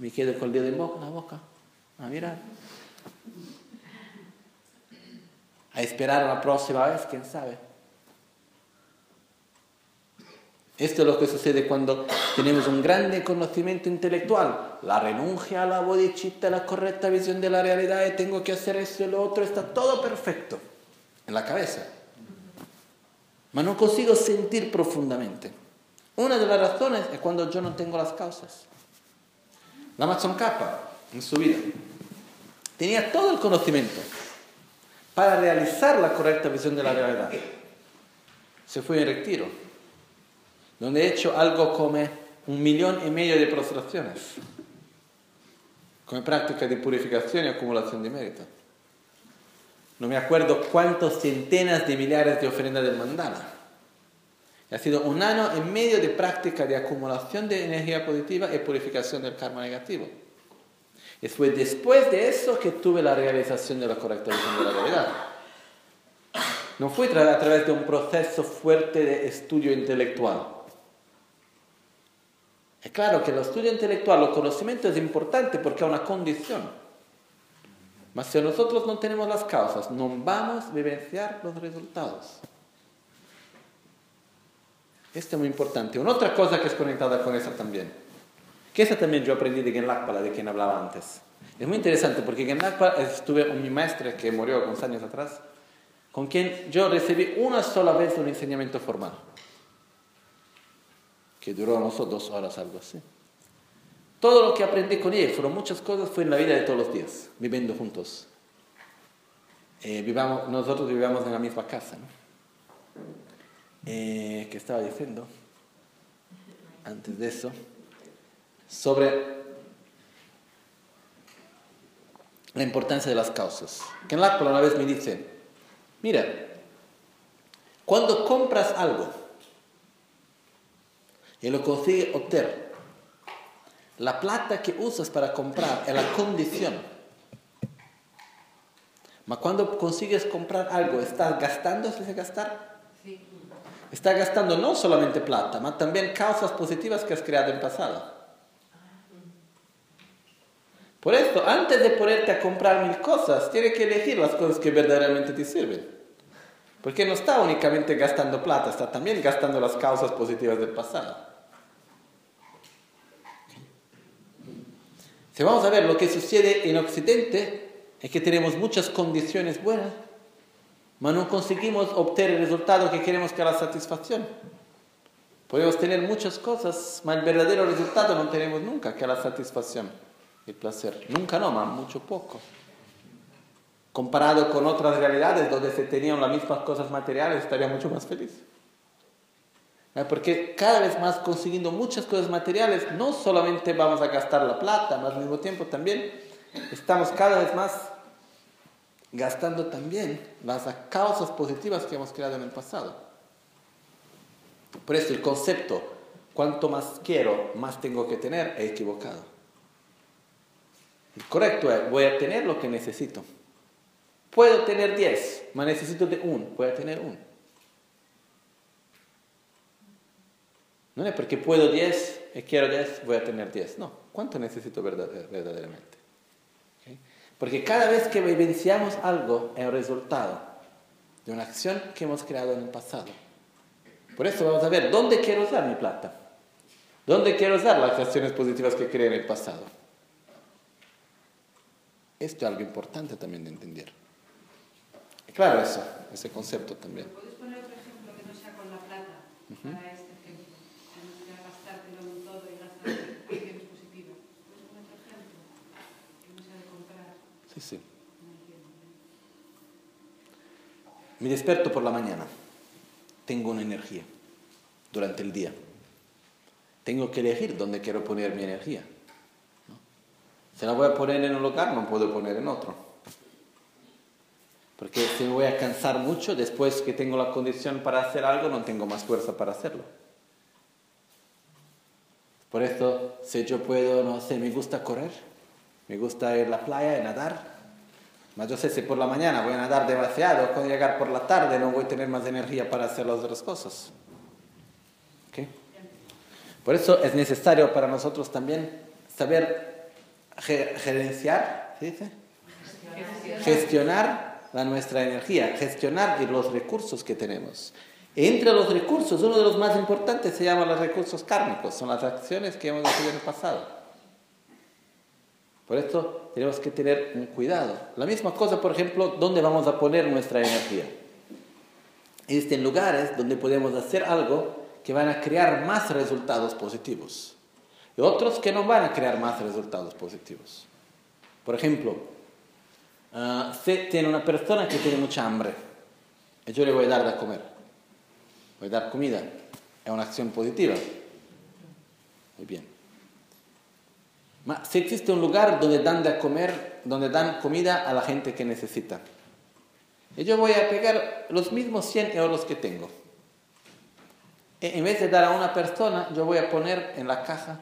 Me quedo con el dedo en boca, la boca, a mirar. A esperar la próxima vez, quién sabe. Esto es lo que sucede cuando tenemos un grande conocimiento intelectual. La renuncia a la bodhicitta, la correcta visión de la realidad, y tengo que hacer esto y lo otro, está todo perfecto en la cabeza. Pero no consigo sentir profundamente. Una de las razones es cuando yo no tengo las causas. La Amazon Kappa, en su vida, tenía todo el conocimiento para realizar la correcta visión de la realidad. Se fue en retiro, donde he hecho algo como un millón y medio de prostraciones, como práctica de purificación y acumulación de mérito. No me acuerdo cuántos centenas de millares de ofrendas del mandala ha sido un año en medio de práctica de acumulación de energía positiva y purificación del karma negativo. Y fue después de eso que tuve la realización de la correcta visión de la realidad. No fue a través de un proceso fuerte de estudio intelectual. Es claro que el estudio intelectual, el conocimiento es importante porque es una condición. Mas si nosotros no tenemos las causas, no vamos a vivenciar los resultados. Esto es muy importante. Una otra cosa que es conectada con esa también, que esa también yo aprendí de Genlakpa, de quien hablaba antes. Es muy interesante porque Genlakpa estuve con mi maestra que murió algunos años atrás, con quien yo recibí una sola vez un enseñamiento formal, que duró, no sé, dos horas, algo así. Todo lo que aprendí con ella, fueron muchas cosas, fue en la vida de todos los días, viviendo juntos. Eh, vivamos, nosotros vivíamos en la misma casa. ¿no? eh, que estaba diciendo antes de eso, sobre la importancia de las causas. Que en la una vez me dice, mira, cuando compras algo y lo consigues obtener, la plata que usas para comprar es la condición. Pero cuando consigues comprar algo, ¿estás gastando? ¿Se gastar? Sí. Estás gastando no solamente plata, pero también causas positivas que has creado en pasado. Por esto, antes de ponerte a comprar mil cosas, tienes que elegir las cosas que verdaderamente te sirven. Porque no está únicamente gastando plata, está también gastando las causas positivas del pasado. Si vamos a ver lo que sucede en Occidente, es que tenemos muchas condiciones buenas, pero no conseguimos obtener el resultado que queremos que la satisfacción. Podemos tener muchas cosas, pero el verdadero resultado no tenemos nunca, que la satisfacción, el placer. Nunca no, pero mucho poco. Comparado con otras realidades donde se tenían las mismas cosas materiales, estaría mucho más feliz. Porque cada vez más consiguiendo muchas cosas materiales, no solamente vamos a gastar la plata, más al mismo tiempo también estamos cada vez más gastando también las causas positivas que hemos creado en el pasado. Por eso el concepto, cuanto más quiero, más tengo que tener, es equivocado. Correcto es, voy a tener lo que necesito. Puedo tener 10, pero necesito de un, voy a tener uno. No es porque puedo 10 y quiero 10, voy a tener 10. No, ¿cuánto necesito verdaderamente? Porque cada vez que vivenciamos algo es el resultado de una acción que hemos creado en el pasado. Por eso vamos a ver dónde quiero usar mi plata. ¿Dónde quiero usar las acciones positivas que creé en el pasado? Esto es algo importante también de entender. Claro, eso, ese concepto también. ¿Puedes poner otro ejemplo que no sea con la plata? Sí, sí. Me despierto por la mañana. Tengo una energía durante el día. Tengo que elegir dónde quiero poner mi energía. Si la voy a poner en un lugar, no puedo poner en otro. Porque si me voy a cansar mucho, después que tengo la condición para hacer algo, no tengo más fuerza para hacerlo. Por eso, si yo puedo, no sé, me gusta correr, me gusta ir a la playa y nadar. Mas yo sé si por la mañana voy a nadar demasiado, cuando llegar por la tarde no voy a tener más energía para hacer las otras cosas. Por eso es necesario para nosotros también saber gerenciar, ¿sí dice? gestionar la nuestra energía, gestionar los recursos que tenemos. Entre los recursos, uno de los más importantes se llama los recursos kármicos, son las acciones que hemos hecho en el pasado. Por esto tenemos que tener un cuidado. La misma cosa, por ejemplo, ¿dónde vamos a poner nuestra energía? Existen lugares donde podemos hacer algo que van a crear más resultados positivos y otros que no van a crear más resultados positivos. Por ejemplo, uh, si tiene una persona que tiene mucha hambre y yo le voy a dar de comer, voy a dar comida, es una acción positiva. Muy bien. Ma si existe un lugar donde dan de comer, donde dan comida a la gente que necesita, y yo voy a pegar los mismos 100 euros que tengo. E en vez de dar a una persona, yo voy a poner en la caja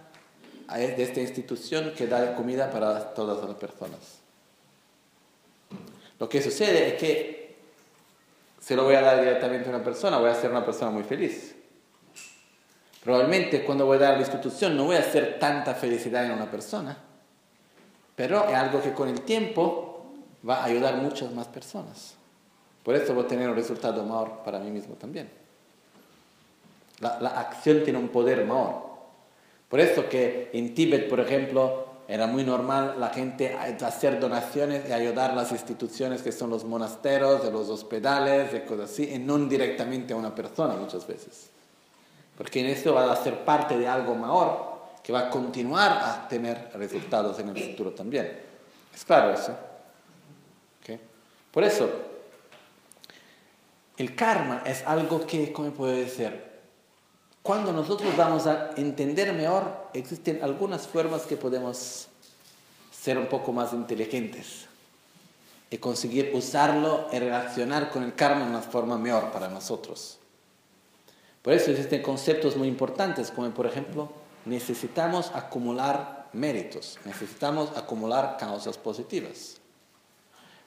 de esta institución que da comida para todas las personas. Lo que sucede es que si lo voy a dar directamente a una persona, voy a ser una persona muy feliz. Probablemente cuando voy a dar la institución no voy a hacer tanta felicidad en una persona, pero es algo que con el tiempo va a ayudar a muchas más personas. Por eso voy a tener un resultado mayor para mí mismo también. La, la acción tiene un poder mayor. Por eso que en Tíbet, por ejemplo, era muy normal la gente hacer donaciones y ayudar a las instituciones que son los monasteros, de los hospitales, de cosas así, y no directamente a una persona muchas veces. Porque en eso va a ser parte de algo mayor que va a continuar a tener resultados en el futuro también. ¿Es claro eso? Por eso, el karma es algo que, ¿cómo puede decir? Cuando nosotros vamos a entender mejor, existen algunas formas que podemos ser un poco más inteligentes y conseguir usarlo y relacionar con el karma de una forma mejor para nosotros. Por eso existen conceptos muy importantes, como por ejemplo, necesitamos acumular méritos, necesitamos acumular causas positivas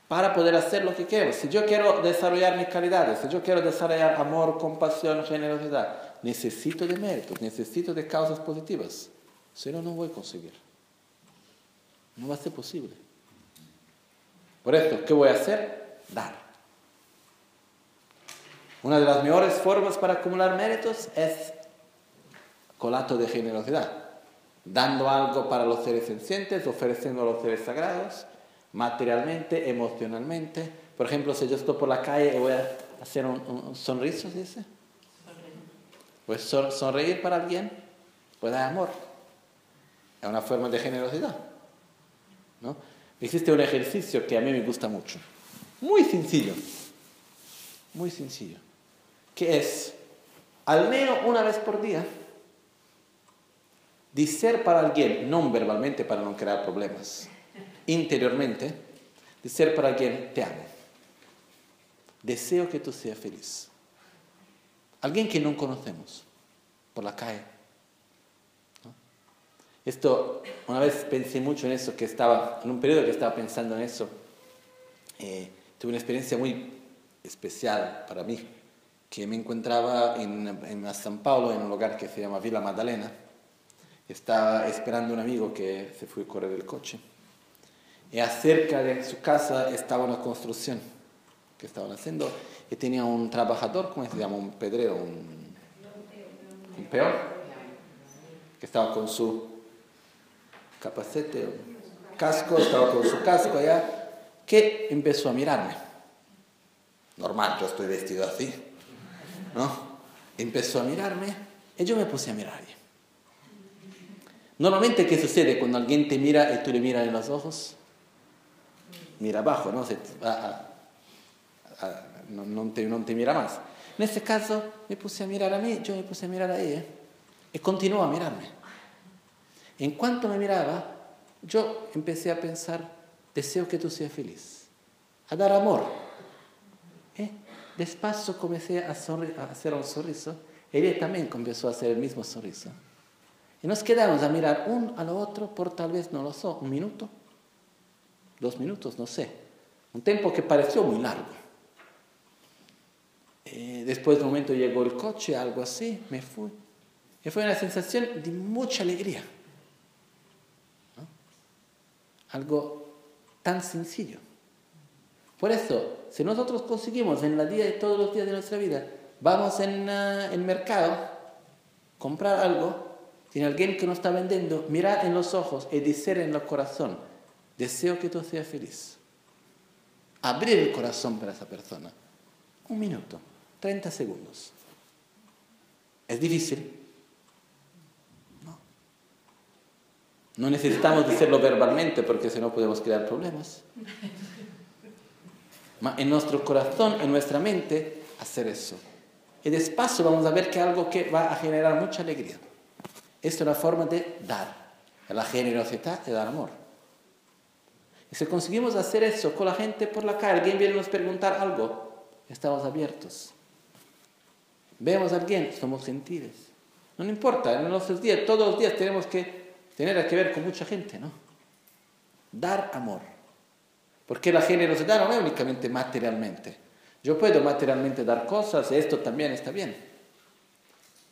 para poder hacer lo que quiero. Si yo quiero desarrollar mis calidades, si yo quiero desarrollar amor, compasión, generosidad, necesito de méritos, necesito de causas positivas. Si no, no voy a conseguir. No va a ser posible. Por eso, ¿qué voy a hacer? Dar. Una de las mejores formas para acumular méritos es con acto de generosidad, dando algo para los seres sencientes, ofreciendo a los seres sagrados, materialmente, emocionalmente. Por ejemplo, si yo estoy por la calle y voy a hacer un, sonriso, dice? Pues sonreír para alguien, pues dar amor. Es una forma de generosidad. ¿no? Existe un ejercicio que a mí me gusta mucho. Muy sencillo. Muy sencillo. Que es, al menos una vez por día, decir para alguien, no verbalmente para no crear problemas, interiormente, decir para alguien, te amo. Deseo que tú seas feliz. Alguien que no conocemos por la calle. Esto, una vez pensé mucho en eso, que estaba, en un periodo que estaba pensando en eso, eh, tuve una experiencia muy especial para mí, que me encontraba en, en San Paulo, en un lugar que se llama Villa Magdalena. Estaba esperando un amigo que se fue a correr el coche. Y acerca de su casa estaba una construcción que estaban haciendo y tenía un trabajador, ¿cómo se llama? Un pedrero, un, un peor, que estaba con su capacete casco, estaba con su casco allá, que empezó a mirarme. Normal, yo estoy vestido así, ¿no? Empezó a mirarme y yo me puse a mirarle. Normalmente, ¿qué sucede cuando alguien te mira y tú le miras en los ojos? Mira abajo, ¿no? No, te, no te mira más. En este caso, me puse a mirar a mí, yo me puse a mirar a ella y continuó a mirarme. En cuanto me miraba, yo empecé a pensar, deseo que tú seas feliz, a dar amor. ¿Eh? Despacio comencé a, hacer un sorriso, ella también comenzó a hacer el mismo sorriso. Y nos quedamos a mirar uno al otro por tal vez, no lo sé, un minuto, dos minutos, no sé. Un tiempo que pareció muy largo. Eh, después de un momento llegó el coche, algo así, me fui. Y fue una sensación de mucha alegría. Algo tan sencillo. Por eso, si nosotros conseguimos en la día de todos los días de nuestra vida, vamos en uh, el mercado, comprar algo, tiene alguien que nos está vendiendo, mirar en los ojos y decir en el corazón, deseo que tú seas feliz. Abrir el corazón para esa persona. Un minuto, 30 segundos. ¿Es difícil? No necesitamos decirlo verbalmente porque si no podemos crear problemas. en nuestro corazón, en nuestra mente, hacer eso. Y despacio vamos a ver que algo que va a generar mucha alegría. Esta es la forma de dar, la generosidad de dar amor. Y si conseguimos hacer eso con la gente por la calle, alguien viene a nos preguntar algo, estamos abiertos. Vemos a alguien, somos gentiles. No importa, en nuestros días, todos los días tenemos que tener que ver con mucha gente, ¿no? Dar amor. Porque la generosidad no es únicamente materialmente. Yo puedo materialmente dar cosas, esto también está bien.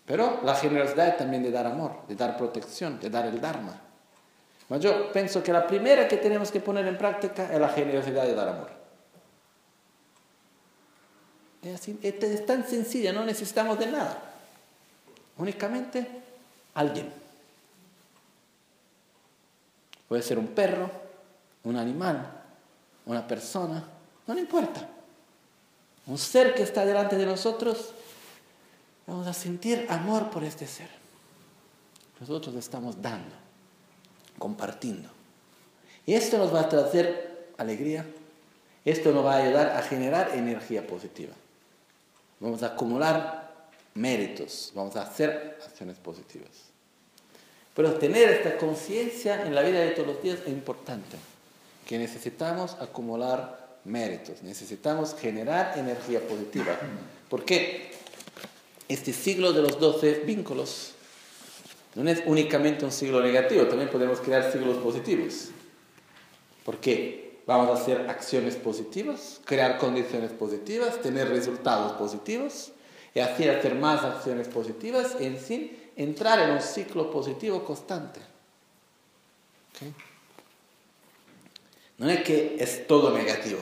Pero la generosidad es también de dar amor, de dar protección, de dar el Dharma. Pero yo pienso que la primera que tenemos que poner en práctica es la generosidad de dar amor. Es, así, es tan sencilla, no necesitamos de nada. Únicamente alguien. Puede ser un perro, un animal, una persona, no importa. Un ser que está delante de nosotros, vamos a sentir amor por este ser. Nosotros estamos dando, compartiendo. Y esto nos va a traer alegría, esto nos va a ayudar a generar energía positiva. Vamos a acumular méritos, vamos a hacer acciones positivas. Pero tener esta conciencia en la vida de todos los días es importante, que necesitamos acumular méritos, necesitamos generar energía positiva. Porque este siglo de los doce vínculos no es únicamente un siglo negativo, también podemos crear siglos positivos. ¿Por qué? Vamos a hacer acciones positivas, crear condiciones positivas, tener resultados positivos y así hacer más acciones positivas y en fin entrar en un ciclo positivo constante. No es que es todo negativo,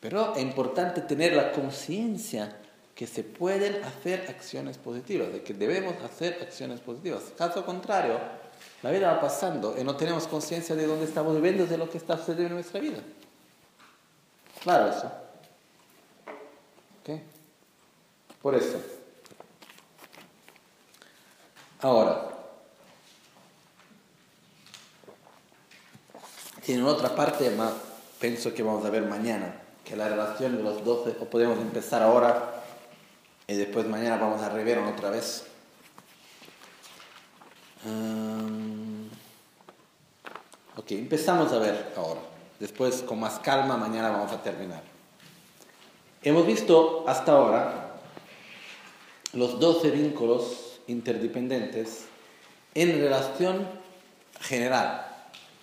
pero es importante tener la conciencia que se pueden hacer acciones positivas, de que debemos hacer acciones positivas. Caso contrario, la vida va pasando y no tenemos conciencia de dónde estamos viviendo, de lo que está sucediendo en nuestra vida. Claro eso. ¿Okay? Por eso. Ahora, tiene otra parte más, pienso que vamos a ver mañana, que la relación de los doce, o podemos empezar ahora y después mañana vamos a rever otra vez. Um, ok, empezamos a ver ahora. Después, con más calma, mañana vamos a terminar. Hemos visto hasta ahora los 12 vínculos interdependientes en relación general,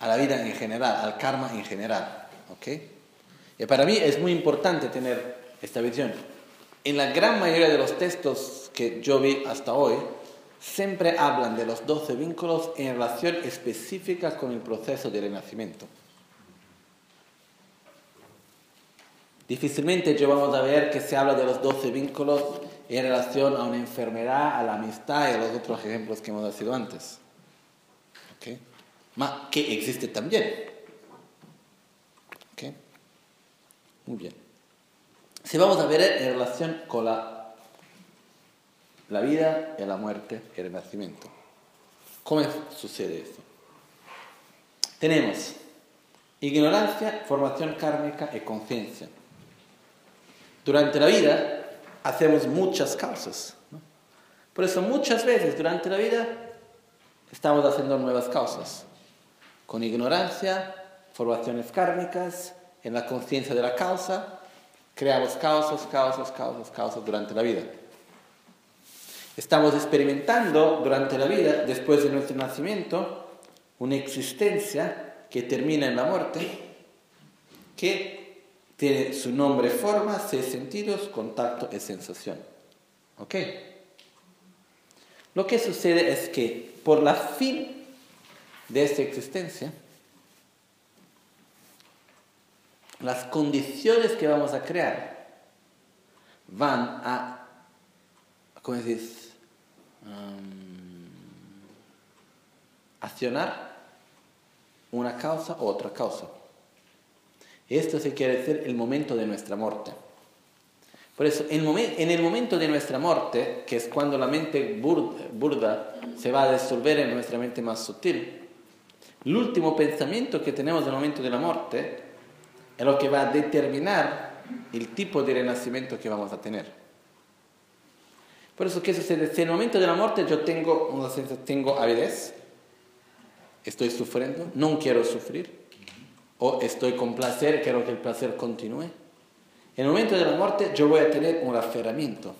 a la vida en general, al karma en general. ¿ok? Y para mí es muy importante tener esta visión. En la gran mayoría de los textos que yo vi hasta hoy, siempre hablan de los 12 vínculos en relación específica con el proceso de renacimiento. Difícilmente yo vamos a ver que se habla de los 12 vínculos en relación a una enfermedad, a la amistad y a los otros ejemplos que hemos sido antes. ¿Okay? que existe también. ¿Okay? Muy bien. Si vamos a ver en relación con la, la vida y la muerte y el nacimiento. ¿Cómo sucede eso? Tenemos ignorancia, formación kármica y conciencia. Durante la vida hacemos muchas causas. Por eso muchas veces durante la vida estamos haciendo nuevas causas. Con ignorancia, formaciones kármicas, en la conciencia de la causa, creamos causas, causas, causas, causas durante la vida. Estamos experimentando durante la vida, después de nuestro nacimiento, una existencia que termina en la muerte, que tiene su nombre, forma, seis sentidos, contacto y sensación. ¿Ok? Lo que sucede es que por la fin de esta existencia, las condiciones que vamos a crear van a, ¿cómo decís? Um, accionar una causa u otra causa. Esto se quiere decir el momento de nuestra muerte. Por eso, en el momento de nuestra muerte, que es cuando la mente burda se va a disolver en nuestra mente más sutil, el último pensamiento que tenemos en el momento de la muerte es lo que va a determinar el tipo de renacimiento que vamos a tener. Por eso. Si en el momento de la muerte yo tengo, tengo avidez, estoy sufriendo, no quiero sufrir, o estoy con placer, quiero que el placer continúe. En el momento de la muerte yo voy a tener un aferramiento.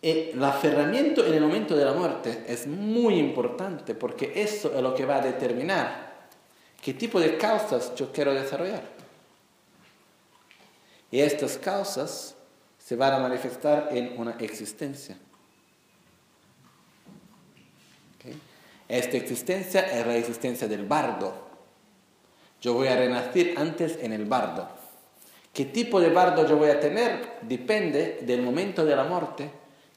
El aferramiento en el momento de la muerte es muy importante porque eso es lo que va a determinar qué tipo de causas yo quiero desarrollar. Y estas causas se van a manifestar en una existencia. Esta existencia es la existencia del bardo. Yo voy a renacer antes en el bardo. ¿Qué tipo de bardo yo voy a tener? Depende del momento de la muerte,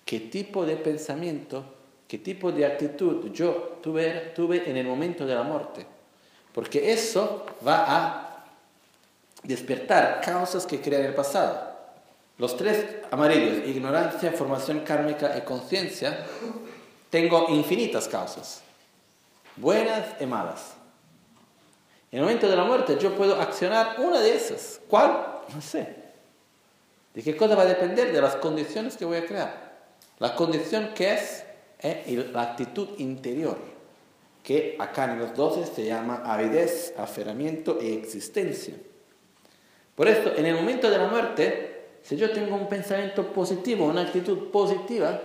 qué tipo de pensamiento, qué tipo de actitud yo tuve, tuve en el momento de la muerte. Porque eso va a despertar causas que crean el pasado. Los tres amarillos, ignorancia, formación kármica y conciencia, tengo infinitas causas, buenas y malas. En el momento de la muerte yo puedo accionar una de esas. ¿Cuál? No sé. ¿De qué cosa va a depender? De las condiciones que voy a crear. La condición que es, la actitud interior que acá en los 12 se llama avidez, aferramiento y existencia. Por esto, en el momento de la muerte, si yo tengo un pensamiento positivo, una actitud positiva,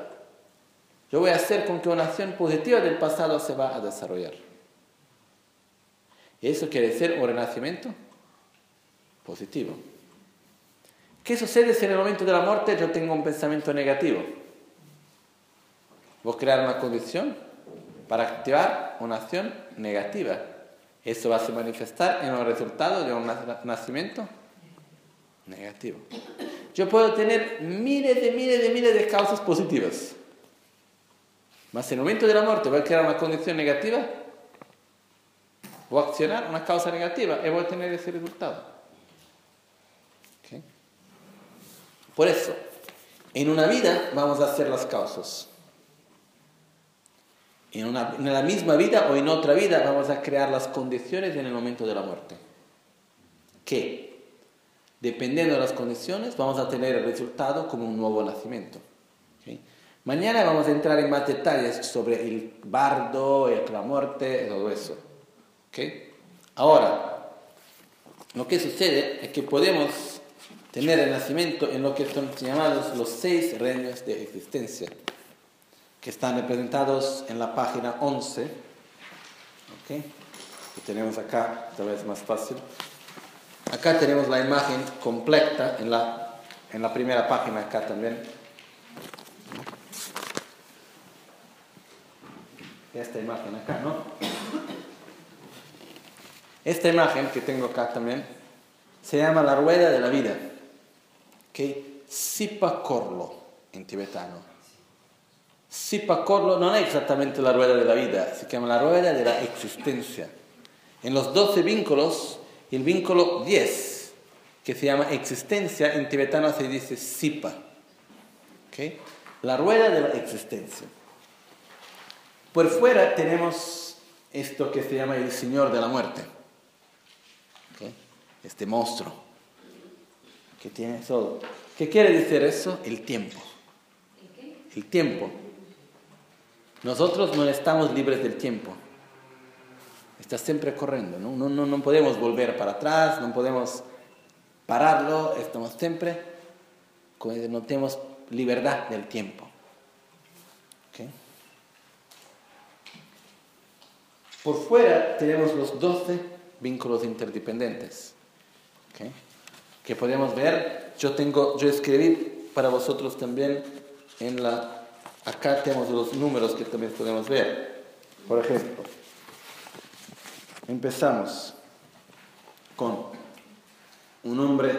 yo voy a hacer con que una acción positiva del pasado se va a desarrollar. Eso quiere decir un renacimiento positivo. ¿Qué sucede si en el momento de la muerte yo tengo un pensamiento negativo? Voy a crear una condición para activar una acción negativa. Eso va a se manifestar en un resultado de un nacimiento negativo. Yo puedo tener miles de miles de miles de causas positivas. Mas en el momento de la muerte voy a crear una condición negativa, voy a accionar una causa negativa y voy a tener ese resultado. Por eso, en una vida vamos a hacer las causas. En, una, en la misma vida o en otra vida vamos a crear las condiciones en el momento de la muerte. Que, dependiendo de las condiciones, vamos a tener el resultado como un nuevo nacimiento. Mañana vamos a entrar en más detalles sobre el bardo, la muerte, todo eso. Ahora, lo que sucede es que podemos tener el nacimiento en lo que son llamados los seis reinos de existencia, que están representados en la página 11, ¿okay? que tenemos acá, esta vez más fácil. Acá tenemos la imagen completa en la, en la primera página, acá también. Esta imagen acá, ¿no? Esta imagen que tengo acá también se llama la rueda de la vida che Sipacorlo in tibetano. Sipacorlo non è esattamente la rueda de la vida, si chiama la rueda de la existencia. En los 12 vínculos, el vínculo 10, que se llama existencia, en tibetano se dice Sipa. ¿Okay? La rueda de la existencia. Por fuera tenemos esto que se llama el Señor de la Muerte. ¿Okay? Este monstruo que tiene todo. ¿Qué quiere decir eso? El tiempo. ¿El tiempo. Nosotros no estamos libres del tiempo. Está siempre corriendo, ¿no? No, no, no podemos volver para atrás, no podemos pararlo, estamos siempre, no tenemos libertad del tiempo. Por fuera tenemos los 12 vínculos interdependientes. ¿okay? que podemos ver. Yo, tengo, yo escribí para vosotros también en la... Acá tenemos los números que también podemos ver. Por ejemplo, empezamos con un hombre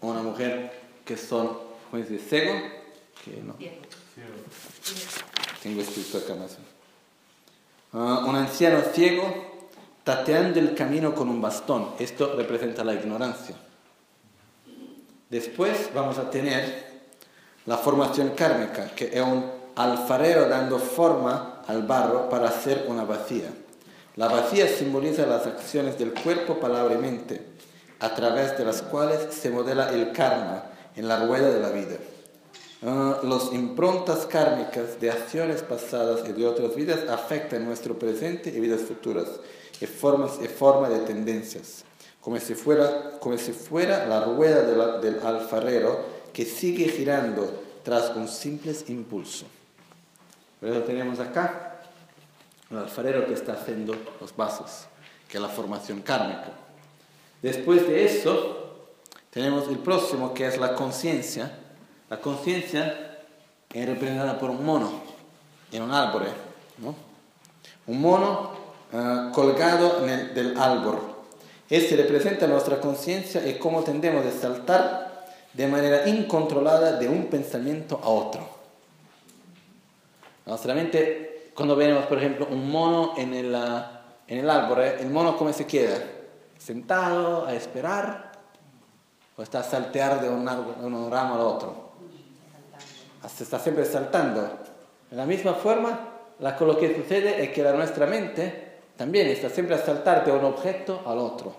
o una mujer que son, ¿cómo dice? Ciego, que no. Tengo escrito acá más. Uh, un anciano ciego tateando el camino con un bastón. Esto representa la ignorancia. Después vamos a tener la formación kármica, que es un alfarero dando forma al barro para hacer una vacía. La vacía simboliza las acciones del cuerpo, palabra y mente, a través de las cuales se modela el karma en la rueda de la vida. Uh, las improntas kármicas de acciones pasadas y de otras vidas afectan nuestro presente y vidas futuras, y formas y forma de tendencias como si fuera, como si fuera la rueda del alfarero que sigue girando tras un simple impulso. Pero tenemos acá el alfarero que está haciendo los vasos, que es la formación kármica. Después de eso, tenemos el próximo que es la conciencia. La conciencia es representada por un mono en un árbol. ¿no? Un mono uh, colgado en el, del árbol este representa nuestra conciencia y cómo tendemos a saltar de manera incontrolada de un pensamiento a otro. Nuestra mente, cuando vemos, por ejemplo, un mono en el, ah, en el árbol, ¿eh? ¿el mono cómo se queda? ¿Sentado a esperar? ¿O está a saltear de un, de un ramo al otro? Se está siempre saltando. De la misma forma, lo que sucede es que la, nuestra mente también está siempre a saltar de un objeto al otro.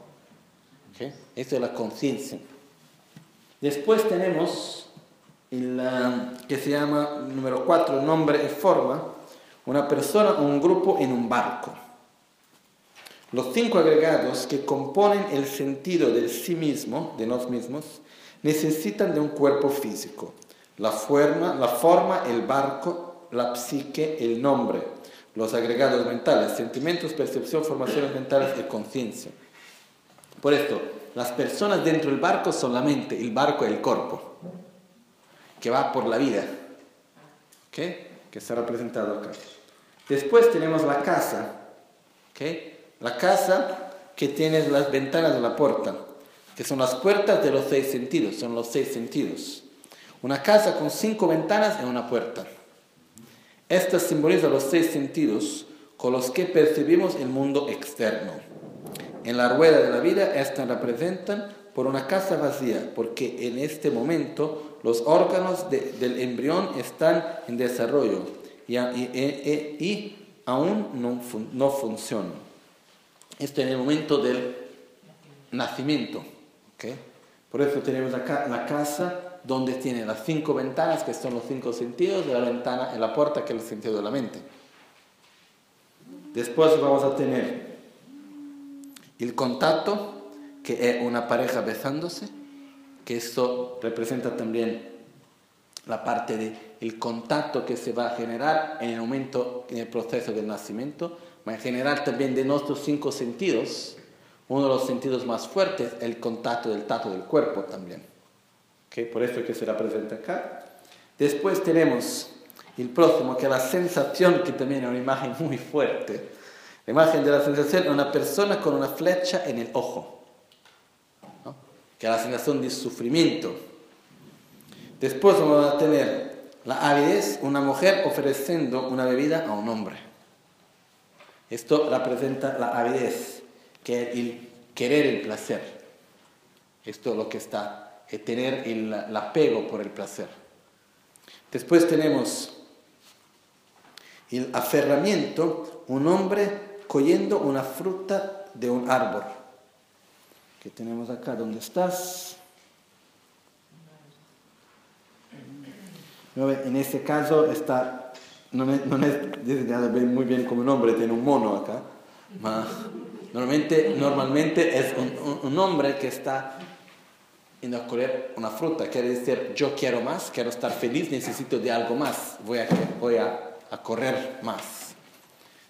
¿Okay? Esto es la conciencia. Después tenemos el que se llama número 4, nombre y forma, una persona o un grupo en un barco. Los cinco agregados que componen el sentido del sí mismo, de nos mismos, necesitan de un cuerpo físico. La forma, la forma, el barco, la psique, el nombre, los agregados mentales, sentimientos, percepción, formaciones mentales y conciencia. Por esto, las personas dentro del barco son la mente, el barco es el cuerpo, que va por la vida, que está representado acá. Después tenemos la casa, ¿okay? la casa que tiene las ventanas de la puerta, que son las puertas de los seis sentidos, son los seis sentidos. Una casa con cinco ventanas y una puerta. Esta simboliza los seis sentidos con los que percibimos el mundo externo. En la rueda de la vida, estas representan por una casa vacía, porque en este momento los órganos del embrión están en desarrollo y, aún no, no funcionan. Esto en el momento del nacimiento. Por eso tenemos acá la casa donde tiene las cinco ventanas, que son los cinco sentidos, de la ventana en la puerta, que es el sentido de la mente. Después vamos a tener el contacto, que es una pareja besándose, que esto representa también la parte del el contacto que se va a generar en el momento, en el proceso del nacimiento, va a generar también de nuestros cinco sentidos, uno de los sentidos más fuertes, el contacto del tacto del cuerpo también. ¿Okay? Por eso es que se representa acá. Después tenemos el próximo, que es la sensación, que también es una imagen muy fuerte. La imagen de la sensación es una persona con una flecha en el ojo, que es la sensación de sufrimiento. Después vamos a tener la avidez, una mujer ofreciendo una bebida a un hombre. Esto representa la avidez, que es el querer el placer. Esto es lo que está, es tener el, el apego por el placer. Después tenemos el aferramiento, un hombre cogiendo una fruta de un árbol. Que tenemos acá, ¿dónde estás? En este caso está, no es, no muy bien como nombre, tiene un mono acá. normalmente, normalmente es un, un, hombre que está en a coger una fruta, quiere decir yo quiero más, quiero estar feliz, necesito de algo más, voy a, voy a, a correr más.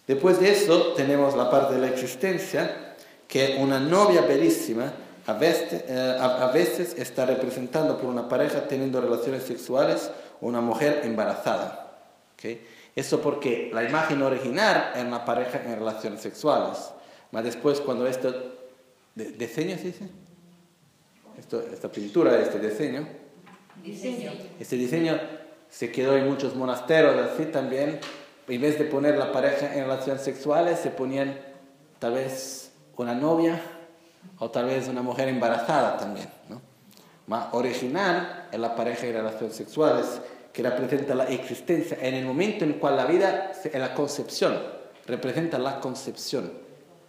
Después de eso tenemos la parte de la existencia, que una novia bellísima a veces, eh, a, veces está representando por una pareja teniendo relaciones sexuales una mujer embarazada. ¿okay? Eso porque la imagen original es una pareja en relaciones sexuales. Pero después cuando esto... De, ¿Diseño se dice? Esto, esta pintura, este diseño. Diseño. Este diseño se quedó en muchos monasterios así también en vez de poner la pareja en relaciones sexuales, se ponían tal vez una novia o tal vez una mujer embarazada también. ¿no? Más original es la pareja en relaciones sexuales, que representa la existencia en el momento en el cual la vida, en la concepción, representa la concepción.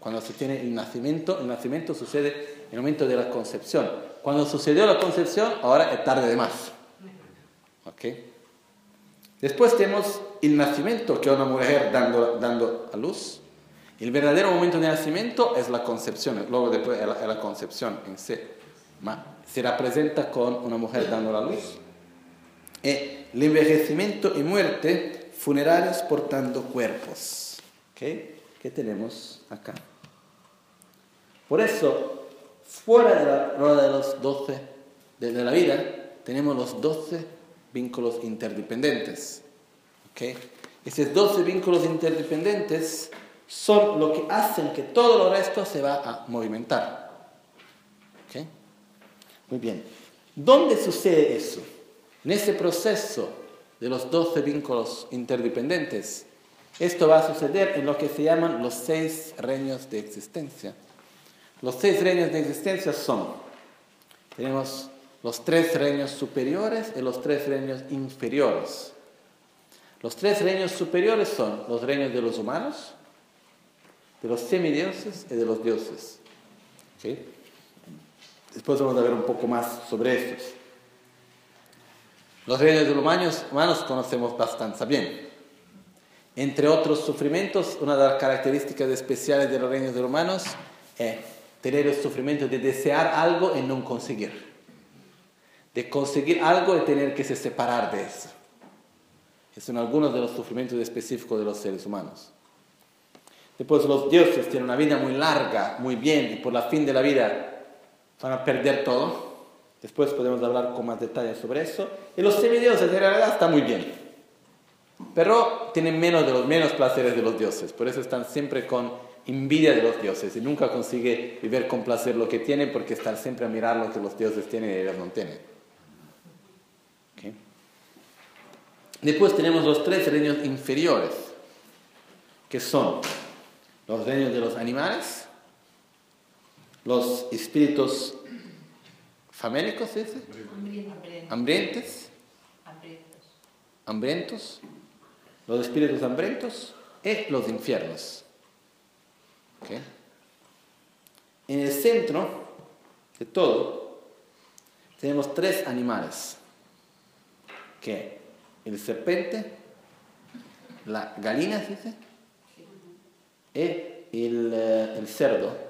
Cuando se tiene el nacimiento, el nacimiento sucede en el momento de la concepción. Cuando sucedió la concepción, ahora es tarde de más. Después tenemos el nacimiento, que es una mujer dando, dando a luz. El verdadero momento de nacimiento es la concepción, luego después es la, concepción en sí. Se representa con una mujer dando la luz. Y el envejecimiento y muerte, funerarios portando cuerpos. ¿Okay? ¿Qué tenemos acá? Por eso, fuera de la rueda de los 12 de, la vida, tenemos los 12 vínculos interdependientes. ¿Okay? Esos 12 vínculos interdependientes son lo que hacen que todo lo resto se va a movimentar. Muy bien. ¿Dónde sucede eso? En ese proceso de los 12 vínculos interdependientes, esto va a suceder en lo que se llaman los seis reinos de existencia. Los seis reinos de existencia son, tenemos los tres reinos superiores y los tres reinos inferiores. Los tres reinos superiores son los reinos de los humanos, de los semidioses y de los dioses. Después vamos a ver un poco más sobre estos. Los los humanos, humanos conocemos bastante bien. Entre otros sufrimientos, una de las características especiales de los reinos de los humanos es tener el sufrimiento de desear algo y no conseguir. De conseguir algo y tener que se separar de eso. Esos son algunos de los sufrimientos específicos de los seres humanos. Después los dioses tienen una vida muy larga, muy bien, y por la fin de la vida van a perder todo. Después podemos hablar con más detalle sobre eso. Y los semidioses en realidad están muy bien. Pero tienen menos de los menos placeres de los dioses. Por eso están siempre con envidia de los dioses y nunca consigue vivir con placer lo que tienen porque están siempre a mirar lo que los dioses tienen y ellos no tienen. Después tenemos los tres reinos inferiores, que son los reinos de los animales, los espíritus famélicos, ¿se dice? Hambrientos. Hambrientos. Los espíritus hambrientos y los infiernos. En el centro de todo tenemos tres animales, que el serpente, la gallina, ¿se dice? Y el, eh, el cerdo.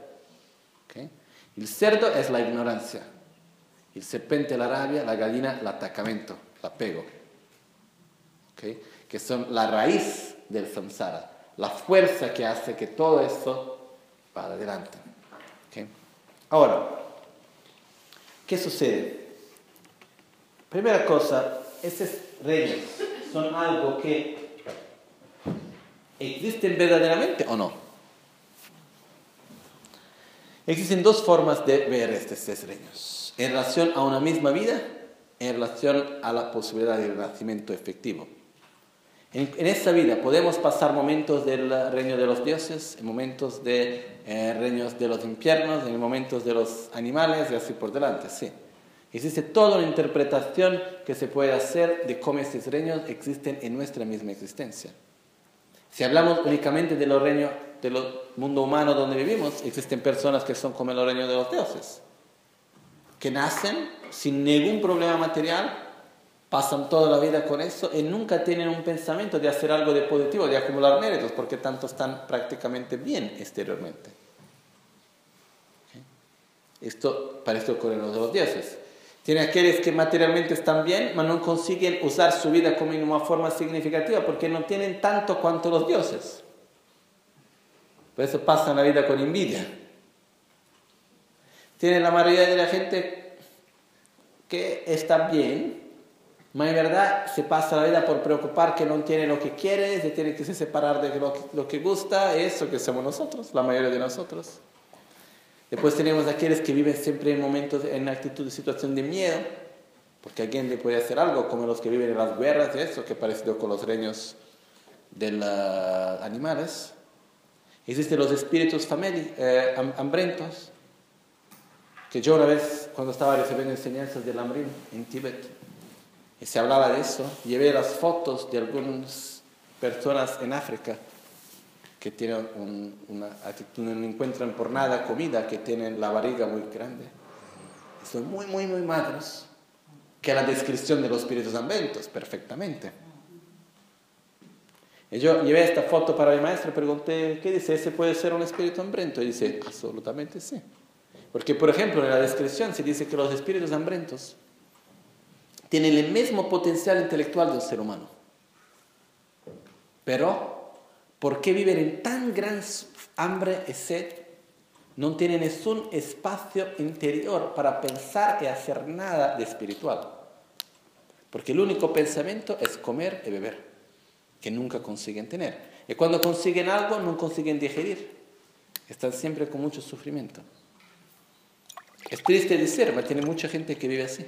El cerdo es la ignorancia. El serpente la rabia, la gallina el atacamiento, el apego. Que son la raíz del samsara, la fuerza que hace que todo esto para adelante. Ahora, ¿qué sucede? Primera cosa, estos reyes son algo que existen verdaderamente o no. Existen dos formas de ver estos tres reinos, en relación a una misma vida, en relación a la posibilidad de nacimiento efectivo. En, esta vida podemos pasar momentos del reino de los dioses, momentos de eh, reinos de los infiernos, en momentos de los animales y así por delante, sí. Existe toda una interpretación que se puede hacer de cómo estos reinos existen en nuestra misma existencia. Si hablamos únicamente de los reinos del mundo humano donde vivimos, existen personas que son como el reino de los dioses, que nacen sin ningún problema material, pasan toda la vida con eso y nunca tienen un pensamiento de hacer algo de positivo, de acumular méritos, porque tanto están prácticamente bien exteriormente. Esto parece ocurrir en los dioses. Tiene aquellos que materialmente están bien, pero no consiguen usar su vida como en una forma significativa porque no tienen tanto cuanto los dioses. Por eso pasan la vida con envidia. Tiene la mayoría de la gente que está bien, pero en verdad se pasa la vida por preocupar que no tiene lo que quiere, se tiene que separar de lo que, gusta, eso que somos nosotros, la mayoría de nosotros. Después tenemos aquellos que viven siempre en momentos, en actitud de situación de miedo, porque alguien le puede hacer algo, como los que viven en las guerras eso, que parecido con los reinos de los animales. Existen los espíritus eh, hambrientos, que yo una vez, cuando estaba recibiendo enseñanzas del hambre en Tíbet, y se hablaba de eso, llevé las fotos de algunas personas en África que tienen una actitud, no encuentran por nada comida, que tienen la barriga muy grande. Son muy, muy, muy magros, que la descripción de los espíritus hambrientos, perfectamente. Y yo llevé esta foto para mi maestro y pregunté, ¿qué dice? ¿Ese puede ser un espíritu hambriento? Y dice, absolutamente sí. Porque, por ejemplo, en la descripción se dice que los espíritus hambrientos tienen el mismo potencial intelectual de un ser humano. Pero ¿Por qué viven en tan gran hambre y sed? No tienen un espacio interior para pensar y hacer nada de espiritual. Porque el único pensamiento es comer y beber, que nunca consiguen tener. Y cuando consiguen algo, no consiguen digerir. Están siempre con mucho sufrimiento. Es triste decir, pero tiene mucha gente que vive así.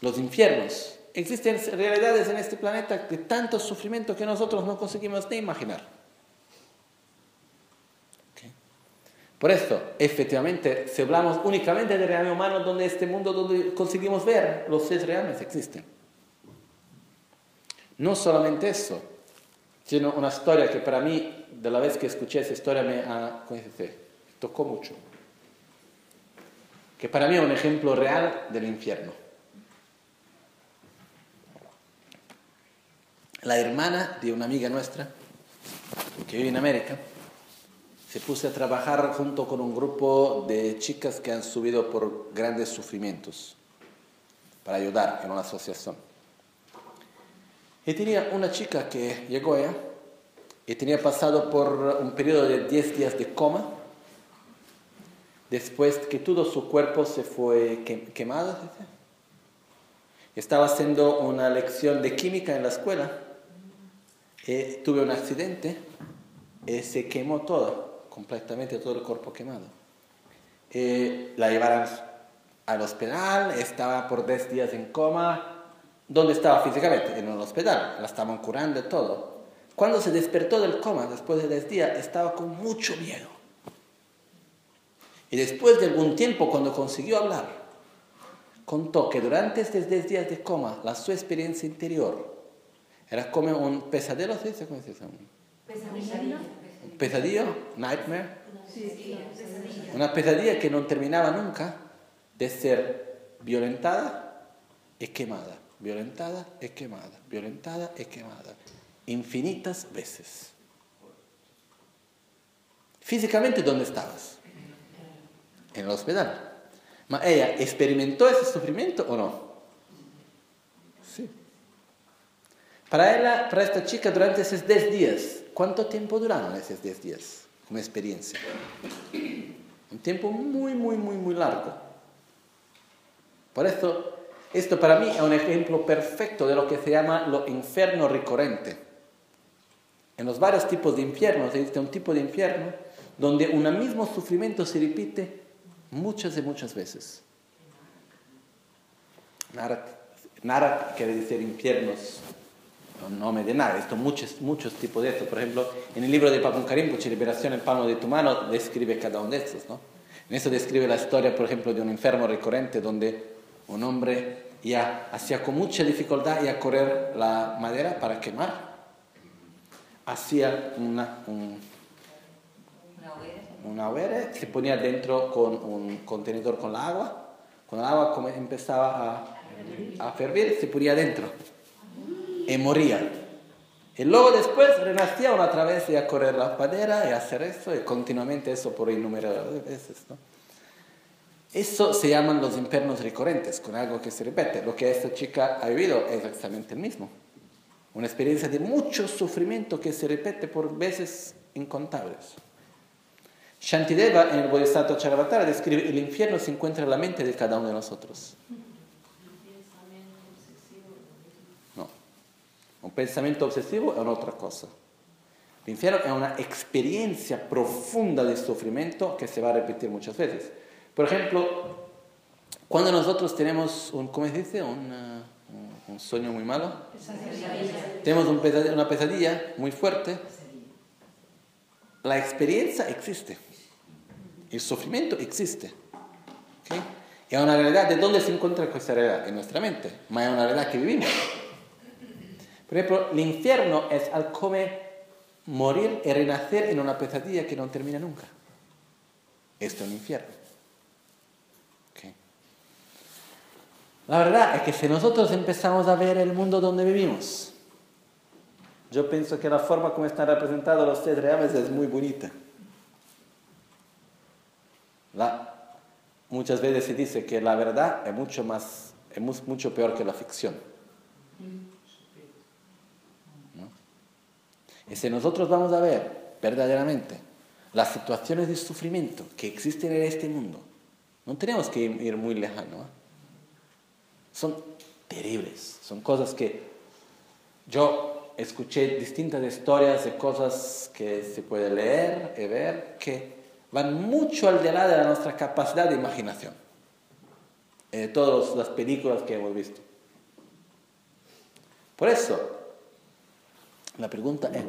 Los infiernos existen realidades en este planeta de tanto sufrimiento que nosotros no conseguimos ni imaginar. Por esto, efectivamente, si hablamos únicamente de realidad humano, donde este mundo donde conseguimos ver los seres reales existen. No solamente eso, sino una historia que para mí, de la vez que escuché esa historia, me tocó mucho. Que para mí es un ejemplo real del infierno. la hermana de una amiga nuestra que vive en América se puso a trabajar junto con un grupo de chicas que han subido por grandes sufrimientos para ayudar en una asociación. Y tenía una chica que llegó allá y tenía pasado por un periodo de 10 días de coma, después que todo su cuerpo se fue quemado. Estaba haciendo una lección de química en la escuela, tuve un accidente y se quemó todo completamente todo el cuerpo quemado. La llevaron al hospital, estaba por 10 días en coma. ¿Dónde estaba físicamente? En un hospital, la estaban curando y todo. Cuando se despertó del coma, después de 10 días, estaba con mucho miedo. Y después de algún tiempo, cuando consiguió hablar, contó que durante estos 10 días de coma, la su experiencia interior era como un pesadelo, ¿sí? ¿Cómo se dice? Pesadilla pesadilla, nightmare, una pesadilla que no terminaba nunca de ser violentada y quemada, violentada y quemada, violentada y quemada, infinitas veces. Físicamente, ¿dónde estabas? En el hospital. ¿Ma ella experimentó ese sufrimiento o no? Sí. Para ella, para esta chica, durante esos 10 días, ¿Cuánto tiempo duraron esos 10 días como experiencia? Un tiempo muy, muy, muy, muy largo. Por eso, esto para mí es un ejemplo perfecto de lo que se llama lo infierno recurrente. En los varios tipos de infiernos existe un tipo de infierno donde un mismo sufrimiento se repite muchas y muchas veces. Narak quiere decir infiernos no me de nada, esto muchos, muchos tipos de esto. Por ejemplo, en el libro de Papun Rinpoche, Liberación en palmo de tu mano, describe cada uno de estos. ¿no? En eso describe la historia, por ejemplo, de un enfermo recurrente donde un hombre ya hacía con mucha dificultad a correr la madera para quemar. Hacía una, una hoguera, se ponía dentro con un contenedor con la agua. Cuando el agua empezaba a, a ferver, se ponía dentro y moría. Y luego después renacía otra vez y a correr la madera y hacer eso y continuamente eso por innumerables veces. ¿no? Eso se llaman los infiernos recurrentes, con algo que se repite. Lo que esta chica ha vivido es exactamente el mismo. Una experiencia de mucho sufrimiento que se repite por veces incontables. Shantideva en el Bodhisattva Charavatara describe el infierno se encuentra en la mente de cada uno de nosotros. Un pensamiento obsesivo es otra cosa. El infierno es una experiencia profunda de sufrimiento que se va a repetir muchas veces. Por ejemplo, cuando nosotros tenemos un, ¿cómo se dice? Un, un, sueño muy malo. Tenemos una pesadilla muy fuerte. La experiencia existe. El sufrimiento existe. ¿Okay? Es una realidad de dónde se encuentra esa realidad en nuestra mente, pero es una realidad que vivimos. Por ejemplo, el infierno es al come morir y renacer en una pesadilla que no termina nunca. Esto es un infierno. La verdad es que si nosotros empezamos a ver el mundo donde vivimos, yo pienso que la forma como están representados los tres reales es muy bonita. muchas veces se dice que la verdad es mucho, más, es mucho peor que la ficción. Y si nosotros vamos a ver verdaderamente las situaciones de sufrimiento que existen en este mundo, no tenemos que ir muy lejano. ¿eh? Son terribles, son cosas que yo escuché distintas historias de cosas que se puede leer y ver que van mucho al de de nuestra capacidad de imaginación, de todas las películas que hemos visto. Por eso, la pregunta es,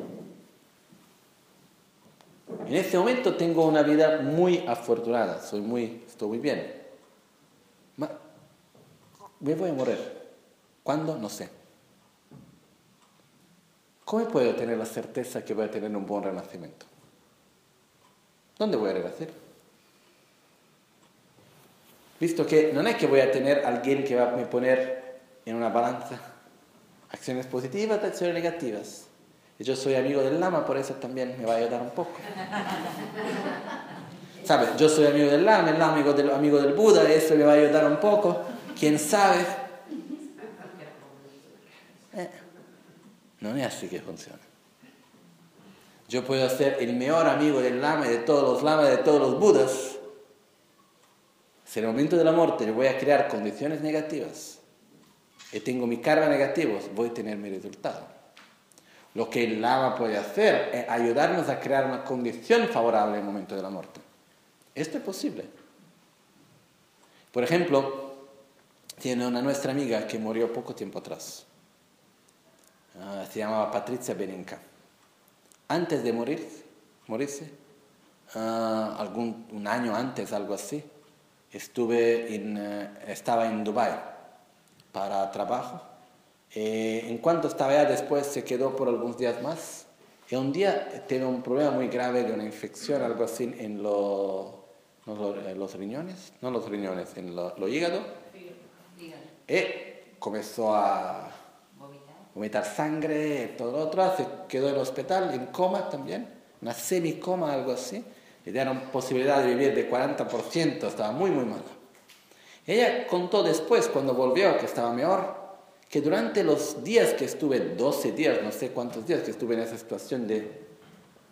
en este momento tengo una vida muy afortunada, soy muy, estoy muy bien. Me voy a morir. ¿Cuándo? No sé. ¿Cómo puedo tener la certeza que voy a tener un buen renacimiento? ¿Dónde voy a renacer? Visto que no es que voy a tener alguien que va a me poner en una balanza Acciones positivas, acciones negativas. Y yo soy amigo del lama, por eso también me va a ayudar un poco. ¿Sabes? Yo soy amigo del lama, el lama amigo del, amigo del Buda, eso me va a ayudar un poco. ¿Quién sabe? Eh, no es así que funciona. Yo puedo ser el mejor amigo del lama y de todos los lamas, de todos los budas. Si en el momento de la muerte yo voy a crear condiciones negativas y tengo mi karma negativos, voy a tener mi resultado. Lo que el lama puede hacer es ayudarnos a crear una condición favorable en el momento de la muerte. Esto es posible. Por ejemplo, tiene una nuestra amiga que murió poco tiempo atrás. Ah, se llamaba Patricia Benenca. Antes de morir, morirse, uh, algún, un año antes, algo así, estuve en, uh, estaba en Dubái para trabajo. Eh, en cuanto estaba allá, después se quedó por algunos días más. Y un día tuve un problema muy grave de una infección, algo así, en lo, no, los riñones, no los riñones, en lo, lo hígado. Y comenzó a vomitar sangre, todo lo otro, se quedó en el hospital, en coma también, una semicoma, algo así. Le dieron posibilidad de vivir de 40%, estaba muy, muy mala. Ella contó después, cuando volvió, que estaba mejor, que durante los días que estuve, 12 días, no sé cuántos días que estuve en esa situación de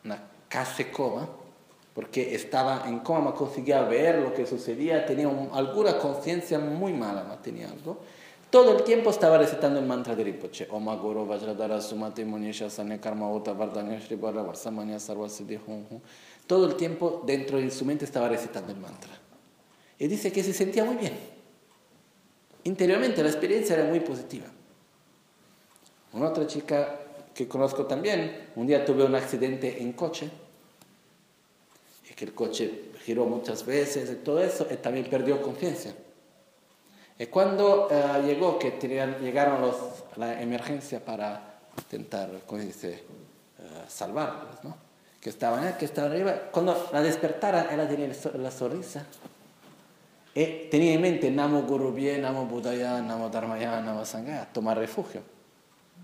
una casi coma, porque estaba en coma, conseguía ver lo que sucedía, tenía alguna conciencia muy mala, ¿no? tenía algo. Todo el tiempo estaba recitando el mantra de Rinpoche. Vajradara Munisha Sane Karma Vardanya Shri Varsamanya. Todo el tiempo dentro de su mente estaba recitando el mantra. Y dice que se sentía muy bien. Interiormente la experiencia era muy positiva. Una otra chica que conozco también, un día tuve un accidente en coche. Que el coche giró muchas veces y todo eso, y también perdió conciencia. Y cuando uh, llegó, que tenían, llegaron los, la emergencia para intentar, ¿cómo dice?, uh, salvarlos, ¿no? Que estaban, eh, que estaban arriba. Cuando la despertaron, ella tenía la sonrisa. Y tenía en mente Namo Guru Bien, Namo Buddhaya, Namo Dharmaya, Namo Sangha, tomar refugio.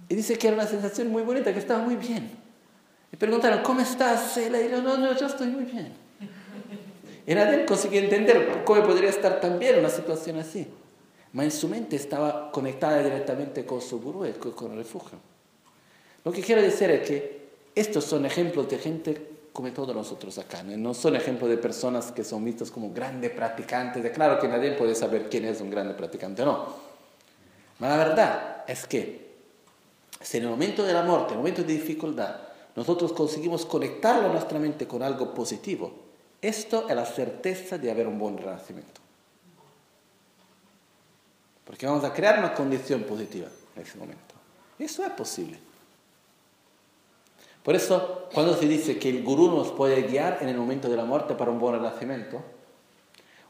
Y dice que era una sensación muy bonita, que estaba muy bien. Y preguntaron, ¿cómo estás? Y le dijo, no, no, yo estoy muy bien. Y nadie consiguió entender cómo podría estar en una situación así ma en su mente estaba conectada directamente con su gurú y con el refugio. Lo que quiero decir es que estos son ejemplos de gente como todos nosotros acá, no son ejemplos de personas que son vistos como grandes practicantes, claro que nadie puede saber quién es un grande practicante o no. Ma la verdad es que si en el momento de la muerte, en el momento de dificultad, nosotros conseguimos conectarlo a nuestra mente con algo positivo, esto es la certeza de haber un buen renacimiento. Porque vamos a crear una condición positiva en ese momento. Eso es posible. Por eso, cuando se dice que el gurú nos puede guiar en el momento de la muerte para un buen renacimiento,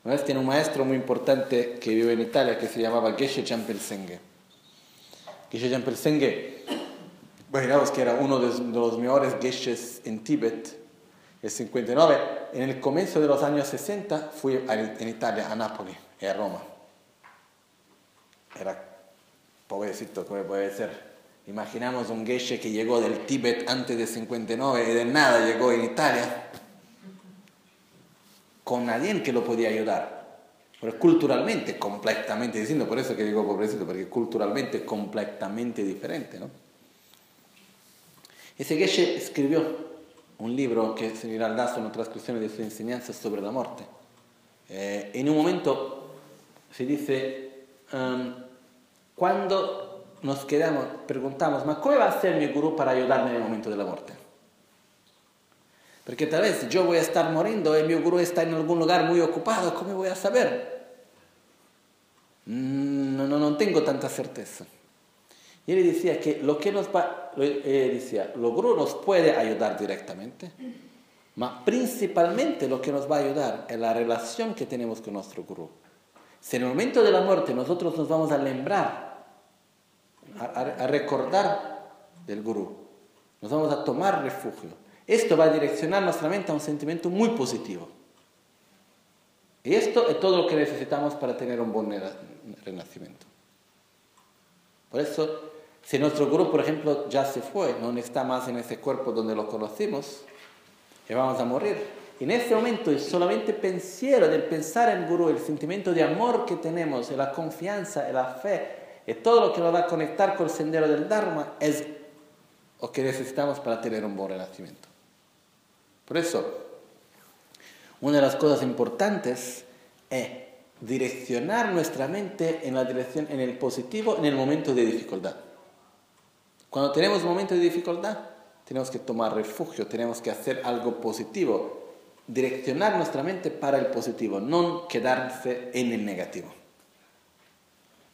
una vez tiene un maestro muy importante que vive en Italia que se llamaba Geshe Champelsenge. Geshe Champelsenge, imaginaos que era uno de los mejores Geshes en Tíbet, el 59. En el comienzo de los años 60 fui en Italia, a Nápoles y a Roma era pobrecito, ¿cómo puede ser? Imaginamos un geshe que llegó del Tíbet antes de 59 y de nada llegó en Italia con nadie que lo podía ayudar. Culturalmente, completamente diciendo, por eso que digo pobrecito, porque culturalmente completamente diferente, ¿no? Ese Geshe escribió un libro que se en realidad son transcripciones de sus enseñanzas sobre la muerte. Eh, en un momento se dice, um, cuando nos quedamos, preguntamos, ¿ma cómo va a ser mi gurú para ayudarme en el momento de la muerte? Porque tal vez yo voy a estar muriendo y mi gurú está en algún lugar muy ocupado, ¿cómo voy a saber? Mm, no, no, no tengo tanta certeza. Y él decía que lo que nos va, él decía, lo gurú nos puede ayudar directamente, pero principalmente lo que nos va a ayudar es la relación que tenemos con nuestro gurú. Si en el momento de la muerte nosotros nos vamos a lembrar a, recordar del gurú. Nos vamos a tomar refugio. Esto va a direccionar nuestra mente a un sentimiento muy positivo. Y esto es todo lo que necesitamos para tener un buen renacimiento. Por eso, Si nuestro gurú, por ejemplo, ya se fue, no está más en ese cuerpo donde lo conocimos, y vamos a morir. En este momento, el solamente pensiero del pensar en gurú, el sentimiento de amor que tenemos, la confianza, la fe, y todo lo que nos va a conectar con el sendero del Dharma, es lo que necesitamos para tener un buen renacimiento. Por eso, una de las cosas importantes es direccionar nuestra mente en la dirección, en el positivo, en el momento de dificultad. Cuando tenemos un momento de dificultad, tenemos que tomar refugio, tenemos que hacer algo positivo, direccionar nuestra mente para el positivo, no quedarse en el negativo.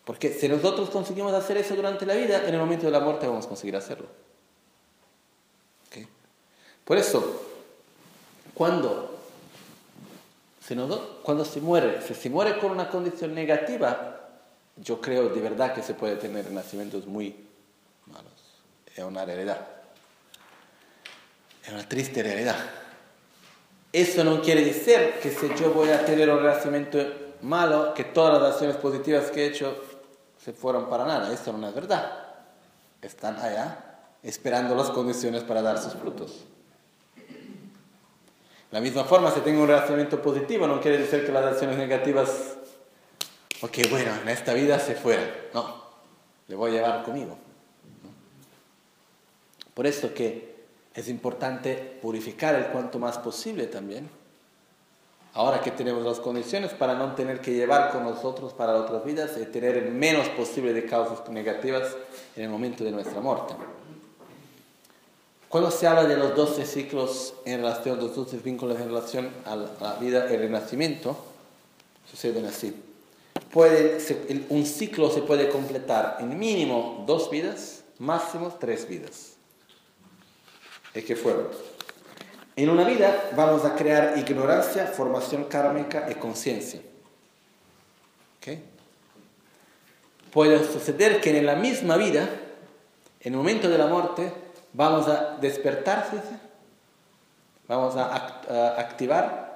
Porque si nosotros conseguimos hacer eso durante la vida, en el momento de la muerte vamos a conseguir hacerlo. Por eso, cuando cuando se muere, si se muere con una condición negativa, yo creo de verdad que se puede tener nacimientos muy malos. Es una realidad. Es una triste realidad. Eso no quiere decir que si yo voy a tener un nacimiento malo, que todas las acciones positivas que he hecho se fueron para nada. Esto no es verdad. Están allá esperando las condiciones para dar sus frutos. La misma forma, si tengo un relacionamiento positivo, no quiere decir que las acciones negativas, ok, bueno, en esta vida se fueran. No, le voy a llevar conmigo. Por eso que es importante purificar el cuanto más posible también. Ahora que tenemos las condiciones para no tener que llevar con nosotros para otras vidas y tener el menos posible de causas negativas en el momento de nuestra muerte. Cuando se habla de los 12 ciclos en relación, los 12 vínculos en relación a la vida y el renacimiento, suceden así. Puede, un ciclo se puede completar en mínimo dos vidas, máximo tres vidas. ¿Y qué fueron? En una vida vamos a crear ignorancia, formación kármica y conciencia. ¿Okay? Puede suceder que en la misma vida, en el momento de la muerte, vamos a despertarse, vamos a activar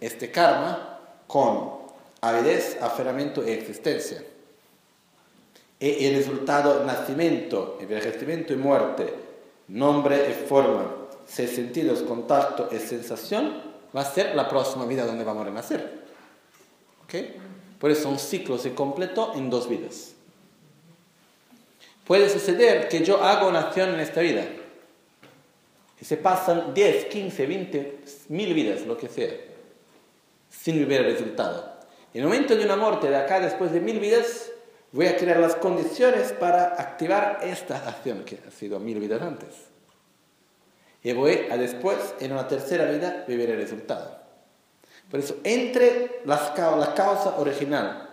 este karma con avidez, aferramiento y existencia. Y el resultado, nacimiento, envejecimiento y muerte, nombre y forma, seis sentidos, contacto y sensación, va a ser la próxima vida donde vamos a renacer. ¿Okay? Por eso un ciclo se completó en dos vidas. Puede suceder que yo haga una acción en esta vida y se pasan 10, 15, 20, mil vidas, lo que sea, sin ver el resultado. En el momento de una muerte de acá, después de mil vidas, voy a crear las condiciones para activar esta acción que ha sido mil vidas antes. Y voy a después, en una tercera vida, vivir el resultado. Por eso, entre la causa original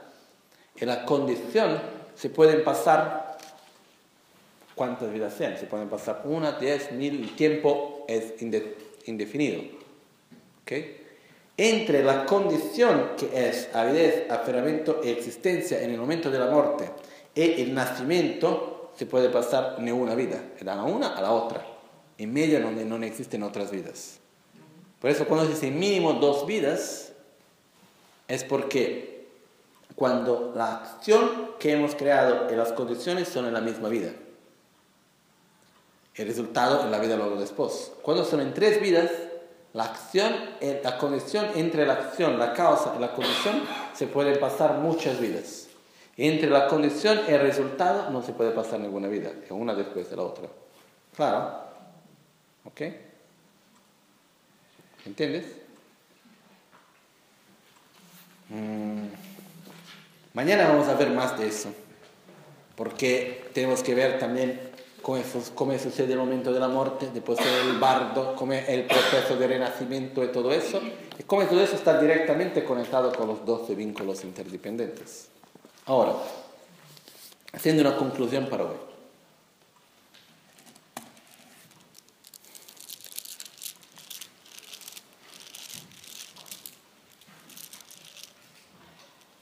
y la condición, se pueden pasar cuántas vidas sean. Se pueden pasar una, diez, mil, el tiempo es indefinido. ¿Okay? Entre la condición que es avidez, aferramiento y existencia en el momento de la muerte y el nacimiento, se puede pasar ni una vida, de la una a la otra. En medio donde no existen otras vidas. Por eso cuando se dice mínimo dos vidas, es porque cuando la acción que hemos creado y las condiciones son en la misma vida el resultado en la vida luego después. Cuando son en tres vidas, la acción, eh, la conexión entre la acción, la causa y la condición se puede pasar muchas vidas. Entre la condición y el resultado no se puede pasar ninguna vida, es una después de la otra. ¿Claro? ¿Ok? ¿Entiendes? Mm. Mañana vamos a ver más de eso, porque tenemos que ver también come, sucede el momento de la muerte, después el bardo, como el proceso de renacimiento y todo eso, y cómo todo eso está directamente conectado con los 12 vínculos interdependientes. Ahora, haciendo una conclusión para hoy.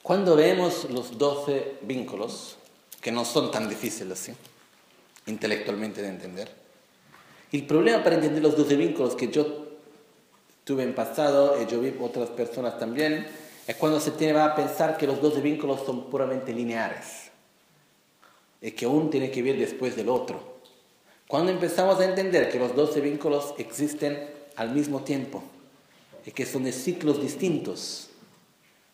Cuando vemos los 12 vínculos, que no son tan difíciles, ¿sí? Intelectualmente de entender. El problema para entender los 12 vínculos que yo tuve en pasado, y yo vi otras personas también, es cuando se tiene a pensar que los 12 vínculos son puramente lineares. es que uno tiene que vivir después del otro. Cuando empezamos a entender que los 12 vínculos existen al mismo tiempo y que son de ciclos distintos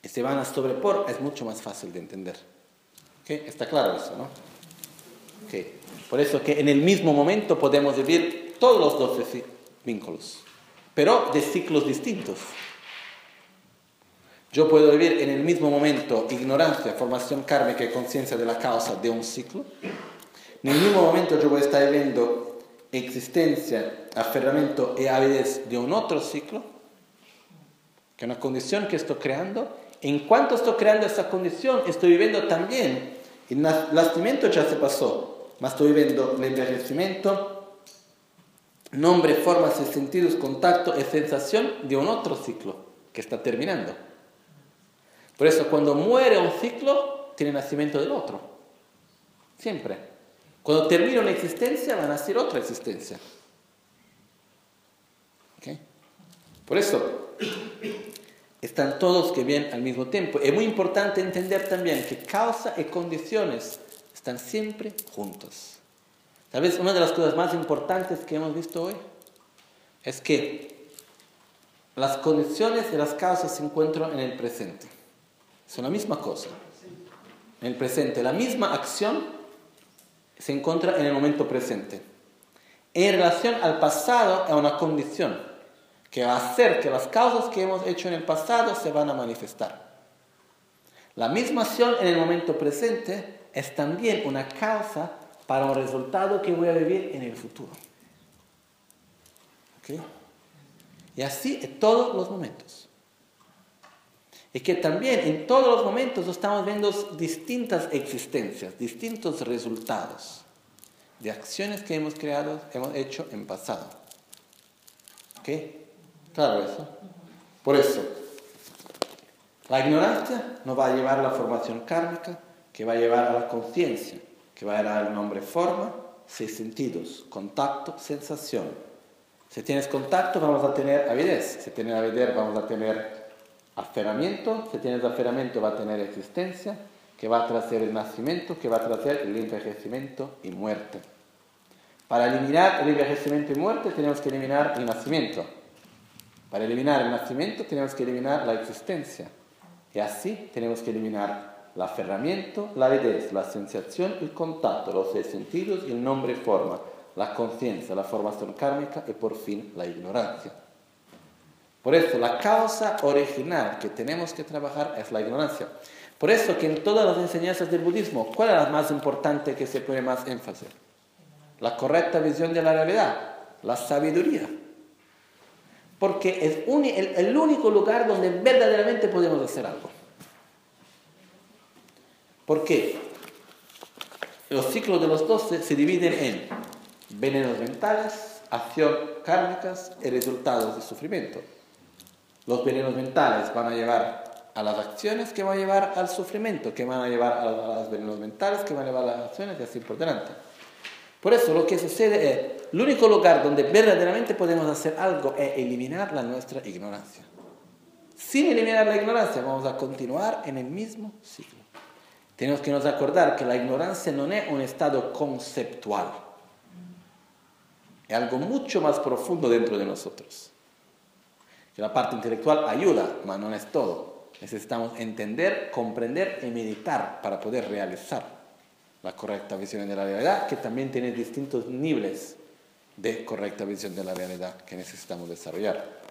y se van a sobrepor, es mucho más fácil de entender. Está claro eso, ¿no? Okay. Por eso que en el mismo momento podemos vivir todos los 12 vínculos, pero de ciclos distintos. Yo puedo vivir en el mismo momento ignorancia, formación kármica y conciencia de la causa de un ciclo. En el mismo momento yo voy a estar viviendo existencia, aferramiento y avidez de un otro ciclo, que es una condición que estoy creando. En cuanto estoy creando esa condición, estoy viviendo también, el nacimiento ya se pasó, mas estoy viviendo el envejecimiento, nombre, formas sentidos, contacto y sensación de un otro ciclo que está terminando. Por eso cuando muere un ciclo, tiene nacimiento del otro. Siempre. Cuando termina una existencia, va a nacer otra existencia. Por eso, están todos que vienen al mismo tiempo. Es muy importante entender también que causa y condiciones están siempre juntos. Tal vez una de las cosas más importantes que hemos visto hoy es que las condiciones de las causas se encuentran en el presente. Son la misma cosa. En el presente, la misma acción se encuentra en el momento presente. En relación al pasado, es una condición que va a hacer que las causas que hemos hecho en el pasado se van a manifestar. La misma acción en el momento presente es también una causa para un resultado que voy a vivir en el futuro. ¿Okay? Y así en todos los momentos. Y que también en todos los momentos estamos viendo distintas existencias, distintos resultados de acciones que hemos creado, hemos hecho en pasado. ¿Ok? Claro eso. Por eso, la ignorancia nos va a llevar a la formación kármica, que va a llevar a la conciencia, que va a dar nombre forma, seis sentidos, contacto, sensación. Si tienes contacto, vamos a tener avidez. Si tienes avidez, vamos a tener aferramiento, si tienes aferramiento va a tener existencia, que va a traer el nacimiento, que va a traer el envejecimiento y muerte. Para eliminar el envejecimiento y muerte tenemos que eliminar el nacimiento. Para eliminar el nacimiento tenemos que eliminar la existencia. Y así tenemos que eliminar el aferramiento, la avidez, la sensación, el contacto, los seis sentidos el nombre y forma, la conciencia, la formación kármica y por fin la ignorancia. Por eso la causa original que tenemos que trabajar es la ignorancia. Por eso que en todas las enseñanzas del budismo, ¿cuál es la más importante que se pone más énfasis? La correcta visión de la realidad, la sabiduría. Porque es el, único lugar donde verdaderamente podemos hacer algo. ¿Por qué? Los ciclos de los doce se dividen en venenos mentales, acción kármicas y resultados de sufrimiento. Los venenos mentales van a llevar a las acciones que van a llevar al sufrimiento, que van a llevar a los venenos mentales, que van a llevar a las acciones y así por delante. Por eso lo que sucede es, el único lugar donde verdaderamente podemos hacer algo es eliminar la nuestra ignorancia. Sin eliminar la ignorancia vamos a continuar en el mismo ciclo. Tenemos que nos acordar que la ignorancia no es un estado conceptual, es algo mucho más profundo dentro de nosotros la parte intelectual ayuda, pero no es todo. Necesitamos entender, comprender y meditar para poder realizar la correcta visión de la realidad, que también tiene distintos niveles de correcta visión de la realidad que necesitamos desarrollar.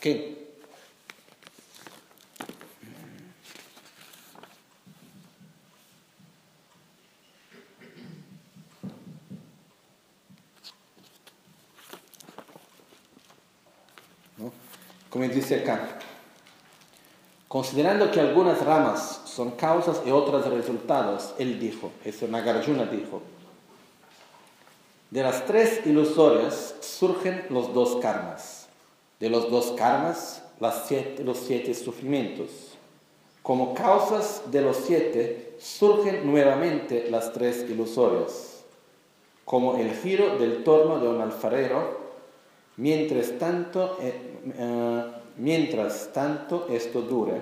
¿Qué? Como dice acá, considerando que algunas ramas son causas y otras resultados, él dijo, eso Nagarjuna dijo, de las tres ilusorias surgen los dos karmas, de los dos karmas los siete sufrimientos. Como causas de los siete surgen nuevamente las tres ilusorias, como el giro del torno de un alfarero Mientras tanto, eh, eh, mientras tanto esto dure,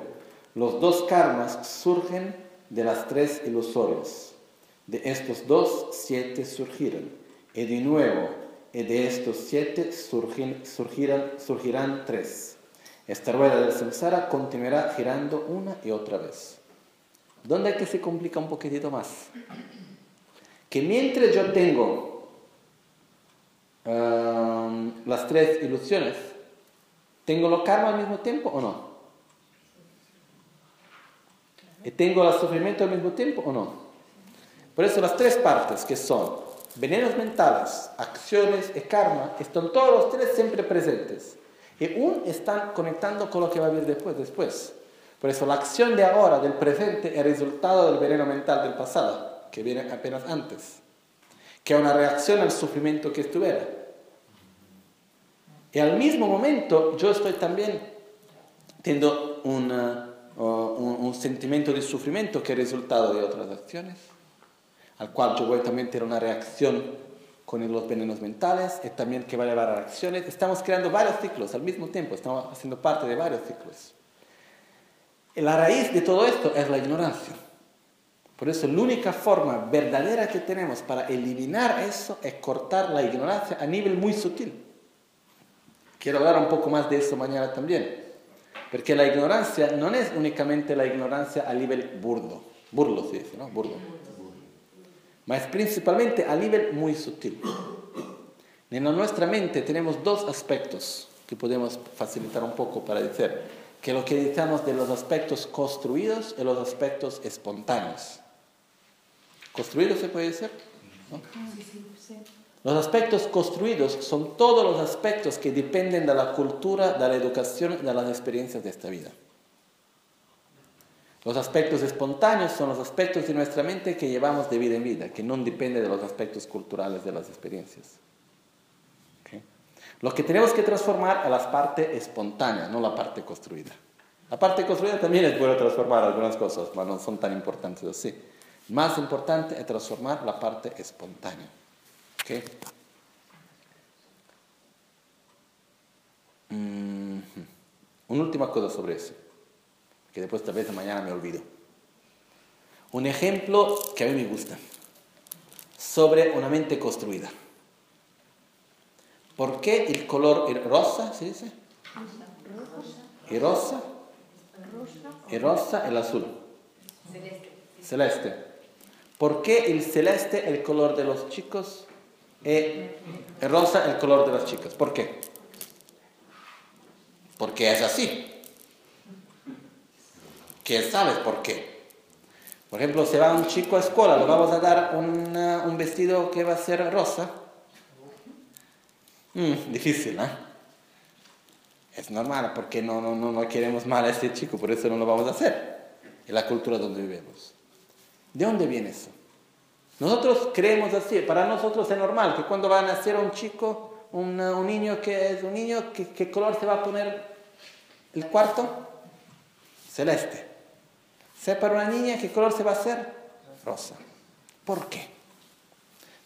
los dos karmas surgen de las tres ilusorias. De estos dos, siete surgirán. Y de nuevo, de estos siete surgirán, surgirán tres. Esta rueda del samsara continuará girando una y otra vez. ¿Dónde es que se complica un poquitito más? Que mientras yo tengo um, las tres ilusiones, ¿tengo lo karma al mismo tiempo o no? ¿Y tengo el sufrimiento al mismo tiempo o no? Por eso las tres partes que son venenos mentales, acciones y karma, están todos los tres siempre presentes. Y aún están conectando con lo que va a venir después, después. Por eso la acción de ahora, del presente, es resultado del veneno mental del pasado, que viene apenas antes. Que es una reacción al sufrimiento que estuviera. Y al mismo momento yo estoy también teniendo una, un, un sentimiento de sufrimiento que es resultado de otras acciones, al cual yo voy también a tener una reacción con los venenos mentales y también que va a llevar a acciones. Estamos creando varios ciclos al mismo tiempo, estamos haciendo parte de varios ciclos. Y la raíz de todo esto es la ignorancia. Por eso la única forma verdadera que tenemos para eliminar eso es cortar la ignorancia a nivel muy sutil. Quiero hablar un poco más de eso mañana también. Porque la ignorancia no es únicamente la ignorancia a nivel burdo. Burlo se dice, ¿no? Burdo ma es principalmente a nivel muy sutil. En nuestra mente tenemos dos aspectos que podemos facilitar un poco para decir que lo que decimos de los aspectos construidos y los aspectos espontáneos. ¿Construidos se puede decir? Los aspectos construidos son todos los aspectos que dependen de la cultura, de la educación, de las experiencias de esta vida. Los aspectos espontáneos son los aspectos de nuestra mente que llevamos de vida en vida, que no depende de los aspectos culturales de las experiencias. Lo que tenemos que transformar es la parte espontánea, no la parte construida. La parte construida también es bueno transformar algunas cosas, pero no son tan importantes así. Más importante es transformar la parte espontánea. ¿Okay? Mm-hmm. Una última cosa sobre eso que después tal vez mañana me olvido. Un ejemplo que a mí me gusta, sobre una mente construida. ¿Por qué el color rosa, se dice? ¿Y rosa? ¿Y rosa el azul? Celeste. Celeste. ¿Por qué el celeste el color de los chicos el rosa el color de las chicas? ¿Por qué? Porque es así que sabes por qué. Por ejemplo, se va un chico a escuela, le vamos a dar un vestido que va a ser rosa. Mm, difícil, ¿eh? Es normal, porque no, no, no, queremos mal a este chico, por eso no lo vamos a hacer. En la cultura donde vivimos. ¿De dónde viene eso? Nosotros creemos así, para nosotros es normal que cuando va a nacer un chico, un, niño que es un niño, ¿qué color se va a poner el cuarto? Celeste. Sea para una niña, ¿qué color se va a hacer? Rosa. ¿Por qué?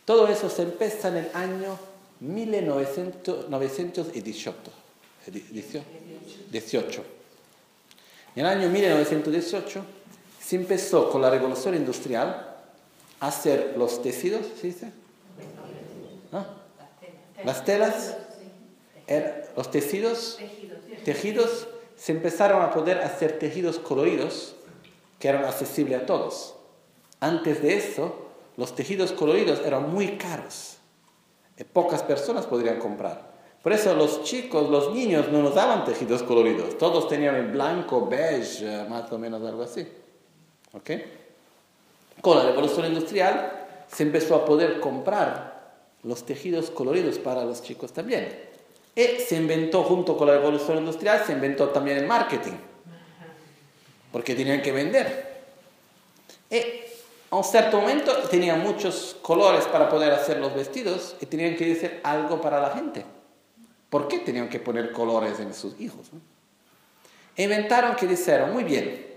Todo eso se empieza en el año 1918. 18. En el año 1918 se empezó con la revolución industrial hacer los tejidos, ¿se dice? ¿Ah? Las telas, los tejidos, tejidos, se empezaron a poder hacer tejidos coloridos que eran accesibles a todos. Antes de eso, los tejidos coloridos eran muy caros. Pocas personas podrían comprar. Por eso los chicos, los niños no nos daban tejidos coloridos. Todos tenían en blanco, beige, más o menos algo así. ¿Ok? Con la revolución industrial se empezó a poder comprar los tejidos coloridos para los chicos también. Y se inventó, junto con la revolución industrial, se inventó también el marketing porque tenían que vender. Y a un cierto momento tenían muchos colores para poder hacer los vestidos y tenían que decir algo para la gente. ¿Por qué tenían que poner colores en sus hijos? Inventaron que dijeron, muy bien,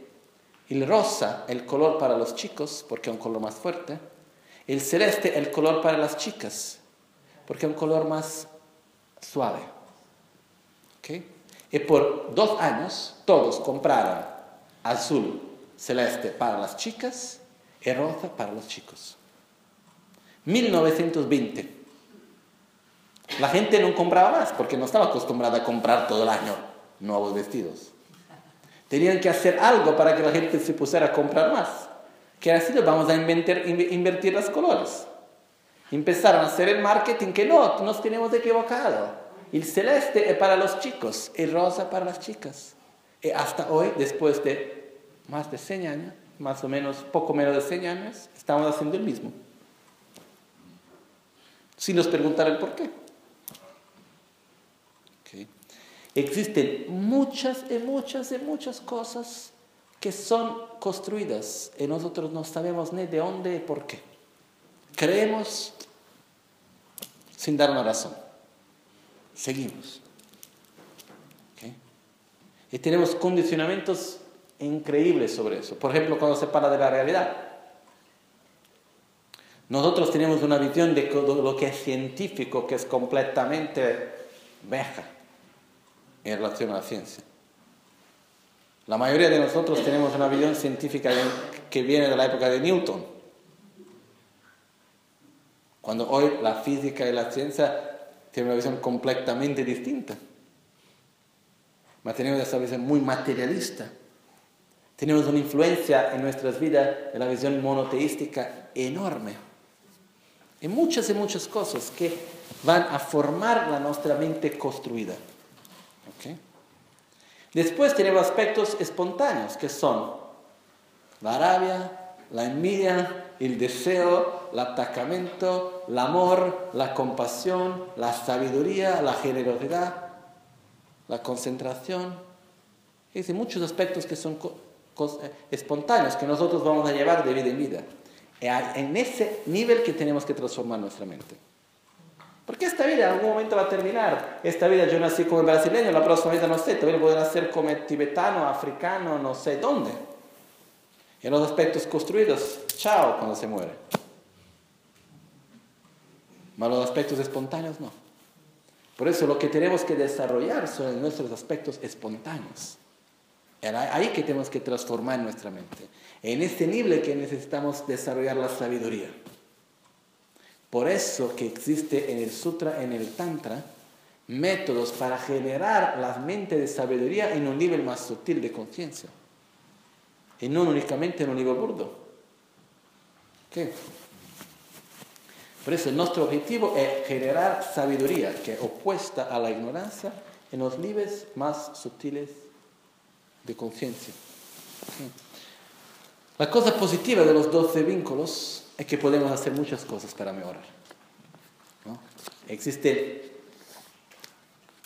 el rosa, el color para los chicos, porque es un color más fuerte, el celeste, el color para las chicas, porque es un color más suave. ¿Okay? Y por dos años todos compraron azul celeste para las chicas y rosa para los chicos. 1920. La gente no compraba más porque no estaba acostumbrada a comprar todo el año nuevos vestidos. Tenían que hacer algo para que la gente se pusiera a comprar más. ¿Qué ha sido? Vamos a invertir, invertir los colores. Empezaron a hacer el marketing que no, nos tenemos equivocado. El celeste es para los chicos, el rosa para las chicas. Y hasta hoy, después de más de 100 años, más o menos, poco menos de 100 años, estamos haciendo el mismo. Si nos preguntaran por qué. Existen muchas y muchas y muchas cosas que son construidas y nosotros no sabemos ni de dónde y por qué. Creemos sin dar una razón. Seguimos. Y tenemos condicionamientos increíbles sobre eso. Por ejemplo, cuando se para de la realidad. Nosotros tenemos una visión de lo que es científico que es completamente veja en relación a la ciencia. La mayoría de nosotros tenemos una visión científica que viene de la época de Newton, cuando hoy la física y la ciencia tienen una visión completamente distinta. Tenemos esa visión muy materialista. Tenemos una influencia en nuestras vidas de la visión monoteística enorme. Y muchas y muchas cosas que van a formar la nuestra mente construida. Después tenemos aspectos espontáneos, que son la rabia, la envidia, el deseo, el atacamiento, el amor, la compasión, la sabiduría, la generosidad, la concentración. Es muchos aspectos que son eh, espontáneos, que nosotros vamos a llevar de vida en vida. En ese nivel que tenemos que transformar nuestra mente. Porque esta vida en algún momento va a terminar. Esta vida yo nací como brasileño, la próxima vida no sé, todavía podrá ser como tibetano, africano, no sé dónde. En los aspectos construidos, chao cuando se muere. Pero los aspectos espontáneos no. Por eso lo que tenemos que desarrollar son nuestros aspectos espontáneos. Es ahí que tenemos que transformar nuestra mente. En este nivel que necesitamos desarrollar la sabiduría. Por eso que existe en el Sutra, en el Tantra, métodos para generar la mente de sabiduría en un nivel más sutil de conciencia. Y no únicamente en un nivel burdo. ¿Qué? Por eso nuestro objetivo es generar sabiduría que es opuesta a la ignorancia en los niveles más sutiles de conciencia. La cosa positiva de los 12 vínculos es que podemos hacer muchas cosas para mejorar. Existe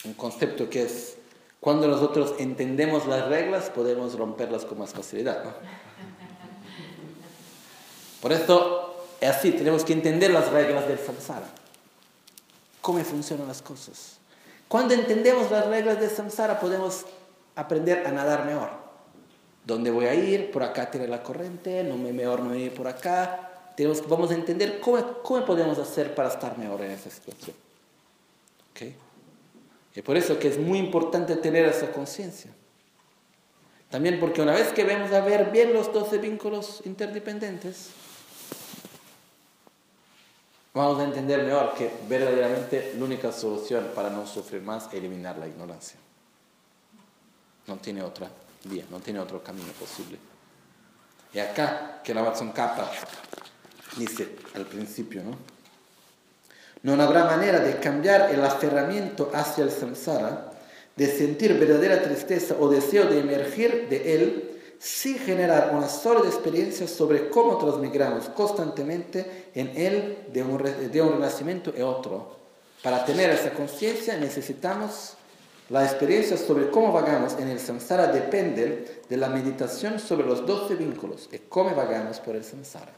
un concepto que es, cuando nosotros entendemos las reglas, podemos romperlas con más facilidad. Por eso es así, tenemos que entender las reglas del samsara. Cómo funcionan las cosas. Cuando entendemos las reglas del samsara, podemos aprender a nadar mejor. ¿Dónde voy a ir? Por acá tiene la corriente, no me mejor no ir por acá vamos a entender cómo, cómo, podemos hacer para estar mejor en esa situación. ¿Okay? Y por eso que es muy importante tener esa conciencia. También porque una vez que vemos a ver bien los 12 vínculos interdependientes, vamos a entender mejor que verdaderamente la única solución para no sufrir más es eliminar la ignorancia. No tiene otra vía, no tiene otro camino posible. Y acá, que la Watson Kappa dice al principio, ¿no? No habrá manera de cambiar el aferramiento hacia el samsara, de sentir verdadera tristeza o deseo de emergir de él, sin generar una sólida experiencia sobre cómo transmigramos constantemente en él de un, de un renacimiento y otro. Para tener esa conciencia necesitamos la experiencia sobre cómo vagamos en el samsara depende de la meditación sobre los doce vínculos y cómo vagamos por el samsara.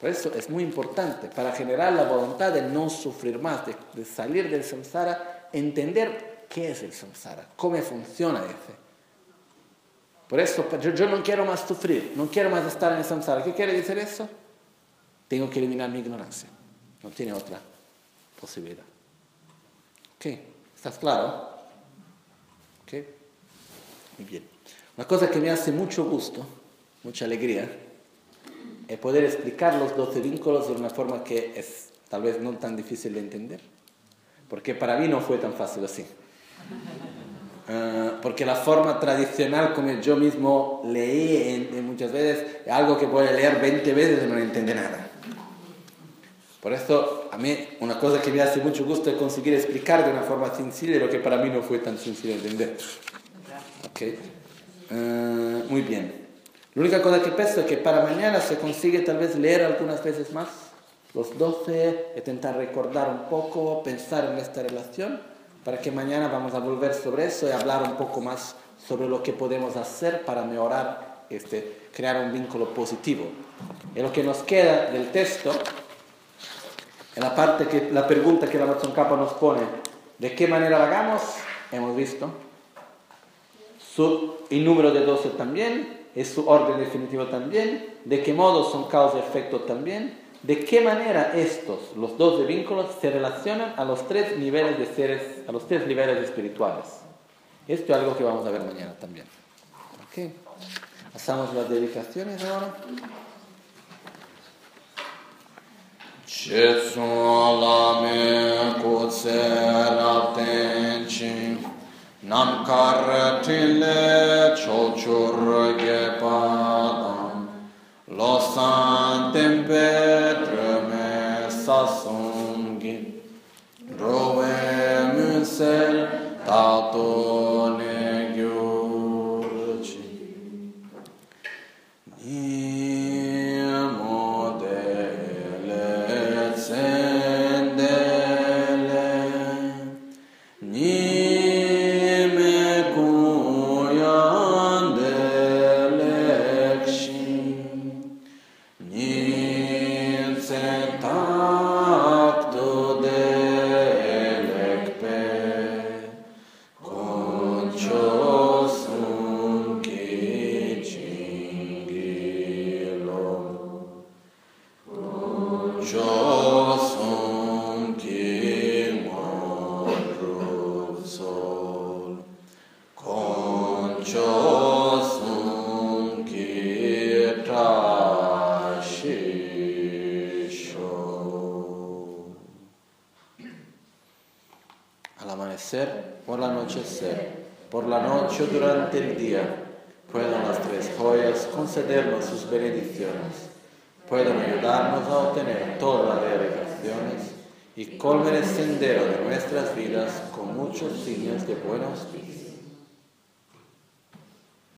Por eso es muy importante, para generar la voluntad de no sufrir más, de, salir del samsara, entender qué es el samsara, cómo funciona ese. Por eso yo, no quiero más sufrir, no quiero más estar en el samsara. ¿Qué quiere decir eso? Tengo que eliminar mi ignorancia. No tiene otra posibilidad. ¿Ok? ¿Estás claro? ¿Ok? Muy bien. Una cosa que me hace mucho gusto, mucha alegría, y poder explicar los 12 vínculos de una forma que es tal vez no tan difícil de entender. Porque para mí no fue tan fácil así. Ah, porque la forma tradicional como yo mismo leí en, muchas veces es algo que puede leer 20 veces y no entiende nada. Por eso a mí una cosa que me hace mucho gusto es conseguir explicar de una forma sencilla lo que para mí no fue tan sencillo de entender. Okay. Ah, muy bien. La única cosa que pienso es que para mañana se consigue tal vez leer algunas veces más los 12, intentar recordar un poco, pensar en esta relación para que mañana vamos a volver sobre eso y hablar un poco más sobre lo que podemos hacer para mejorar, este, crear un vínculo positivo. Y lo que nos queda del texto, en la parte que la pregunta que la Amazon Capa nos pone, ¿de qué manera lo hagamos? Hemos visto. Su, el número de 12 también, es su orden definitivo también, de qué modo son causa y efecto también, de qué manera estos, los dos de vínculos, se relacionan a los tres niveles de seres, a los tres niveles espirituales. Esto es algo que vamos a ver mañana también. ¿Ok? Pasamos las dedicaciones ahora. Nam cartile ciociurghe padam, lo santem petre me sasungi, rove munsel tatone. De nuestras vidas con muchos signos de buen auspicio.